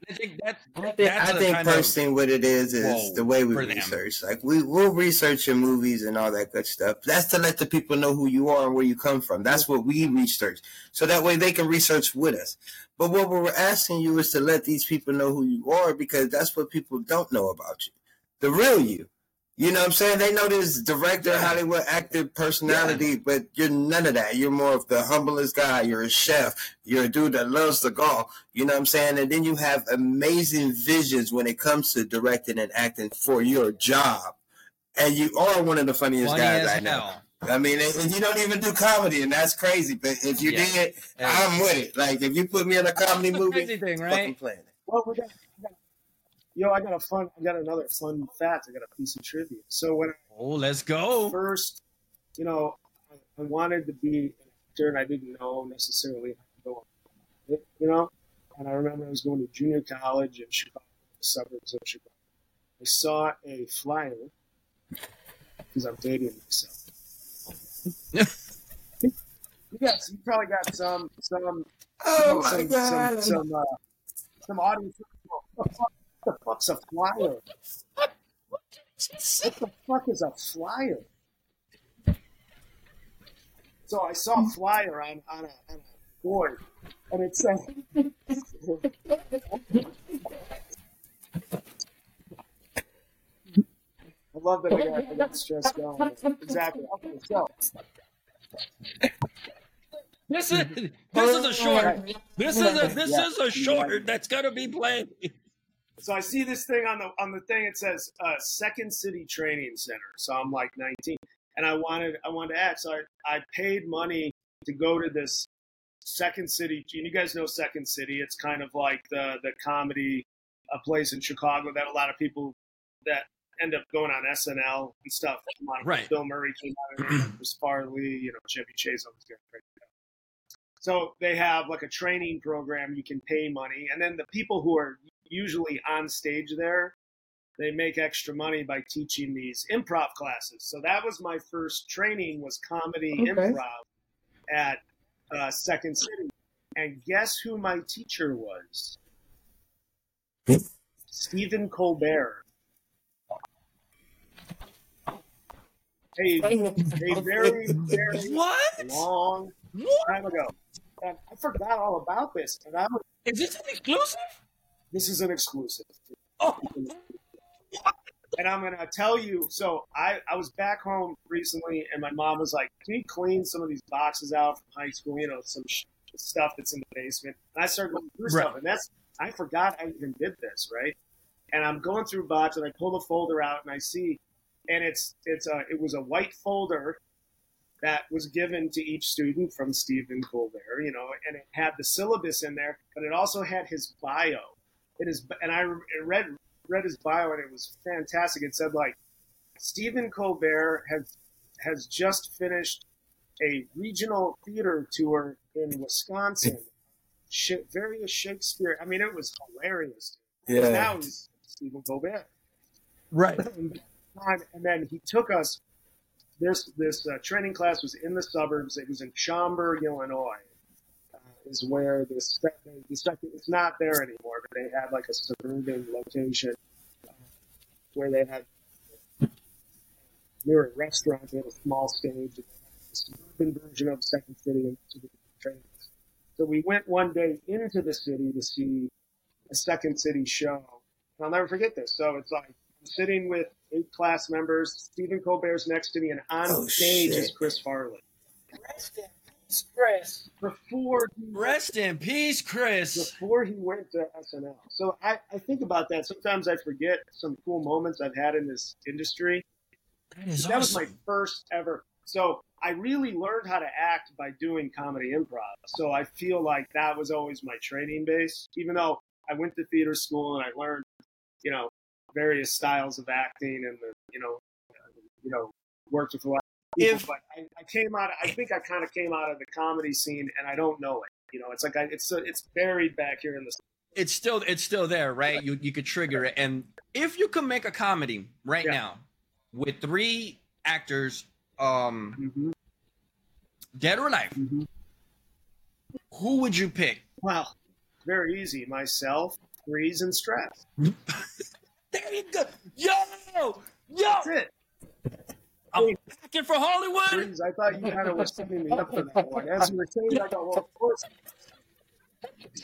[SPEAKER 1] I think that's
[SPEAKER 2] I think,
[SPEAKER 1] that's
[SPEAKER 2] I think personally what it is is the way we
[SPEAKER 1] for them.
[SPEAKER 2] research. Like we we'll research your movies and all that good stuff. That's to let the people know who you are and where you come from. That's what we research. So that way they can research with us. But what we're asking you is to let these people know who you are because that's what people don't know about you. The real you. You know what I'm saying? They know this director, Hollywood actor personality, but you're none of that. You're more of the humblest guy. You're a chef. You're a dude that loves to golf. You know what I'm saying? And then you have amazing visions when it comes to directing and acting for your job. And you are one of the funniest
[SPEAKER 1] funny
[SPEAKER 2] guys I know.
[SPEAKER 1] hell.
[SPEAKER 2] I mean, and and you don't even do comedy, and that's crazy. But if you
[SPEAKER 1] Yeah.
[SPEAKER 2] did, I'm with it. Like if you put me in a comedy movie,
[SPEAKER 1] crazy thing,
[SPEAKER 2] fucking
[SPEAKER 1] right?
[SPEAKER 2] playing it.
[SPEAKER 3] Well, we got, we got, yo, I got a fun, I got another fun fact. I got a piece of trivia. So when
[SPEAKER 1] Oh, let's go.
[SPEAKER 3] first, you know, I, wanted to be an actor, and I didn't know necessarily how to go. it, You know, and I remember I was going to junior college in Chicago, the suburbs of Chicago. I saw a flyer because I'm dating myself. got, you probably got some, some,
[SPEAKER 2] Oh my
[SPEAKER 3] some,
[SPEAKER 2] god!
[SPEAKER 3] some, some, uh, some audience. What the, fuck, what the fuck's a flyer? What the fuck is a flyer? So I saw a hmm. flyer on, on, a, on a board, and it said, I love that I got, I got stress going. Exactly. Okay, so
[SPEAKER 1] This is this is a short. This is a this is a short that's gonna be played.
[SPEAKER 3] So I see this thing on the on the thing. It says uh, Second City Training Center. So I'm like 19, and I wanted I wanted to act. So I, I paid money to go to this Second City. And you guys know Second City. It's kind of like the the comedy a place in Chicago that a lot of people that end up going on SNL and stuff.
[SPEAKER 1] Right.
[SPEAKER 3] Bill Murray came out of it, Chris Farley, you know, Chevy Chase always crazy. So they have like a training program. You can pay money, and then the people who are usually on stage there, they make extra money by teaching these improv classes. So that was my first training was comedy
[SPEAKER 2] Okay.
[SPEAKER 3] improv at uh, Second City, and guess who my teacher was? Stephen Colbert. A, a very, very
[SPEAKER 1] What?
[SPEAKER 3] long
[SPEAKER 1] What?
[SPEAKER 3] time ago. And I forgot all about this. And I was,
[SPEAKER 1] Is this an exclusive?
[SPEAKER 3] This is an exclusive.
[SPEAKER 1] Oh,
[SPEAKER 3] And I'm going to tell you so I, I was back home recently, and my mom was like, Can you clean some of these boxes out from high school? You know, some sh- stuff that's in the basement. And I started going through
[SPEAKER 1] Right.
[SPEAKER 3] stuff, and that's, I forgot I even did this, right? And I'm going through boxes, and I pull the folder out, and I see, and it's, it's a, it was a white folder that was given to each student from Stephen Colbert, you know, and it had the syllabus in there, but it also had his bio. It is, and I read read his bio, and it was fantastic. It said like Stephen Colbert has has just finished a regional theater tour in Wisconsin. Sh- various Shakespeare. I mean, it was hilarious.
[SPEAKER 2] Yeah.
[SPEAKER 3] Now he's Stephen Colbert
[SPEAKER 1] right.
[SPEAKER 3] and then he took us. This this uh, training class was in the suburbs. It was in Schaumburg, Illinois. Is where this the second it's not there anymore, but they had like a suburban location uh, where they had near a restaurant. They had a small stage. A suburban version of Second City and to the trainings. So we went one day into the city to see a Second City show. And I'll never forget this. So it's like I'm sitting with eight class members. Stephen Colbert's next to me, and on
[SPEAKER 2] Oh,
[SPEAKER 3] stage
[SPEAKER 2] shit.
[SPEAKER 3] is Chris Farley. Chris before
[SPEAKER 1] Rest in peace, Chris.
[SPEAKER 3] before he went to SNL. So I, I think about that. Sometimes I forget some cool moments I've had in this industry.
[SPEAKER 1] That is
[SPEAKER 3] that was my first ever. So I really learned how to act by doing comedy improv. So I feel like that was always my training base. Even though I went to theater school and I learned, you know, various styles of acting and the, you know, you know, worked with a lot of people.
[SPEAKER 1] If-
[SPEAKER 3] but I, I came out. I think I kind of came out of the comedy scene, and I don't know it. You know, it's like I, it's it's buried back here in the.
[SPEAKER 1] It's still it's still there, right? You you could trigger it, and if you could make a comedy right
[SPEAKER 3] Yeah.
[SPEAKER 1] now with three actors, um,
[SPEAKER 3] Mm-hmm.
[SPEAKER 1] dead or alive,
[SPEAKER 3] Mhm.
[SPEAKER 1] who would you pick?
[SPEAKER 3] Well, very easy. Myself, Breez, and stress.
[SPEAKER 1] There you go. Yo, yo,
[SPEAKER 3] That's it.
[SPEAKER 1] I'm packing for Hollywood.
[SPEAKER 3] Freeze. I thought you kind of were setting me up for that one. As you were saying, I go, well, of course.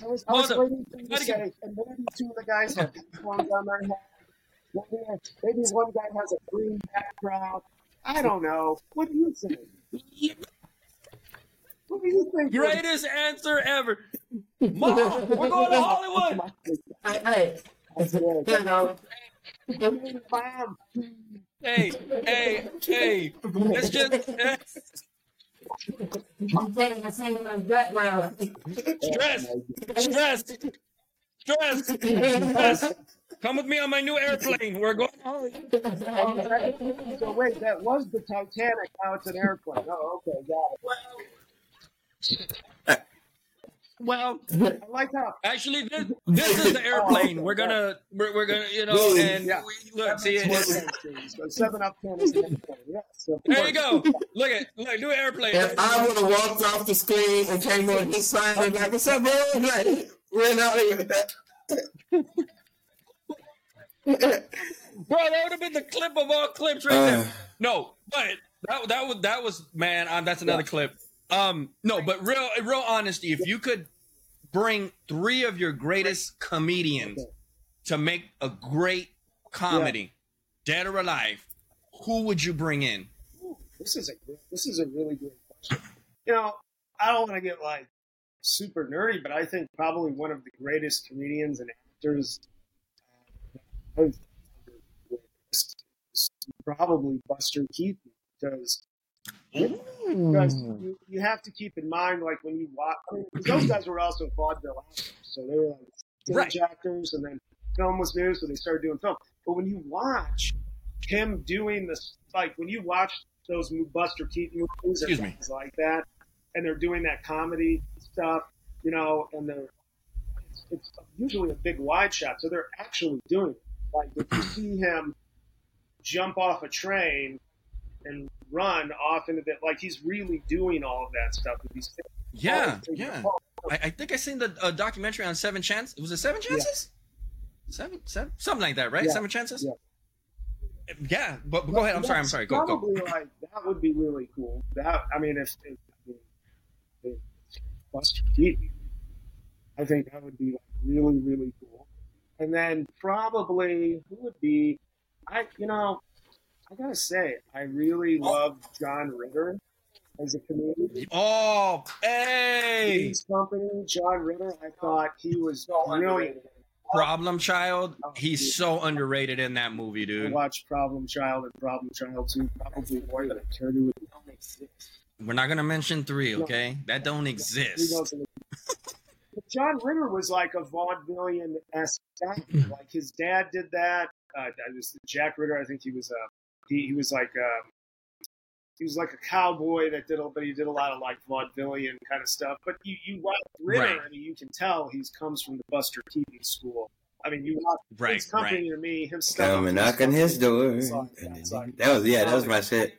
[SPEAKER 3] I was, I was waiting for you to say, and maybe two of the guys have headphones on their head. Maybe, maybe one guy has a green background. I don't know. What do you think? What do you think?
[SPEAKER 1] Greatest answer ever. Mom, we're going to Hollywood.
[SPEAKER 2] Hey, hey, you know,
[SPEAKER 3] Mom.
[SPEAKER 1] Hey, hey, hey. Let's just
[SPEAKER 2] I'm saying the same in the background.
[SPEAKER 1] stress, stress, stress, stress. Come with me on my new airplane. We're going.
[SPEAKER 3] So wait, that was the Titanic. Now it's an airplane. Oh, okay, got it.
[SPEAKER 1] Well,
[SPEAKER 3] I like how
[SPEAKER 1] actually, this, this is the airplane. We're gonna, we're, we're gonna, you know, and
[SPEAKER 3] Yeah.
[SPEAKER 1] we, look, see, it,
[SPEAKER 3] what. So Seven Up Ten is an airplane. Yes. of
[SPEAKER 1] there you go. Look at, look, new airplane.
[SPEAKER 2] If I would have walked off the screen and came on his side and like, what's up, bro? Like, ran out here.
[SPEAKER 1] Bro, that would have been the clip of all clips right
[SPEAKER 2] Uh.
[SPEAKER 1] there. No, but that that was that was man. Um, that's another clip. Um, no, but real real honesty. If you could bring three of your greatest comedians to make a great comedy, dead or alive, who would you bring in?
[SPEAKER 3] This is a this is a really good question. You know, I don't want to get like super nerdy, but I think probably one of the greatest comedians and actors I've ever witnessed is probably Buster Keaton. because because mm. you, you have to keep in mind like when you watch I mean, 'cause those guys were also vaudeville actors, so they were like stage actors, and then film was new, so they started doing film. But when you watch him doing this, like when you watch those Buster Keaton movies,
[SPEAKER 1] Excuse me.
[SPEAKER 3] things like that, and they're doing that comedy stuff, you know, and they're it's, it's usually a big wide shot, so they're actually doing it. Like if you see him jump off a train and run off into the like he's really doing all of that stuff with these
[SPEAKER 1] Yeah,
[SPEAKER 3] things.
[SPEAKER 1] yeah. I, I think I seen the uh, documentary on Seven Chances. Was it Seven Chances? Seven, seven, something like that, right?
[SPEAKER 3] Yeah.
[SPEAKER 1] Seven Chances.
[SPEAKER 3] Yeah.
[SPEAKER 1] Yeah, but, but go ahead. I'm sorry. I'm sorry. Go, go.
[SPEAKER 3] Probably like that would be really cool. That I mean, if, if, if, if Buster Keaton, I think that would be like really really cool. And then probably who would be? I you know, I gotta say, I really love John Ritter as a comedian.
[SPEAKER 1] Oh, hey,
[SPEAKER 3] His company, John Ritter, I thought he was brilliant.
[SPEAKER 1] Problem Child. He's so underrated in that movie,
[SPEAKER 3] I
[SPEAKER 1] dude.
[SPEAKER 3] watched Problem Child and Problem Child 2 probably more than I care to.
[SPEAKER 1] We're not gonna mention three,
[SPEAKER 3] No.
[SPEAKER 1] okay? That don't
[SPEAKER 3] He
[SPEAKER 1] exist.
[SPEAKER 3] But John Ritter was like a vaudevillian esque actor. Like his dad did that. Uh, was Jack Ritter. I think he was a he, he was like um he was like a cowboy that did a but he did a lot of like vaudevillian kind of stuff. But you you watch Ritter
[SPEAKER 1] Right.
[SPEAKER 3] and you can tell he comes from the Buster Keaton school. I mean, you watch
[SPEAKER 1] Right,
[SPEAKER 3] his company
[SPEAKER 1] right.
[SPEAKER 3] to me, him stuff.
[SPEAKER 2] Come and his door.
[SPEAKER 3] It's like-
[SPEAKER 2] That was yeah, that was my shit.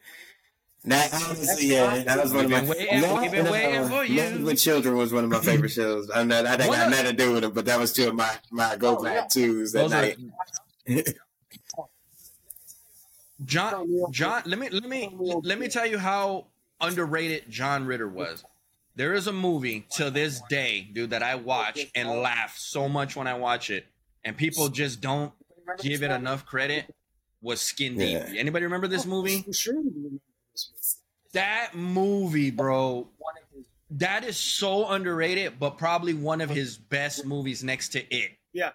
[SPEAKER 2] That honestly, yeah, that was one of my.
[SPEAKER 1] We've waiting-
[SPEAKER 2] that
[SPEAKER 1] been
[SPEAKER 2] uh,
[SPEAKER 1] waiting for you.
[SPEAKER 2] Married with Children was one of my favorite shows. I'm not, I didn't
[SPEAKER 1] One
[SPEAKER 2] got
[SPEAKER 1] of-
[SPEAKER 2] nothing to do with it, but that was two of my my go
[SPEAKER 3] Oh, yeah.
[SPEAKER 2] back twos that
[SPEAKER 1] Those are
[SPEAKER 2] night.
[SPEAKER 1] John. John. Let me let me let me tell you how underrated John Ritter was. There is a movie to this day, dude, that I watch and laugh so much when I watch it, and people just don't give it enough credit. Was Skin Deep?
[SPEAKER 2] Yeah.
[SPEAKER 1] Anybody remember this oh,
[SPEAKER 3] movie? Sure, you remember this
[SPEAKER 1] That movie, bro. That is so underrated, but probably one of his best movies next to it.
[SPEAKER 3] Yeah.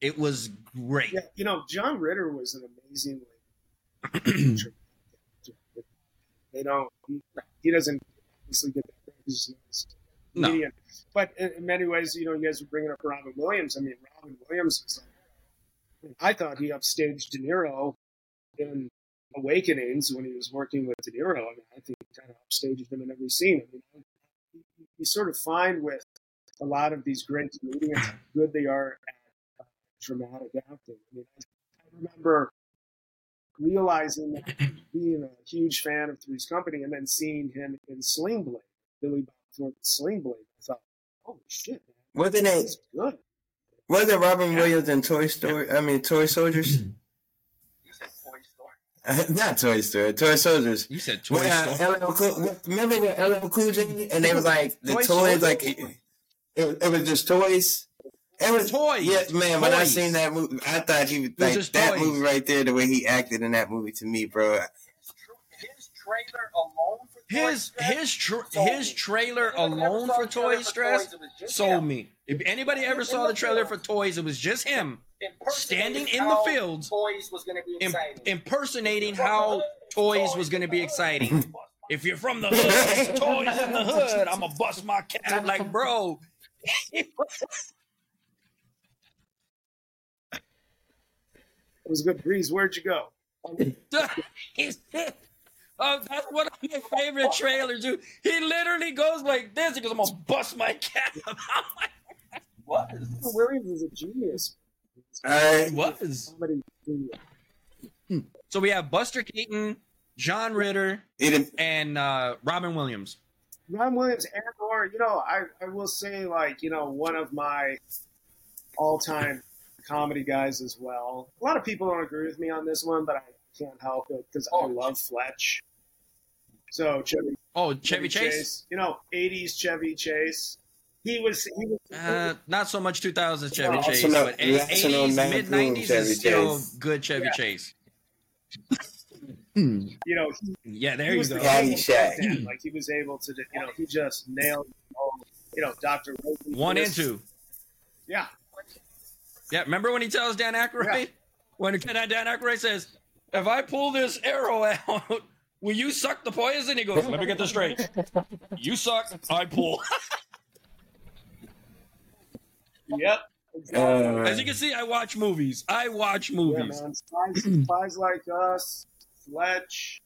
[SPEAKER 1] It was great.
[SPEAKER 3] Yeah, you know, John Ritter was an amazingly. They don't. He, doesn't obviously get that credit 'cause he's not a
[SPEAKER 1] No.
[SPEAKER 3] But in, many ways, you know, you guys were bringing up Robin Williams. I mean, Robin Williams is like, I thought he upstaged De Niro in Awakenings when he was working with De Niro. I mean, I think he kind of upstaged him in every scene. I mean, you, you sort of find with a lot of these great comedians how good they are at uh, dramatic acting. I mean, I, I remember realizing that being a huge fan of Three's Company and then seeing him in Sling Blade, Billy Bob Thornton's Sling Blade. I thought, holy shit, man,
[SPEAKER 2] Wasn't it?
[SPEAKER 3] that's good.
[SPEAKER 2] Wasn't Robin Williams in Toy Story? I mean, Toy Soldiers. You said Toy Story. Uh not Toy Story, Toy Soldiers.
[SPEAKER 1] You said Toy
[SPEAKER 2] Well,
[SPEAKER 1] Story.
[SPEAKER 2] uh, LL remember the LL Cool J? And they was like the
[SPEAKER 1] Toy
[SPEAKER 2] toys,
[SPEAKER 1] Soldiers?
[SPEAKER 2] like it, it, it was just toys. It was
[SPEAKER 1] Toys.
[SPEAKER 2] Yes, man. When I seen that movie, I thought he was
[SPEAKER 1] was
[SPEAKER 2] like
[SPEAKER 1] just
[SPEAKER 2] that
[SPEAKER 1] toys.
[SPEAKER 2] movie right there. The way he acted in that movie to me, bro.
[SPEAKER 6] his trailer alone for
[SPEAKER 1] His his tra- his trailer
[SPEAKER 6] Anyone
[SPEAKER 1] alone for
[SPEAKER 6] the
[SPEAKER 1] Toy
[SPEAKER 6] for
[SPEAKER 1] Stress
[SPEAKER 6] Toys? It
[SPEAKER 1] sold
[SPEAKER 6] him.
[SPEAKER 1] me. If anybody ever saw the trailer for Toys, it was just him standing in the
[SPEAKER 6] how
[SPEAKER 1] fields,
[SPEAKER 6] Toys was going to be exciting.
[SPEAKER 1] impersonating how Toys was going to be exciting. If you're from the hood, Toys in the hood. I'm gonna bust my cat. I'm like, bro.
[SPEAKER 3] was a good breeze. Where'd you go?
[SPEAKER 1] He's- oh, that's one of my favorite trailers, dude. He literally goes like this. He goes, "I'm gonna bust my cap. I'm like,
[SPEAKER 6] what?
[SPEAKER 3] Williams is a genius.
[SPEAKER 2] I
[SPEAKER 1] He was.
[SPEAKER 3] Comedy genius.
[SPEAKER 1] So we have Buster Keaton, John Ritter,
[SPEAKER 2] it,
[SPEAKER 1] and uh, Robin Williams.
[SPEAKER 3] Robin Williams and or you know, I, I will say like, you know, one of my all time comedy guys as well. A lot of people don't agree with me on this one, but I can't help it because I love Fletch. So Chevy,
[SPEAKER 1] Oh, Chevy Chase.
[SPEAKER 3] You know, eighties Chevy Chase. He was he was
[SPEAKER 1] Uh, not so much 2000s Chevy
[SPEAKER 2] No,
[SPEAKER 1] Chase,
[SPEAKER 2] no-
[SPEAKER 1] but
[SPEAKER 2] also no
[SPEAKER 1] 80s,
[SPEAKER 2] man
[SPEAKER 1] mid
[SPEAKER 2] cool
[SPEAKER 1] 90s
[SPEAKER 2] Chevy
[SPEAKER 1] is still
[SPEAKER 2] Chase.
[SPEAKER 1] good Chevy
[SPEAKER 3] Yeah.
[SPEAKER 1] Chase.
[SPEAKER 3] you know, he,
[SPEAKER 1] Yeah, there
[SPEAKER 3] he
[SPEAKER 1] you
[SPEAKER 3] was
[SPEAKER 1] go.
[SPEAKER 3] the
[SPEAKER 2] Caddyshack.
[SPEAKER 3] Caddyshack. Like he was able to, you know, he just nailed, all, you know, Doctor
[SPEAKER 1] One and two.
[SPEAKER 3] Yeah,
[SPEAKER 1] Yeah, remember when he tells Dan Aykroyd?
[SPEAKER 3] Yeah.
[SPEAKER 1] When Dan Dan Aykroyd says, if I pull this arrow out, Will you suck the poison? He goes, let me get this straight. You suck, I pull.
[SPEAKER 3] Yep.
[SPEAKER 2] Uh,
[SPEAKER 1] As you can see, I watch movies. I watch
[SPEAKER 3] Yeah,
[SPEAKER 1] movies.
[SPEAKER 3] man. Spies, Spies Like Us, Fletch,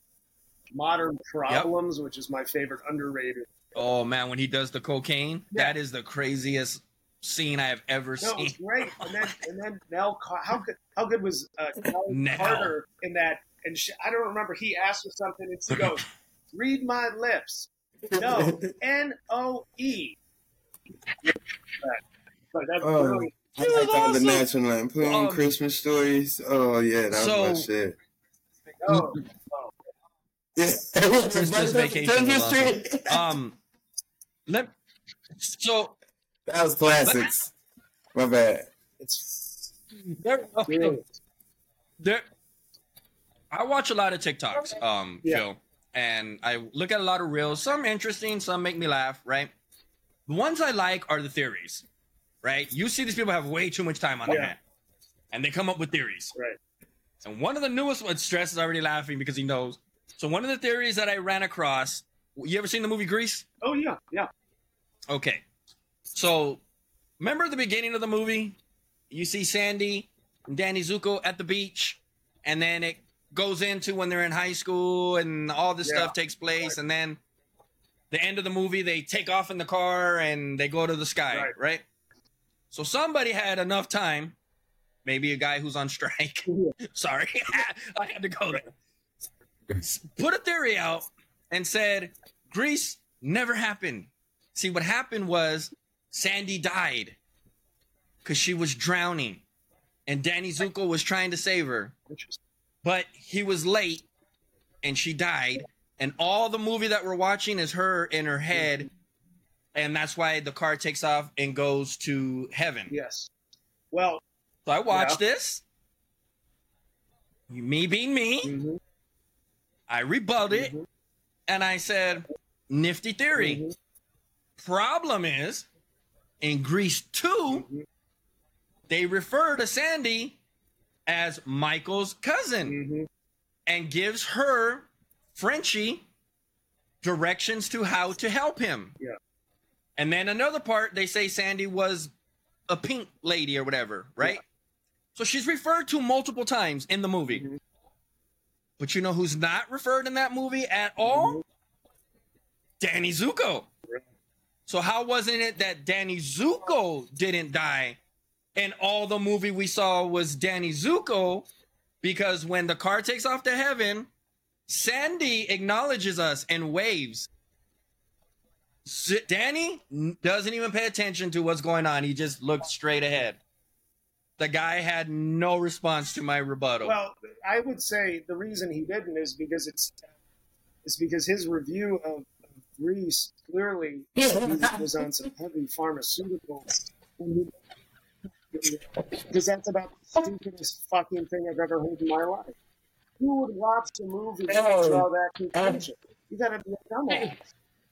[SPEAKER 3] Modern Problems, which is my favorite underrated.
[SPEAKER 1] Oh man, when he does the cocaine,
[SPEAKER 3] Yeah.
[SPEAKER 1] that is the craziest scene I have ever
[SPEAKER 3] No, it
[SPEAKER 1] seen.
[SPEAKER 3] was great. And then and then Nell, how good how good was uh, Nell
[SPEAKER 1] Nell.
[SPEAKER 3] Carter in that? And she, I don't remember. He asked her something, and she goes, "Read my lips." No, N O E. But that's
[SPEAKER 2] Oh.
[SPEAKER 3] brilliant.
[SPEAKER 2] I like all the
[SPEAKER 1] awesome.
[SPEAKER 2] national lamp.
[SPEAKER 1] Um,
[SPEAKER 2] Christmas stories. Oh yeah, that was my
[SPEAKER 1] so-
[SPEAKER 2] shit.
[SPEAKER 3] Oh,
[SPEAKER 2] Yeah.
[SPEAKER 1] Christmas vacation was
[SPEAKER 2] Street.
[SPEAKER 1] Um, let so
[SPEAKER 2] That was classics. My bad.
[SPEAKER 3] it's
[SPEAKER 1] there, okay, there. I watch a lot of TikToks, um,
[SPEAKER 3] Yeah.
[SPEAKER 1] Phil, and I look at a lot of reels. Some interesting, some make me laugh. Right. The ones I like are the theories. Right. You see these people have way too much time on their
[SPEAKER 3] Yeah.
[SPEAKER 1] hand, and they come up with theories.
[SPEAKER 3] Right.
[SPEAKER 1] And one of the newest ones, Stress is already laughing because he knows. So one of the theories that I ran across. You ever seen the movie Grease?
[SPEAKER 3] Oh yeah, yeah.
[SPEAKER 1] Okay. So, remember the beginning of the movie? You see Sandy and Danny Zuko at the beach, and then it goes into when they're in high school and all this
[SPEAKER 3] Yeah.
[SPEAKER 1] stuff takes place, and then the end of the movie, they take off in the car and they go to the sky, right?
[SPEAKER 3] Right.
[SPEAKER 1] So, somebody had enough time, maybe a guy who's on strike. Sorry, I had to go there. Put a theory out and said Grease never happened. See, what happened was Sandy died because she was drowning, and Danny Zuko was trying to save her, but he was late, and she died. And all the movie that we're watching is her in her head, and that's why the car takes off and goes to heaven.
[SPEAKER 3] Yes. Well,
[SPEAKER 1] So I watched this. Me being me,
[SPEAKER 3] mhm,
[SPEAKER 1] I rebutted it,
[SPEAKER 3] mhm,
[SPEAKER 1] and I said, "Nifty theory."
[SPEAKER 3] mhm,
[SPEAKER 1] Problem is, in Grease 2,
[SPEAKER 3] mhm,
[SPEAKER 1] they refer to Sandy as Michael's cousin
[SPEAKER 3] mhm.
[SPEAKER 1] and gives her, Frenchie, directions to how to help him.
[SPEAKER 3] Yeah.
[SPEAKER 1] And then another part, they say Sandy was a pink lady or whatever, right? So she's referred to multiple times in the movie.
[SPEAKER 3] Mhm.
[SPEAKER 1] But you know who's not referred in that movie at all? Danny Zuko. So how wasn't it that Danny Zuko didn't die and all the movie we saw was Danny Zuko because when the car takes off to heaven, Sandy acknowledges us and waves. Danny doesn't even pay attention to what's going on. He just looks straight ahead. The guy had no response to my rebuttal.
[SPEAKER 3] Well, I would say the reason he didn't is because it's is because his review of Grease clearly he was on some heavy pharmaceuticals. Because that's about the stupidest fucking thing I've ever heard in my life. Who would watch the movie and draw that conclusion? Um, you gotta be a dumbass.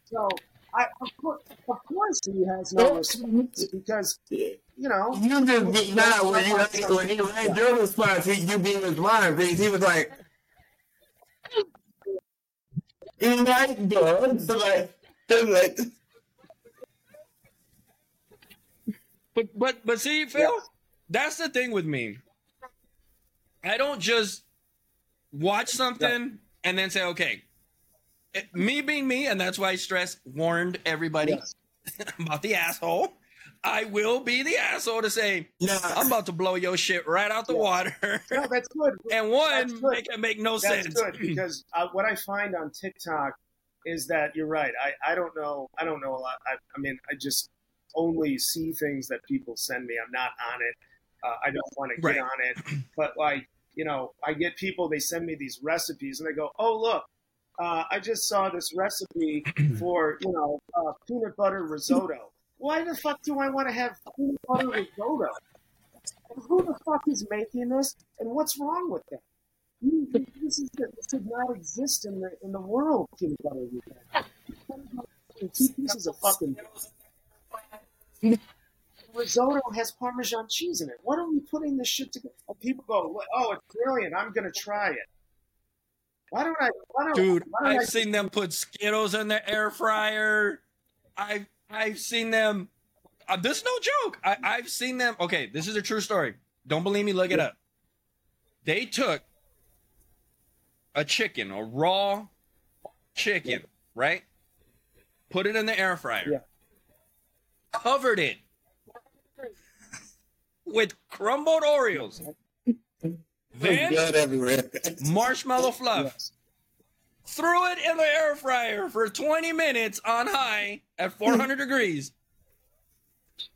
[SPEAKER 3] So, I, of, course, of course he has no response because, you know,
[SPEAKER 2] You just get mad when you when he read your response. He, you being his mind because he was like, "He like dogs." Like, just like
[SPEAKER 1] But but but see, Phil,
[SPEAKER 3] Yeah.
[SPEAKER 1] that's the thing with me. I don't just watch something and then say, okay, it- me being me, and that's why Stress warned everybody
[SPEAKER 3] Yes.
[SPEAKER 1] about the asshole. I will be the asshole to say,
[SPEAKER 2] nah.
[SPEAKER 1] I'm about to blow your shit right out the water.
[SPEAKER 3] no, that's good.
[SPEAKER 1] and one,
[SPEAKER 3] good.
[SPEAKER 1] make it make no
[SPEAKER 3] That's
[SPEAKER 1] sense.
[SPEAKER 3] good because uh, what I find on TikTok is that you're right. I, I don't know. I don't know a lot. I, I mean, I just only see things that people send me. I'm not on it. Uh, I don't want to get
[SPEAKER 1] Right.
[SPEAKER 3] on it. But like, you know, I get people. They send me these recipes, and they go, "Oh, look, uh, I just saw this recipe for you know uh, peanut butter risotto. Why the fuck do I want to have peanut butter risotto? Who the fuck is making this, and what's wrong with that? This, is, this should not exist in the in the world. Peanut butter risotto. Two pieces of fucking risotto has Parmesan cheese in it. What are we putting this shit together? And people go, "Oh, it's brilliant! I'm gonna try it." Why don't I? Why don't,
[SPEAKER 1] Dude,
[SPEAKER 3] why don't I
[SPEAKER 1] I've seen them put Skittles in the air fryer. I've I've seen them. Uh, this is no joke. I, I've seen them. Okay, this is a true story. Don't believe me? Look it up. They took a chicken, a raw chicken, right? Put it in the air fryer.
[SPEAKER 3] Yeah.
[SPEAKER 1] Covered it with crumbled Oreos. Then marshmallow fluff.
[SPEAKER 3] Yes.
[SPEAKER 1] Threw it in the air fryer for 20 minutes on high at 400 degrees.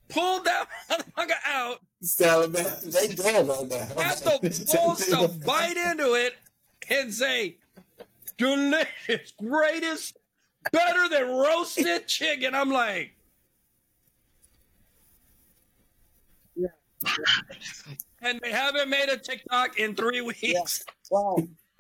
[SPEAKER 1] Pulled that motherfucker out,
[SPEAKER 2] Salad, they dead on that.
[SPEAKER 1] had the balls to bite into it and say, delicious, greatest, better than roasted chicken. I'm like,
[SPEAKER 3] Yeah.
[SPEAKER 1] and they haven't made a TikTok in three weeks.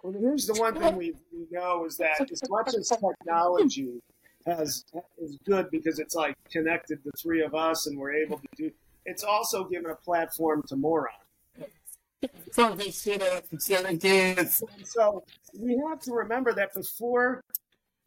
[SPEAKER 3] Well, well, here's the one thing we, we know is that as much as technology has is good because it's like connected the three of us and we're able to do. It's also given a platform to morons.
[SPEAKER 2] Fuck this shit up for killing
[SPEAKER 3] so we have to remember that before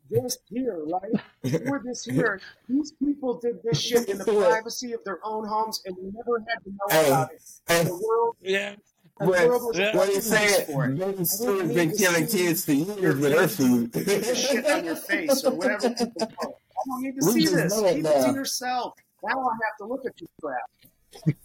[SPEAKER 3] this here, right? Before this here, these people did this shit in the privacy of their own homes, and we never had to know about it.
[SPEAKER 2] hey,
[SPEAKER 3] The world,
[SPEAKER 1] Yeah.
[SPEAKER 3] The
[SPEAKER 2] what,
[SPEAKER 3] world
[SPEAKER 1] Yeah.
[SPEAKER 2] what you
[SPEAKER 3] watching
[SPEAKER 2] saying?
[SPEAKER 3] for it.
[SPEAKER 2] Baby's food been killing kids for years with her food.
[SPEAKER 3] Shit on your face or whatever people call it. I don't need to
[SPEAKER 2] We
[SPEAKER 3] see this.
[SPEAKER 2] know it
[SPEAKER 3] Keep it to
[SPEAKER 2] now.
[SPEAKER 3] yourself. Now I have to look at this crap.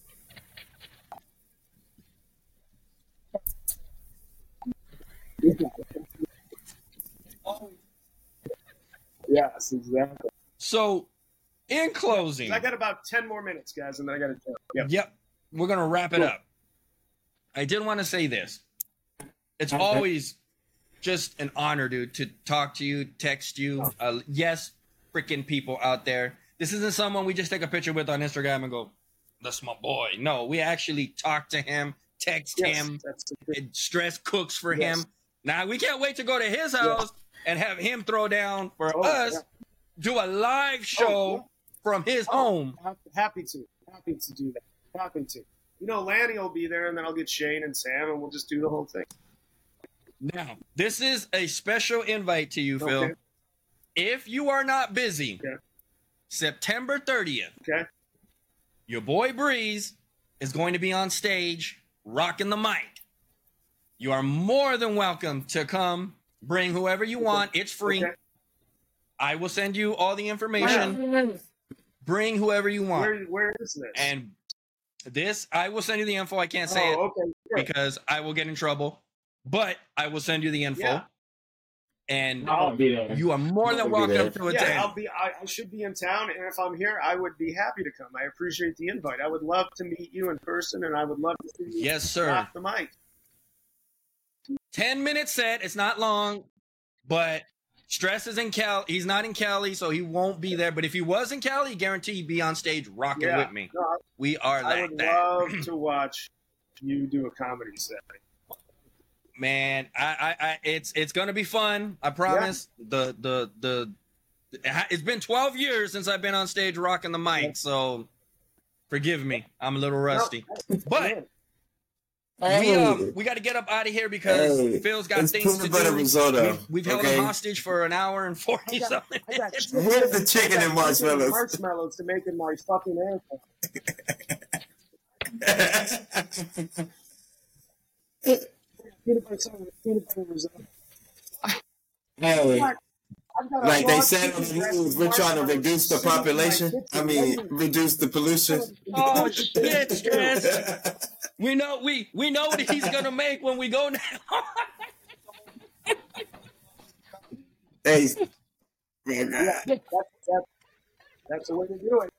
[SPEAKER 3] yes, exactly.
[SPEAKER 1] So, in closing,
[SPEAKER 3] I got about ten more minutes, guys, and then I got to jump. Yep.
[SPEAKER 1] Yep. We're going to wrap it
[SPEAKER 3] Cool.
[SPEAKER 1] up. I did want to say this. It's
[SPEAKER 2] Okay.
[SPEAKER 1] always just an honor, dude, to talk to you, text you.
[SPEAKER 3] Oh.
[SPEAKER 1] Uh, yes, freaking people out there. This isn't someone we just take a picture with on Instagram and go, that's my boy. No, we actually talk to him, text
[SPEAKER 3] Yes,
[SPEAKER 1] him,
[SPEAKER 3] that's the thing.
[SPEAKER 1] and stress cooks for
[SPEAKER 3] Yes.
[SPEAKER 1] him. Now, we can't wait to go to his house and have him throw down for
[SPEAKER 3] Oh,
[SPEAKER 1] us,
[SPEAKER 3] yeah.
[SPEAKER 1] do a live show
[SPEAKER 3] yeah.
[SPEAKER 1] from his
[SPEAKER 3] Oh,
[SPEAKER 1] home.
[SPEAKER 3] Happy to. Happy to do that. Happy to. You know, Lanny will be there, and then I'll get Shane and Sam, and we'll just do the whole thing.
[SPEAKER 1] Now, this is a special invite to you, Phil.
[SPEAKER 3] Okay.
[SPEAKER 1] If you are not busy,
[SPEAKER 3] Okay.
[SPEAKER 1] September 30th,
[SPEAKER 3] Okay.
[SPEAKER 1] your boy Breez is going to be on stage rocking the mic. You are more than welcome to come bring whoever you want. It's free.
[SPEAKER 3] Okay.
[SPEAKER 1] I will send you all the information. Bring whoever you want.
[SPEAKER 3] Where, where is this?
[SPEAKER 1] And this, I will send you the info. I can't say it
[SPEAKER 3] oh, okay. Great.
[SPEAKER 1] because I will get in trouble, but I will send you the info.
[SPEAKER 3] Yeah.
[SPEAKER 1] And
[SPEAKER 2] I'll be there.
[SPEAKER 1] you are more than
[SPEAKER 2] I'll
[SPEAKER 1] welcome to attend.
[SPEAKER 3] Yeah, I'll be. I, I should be in town, and if I'm here, I would be happy to come. I appreciate the invite. I would love to meet you in person, and I would love to see you
[SPEAKER 1] Yes, sir.
[SPEAKER 3] rock the mic.
[SPEAKER 1] 10 minute set. It's not long, but Stress is in Cal. He's not in Cali, so he won't be there. But if he was in Cali, guarantee he'd be on stage rocking
[SPEAKER 3] Yeah.
[SPEAKER 1] with me.
[SPEAKER 3] No,
[SPEAKER 1] We are
[SPEAKER 3] I
[SPEAKER 1] like
[SPEAKER 3] would
[SPEAKER 1] that.
[SPEAKER 3] love to watch you do a comedy set.
[SPEAKER 1] Man, I, I, I, it's it's gonna be fun. I promise. The, the, the, it's been 12 years since I've been on stage rocking the mic, so forgive me. I'm a little rusty. But we um we got to get up out of here because
[SPEAKER 2] Hey,
[SPEAKER 1] Phil's got
[SPEAKER 2] it's
[SPEAKER 1] things to do.
[SPEAKER 2] risotto,
[SPEAKER 1] We've, we've held
[SPEAKER 2] okay?
[SPEAKER 1] him hostage for an hour and forty
[SPEAKER 3] I got-
[SPEAKER 1] something.
[SPEAKER 3] I got
[SPEAKER 1] minutes.
[SPEAKER 2] Here's the chicken and marshmallows.
[SPEAKER 3] marshmallows to make in my fucking airport. Peanut butter peanut butter risotto.
[SPEAKER 2] hey,
[SPEAKER 3] I've got a
[SPEAKER 2] like they said on the news, we're trying to reduce the
[SPEAKER 3] sitting in my
[SPEAKER 2] population. I mean, reduce the pollution.
[SPEAKER 1] Oh shit, stress. We know we we know what he's gonna make when we go now.
[SPEAKER 2] hey, man,
[SPEAKER 3] Yeah, that's, that's, that's the way to do it.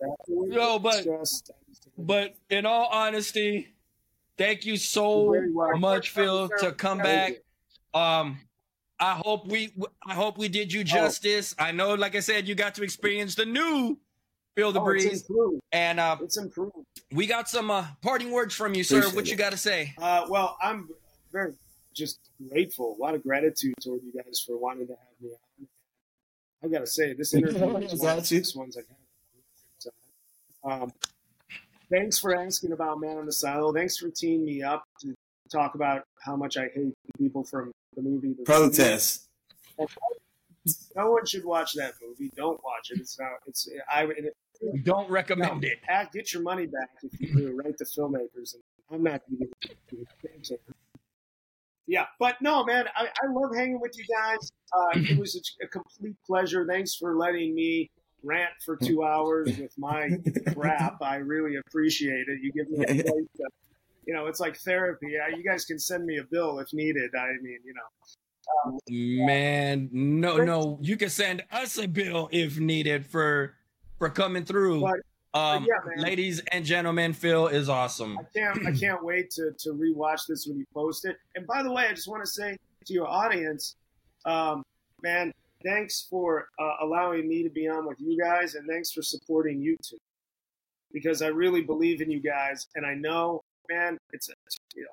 [SPEAKER 3] That's the way
[SPEAKER 1] No, but-
[SPEAKER 3] Just-
[SPEAKER 1] but in all honesty, thank you so
[SPEAKER 3] very welcome.
[SPEAKER 1] much, Phil, to come back. Um, I hope we I hope we did
[SPEAKER 3] Oh.
[SPEAKER 1] you justice. I know, like I said, you got to experience the new Feel the
[SPEAKER 3] Oh, it's
[SPEAKER 1] Breez,
[SPEAKER 3] improved.
[SPEAKER 1] and uh,
[SPEAKER 3] It's improved.
[SPEAKER 1] we got some uh, parting words from you, sir.
[SPEAKER 2] Appreciate
[SPEAKER 1] What you got to say?
[SPEAKER 3] Uh, well, I'm very just grateful. A lot of gratitude toward you guys for wanting to have me on. I gotta say, this interview is one of the best ones I've had. Um, thanks for asking about Man on the Silo. Thanks for teeing me up to talk about how much I hate the people from the movie. The
[SPEAKER 2] Protest.
[SPEAKER 3] No one should watch that movie. Don't watch it. It's not. It's I. It,
[SPEAKER 1] We don't recommend it.
[SPEAKER 3] Act, get your money back if you do. Write the filmmakers, and I'm not going to give it. Yeah, but no, man, I, I love hanging with you guys. Uh, it was a, a complete pleasure. Thanks for letting me rant for two hours with my crap. I really appreciate it. You give me a place to, you know, it's like therapy. Uh, You guys can send me a bill if needed. I mean, you know,
[SPEAKER 1] Man, no, no. You can send us a bill if needed for for coming through.
[SPEAKER 3] But-
[SPEAKER 1] Um,
[SPEAKER 3] yeah,
[SPEAKER 1] ladies and gentlemen, Phil is awesome.
[SPEAKER 3] I can't I can't wait to to rewatch this when you post it. And by the way, I just want to say to your audience, um, man, thanks for uh, allowing me to be on with you guys, and thanks for supporting YouTube because I really believe in you guys, and I know, man, it's a,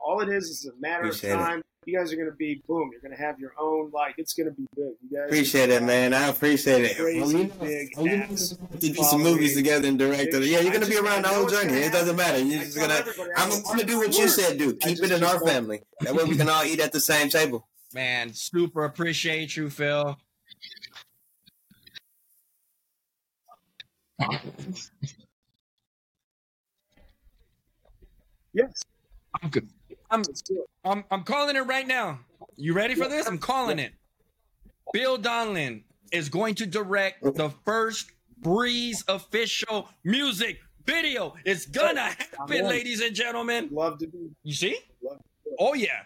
[SPEAKER 3] all it is is a matter
[SPEAKER 2] Appreciate
[SPEAKER 3] of
[SPEAKER 2] it.
[SPEAKER 3] time. You guys are gonna be boom. You're gonna have your own like it's gonna be big. You guys
[SPEAKER 2] Appreciate it, man. I appreciate it.
[SPEAKER 3] Crazy
[SPEAKER 2] Well, we-
[SPEAKER 3] big
[SPEAKER 2] we
[SPEAKER 3] ass
[SPEAKER 2] to do some movies together and direct it. Yeah, you're gonna be around the whole journey. It doesn't matter. You're
[SPEAKER 3] I
[SPEAKER 2] just going
[SPEAKER 3] to.
[SPEAKER 2] I'm gonna do what you said, do. Keep it in our
[SPEAKER 3] just
[SPEAKER 2] family. That way we can all eat at the same table.
[SPEAKER 1] Man, super appreciate you, Phil.
[SPEAKER 3] Yes,
[SPEAKER 1] I'm good. I'm
[SPEAKER 3] let's do it.
[SPEAKER 1] I'm I'm calling it right now. You ready for this? I'm calling it. Phil Donlon is going to direct the first Breez official music video. It's gonna happen, ladies and gentlemen.
[SPEAKER 3] Love to be.
[SPEAKER 1] You see?
[SPEAKER 3] Love to do it.
[SPEAKER 1] Oh yeah.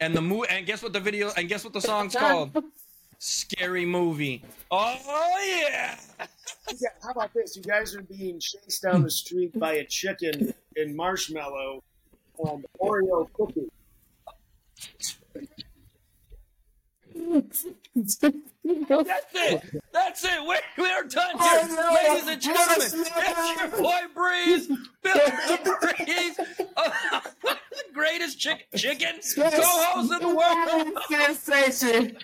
[SPEAKER 1] And the movie and guess what the video and guess what the song's called? Scary movie. Oh yeah.
[SPEAKER 3] Yeah, how about this? You guys are being chased down the street by a chicken in marshmallow and Oreo cookie.
[SPEAKER 1] That's it. That's it. We, we are done here,
[SPEAKER 2] no.
[SPEAKER 1] ladies and gentlemen.
[SPEAKER 2] Yes.
[SPEAKER 1] It's your boy Breez, Bill the Breez, uh, the greatest chick, chicken co-host in the world.
[SPEAKER 2] Sensation.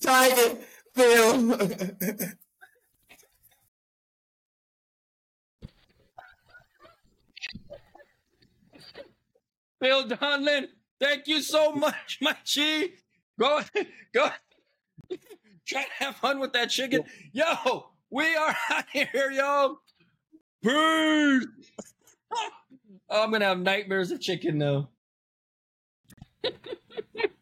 [SPEAKER 2] Tiger Phil.
[SPEAKER 1] Phil Donlon, thank you so much, my G. Go, go. Try to have fun with that chicken. Yo, we are out here, yo. Peace. Oh, I'm gonna have nightmares of chicken now.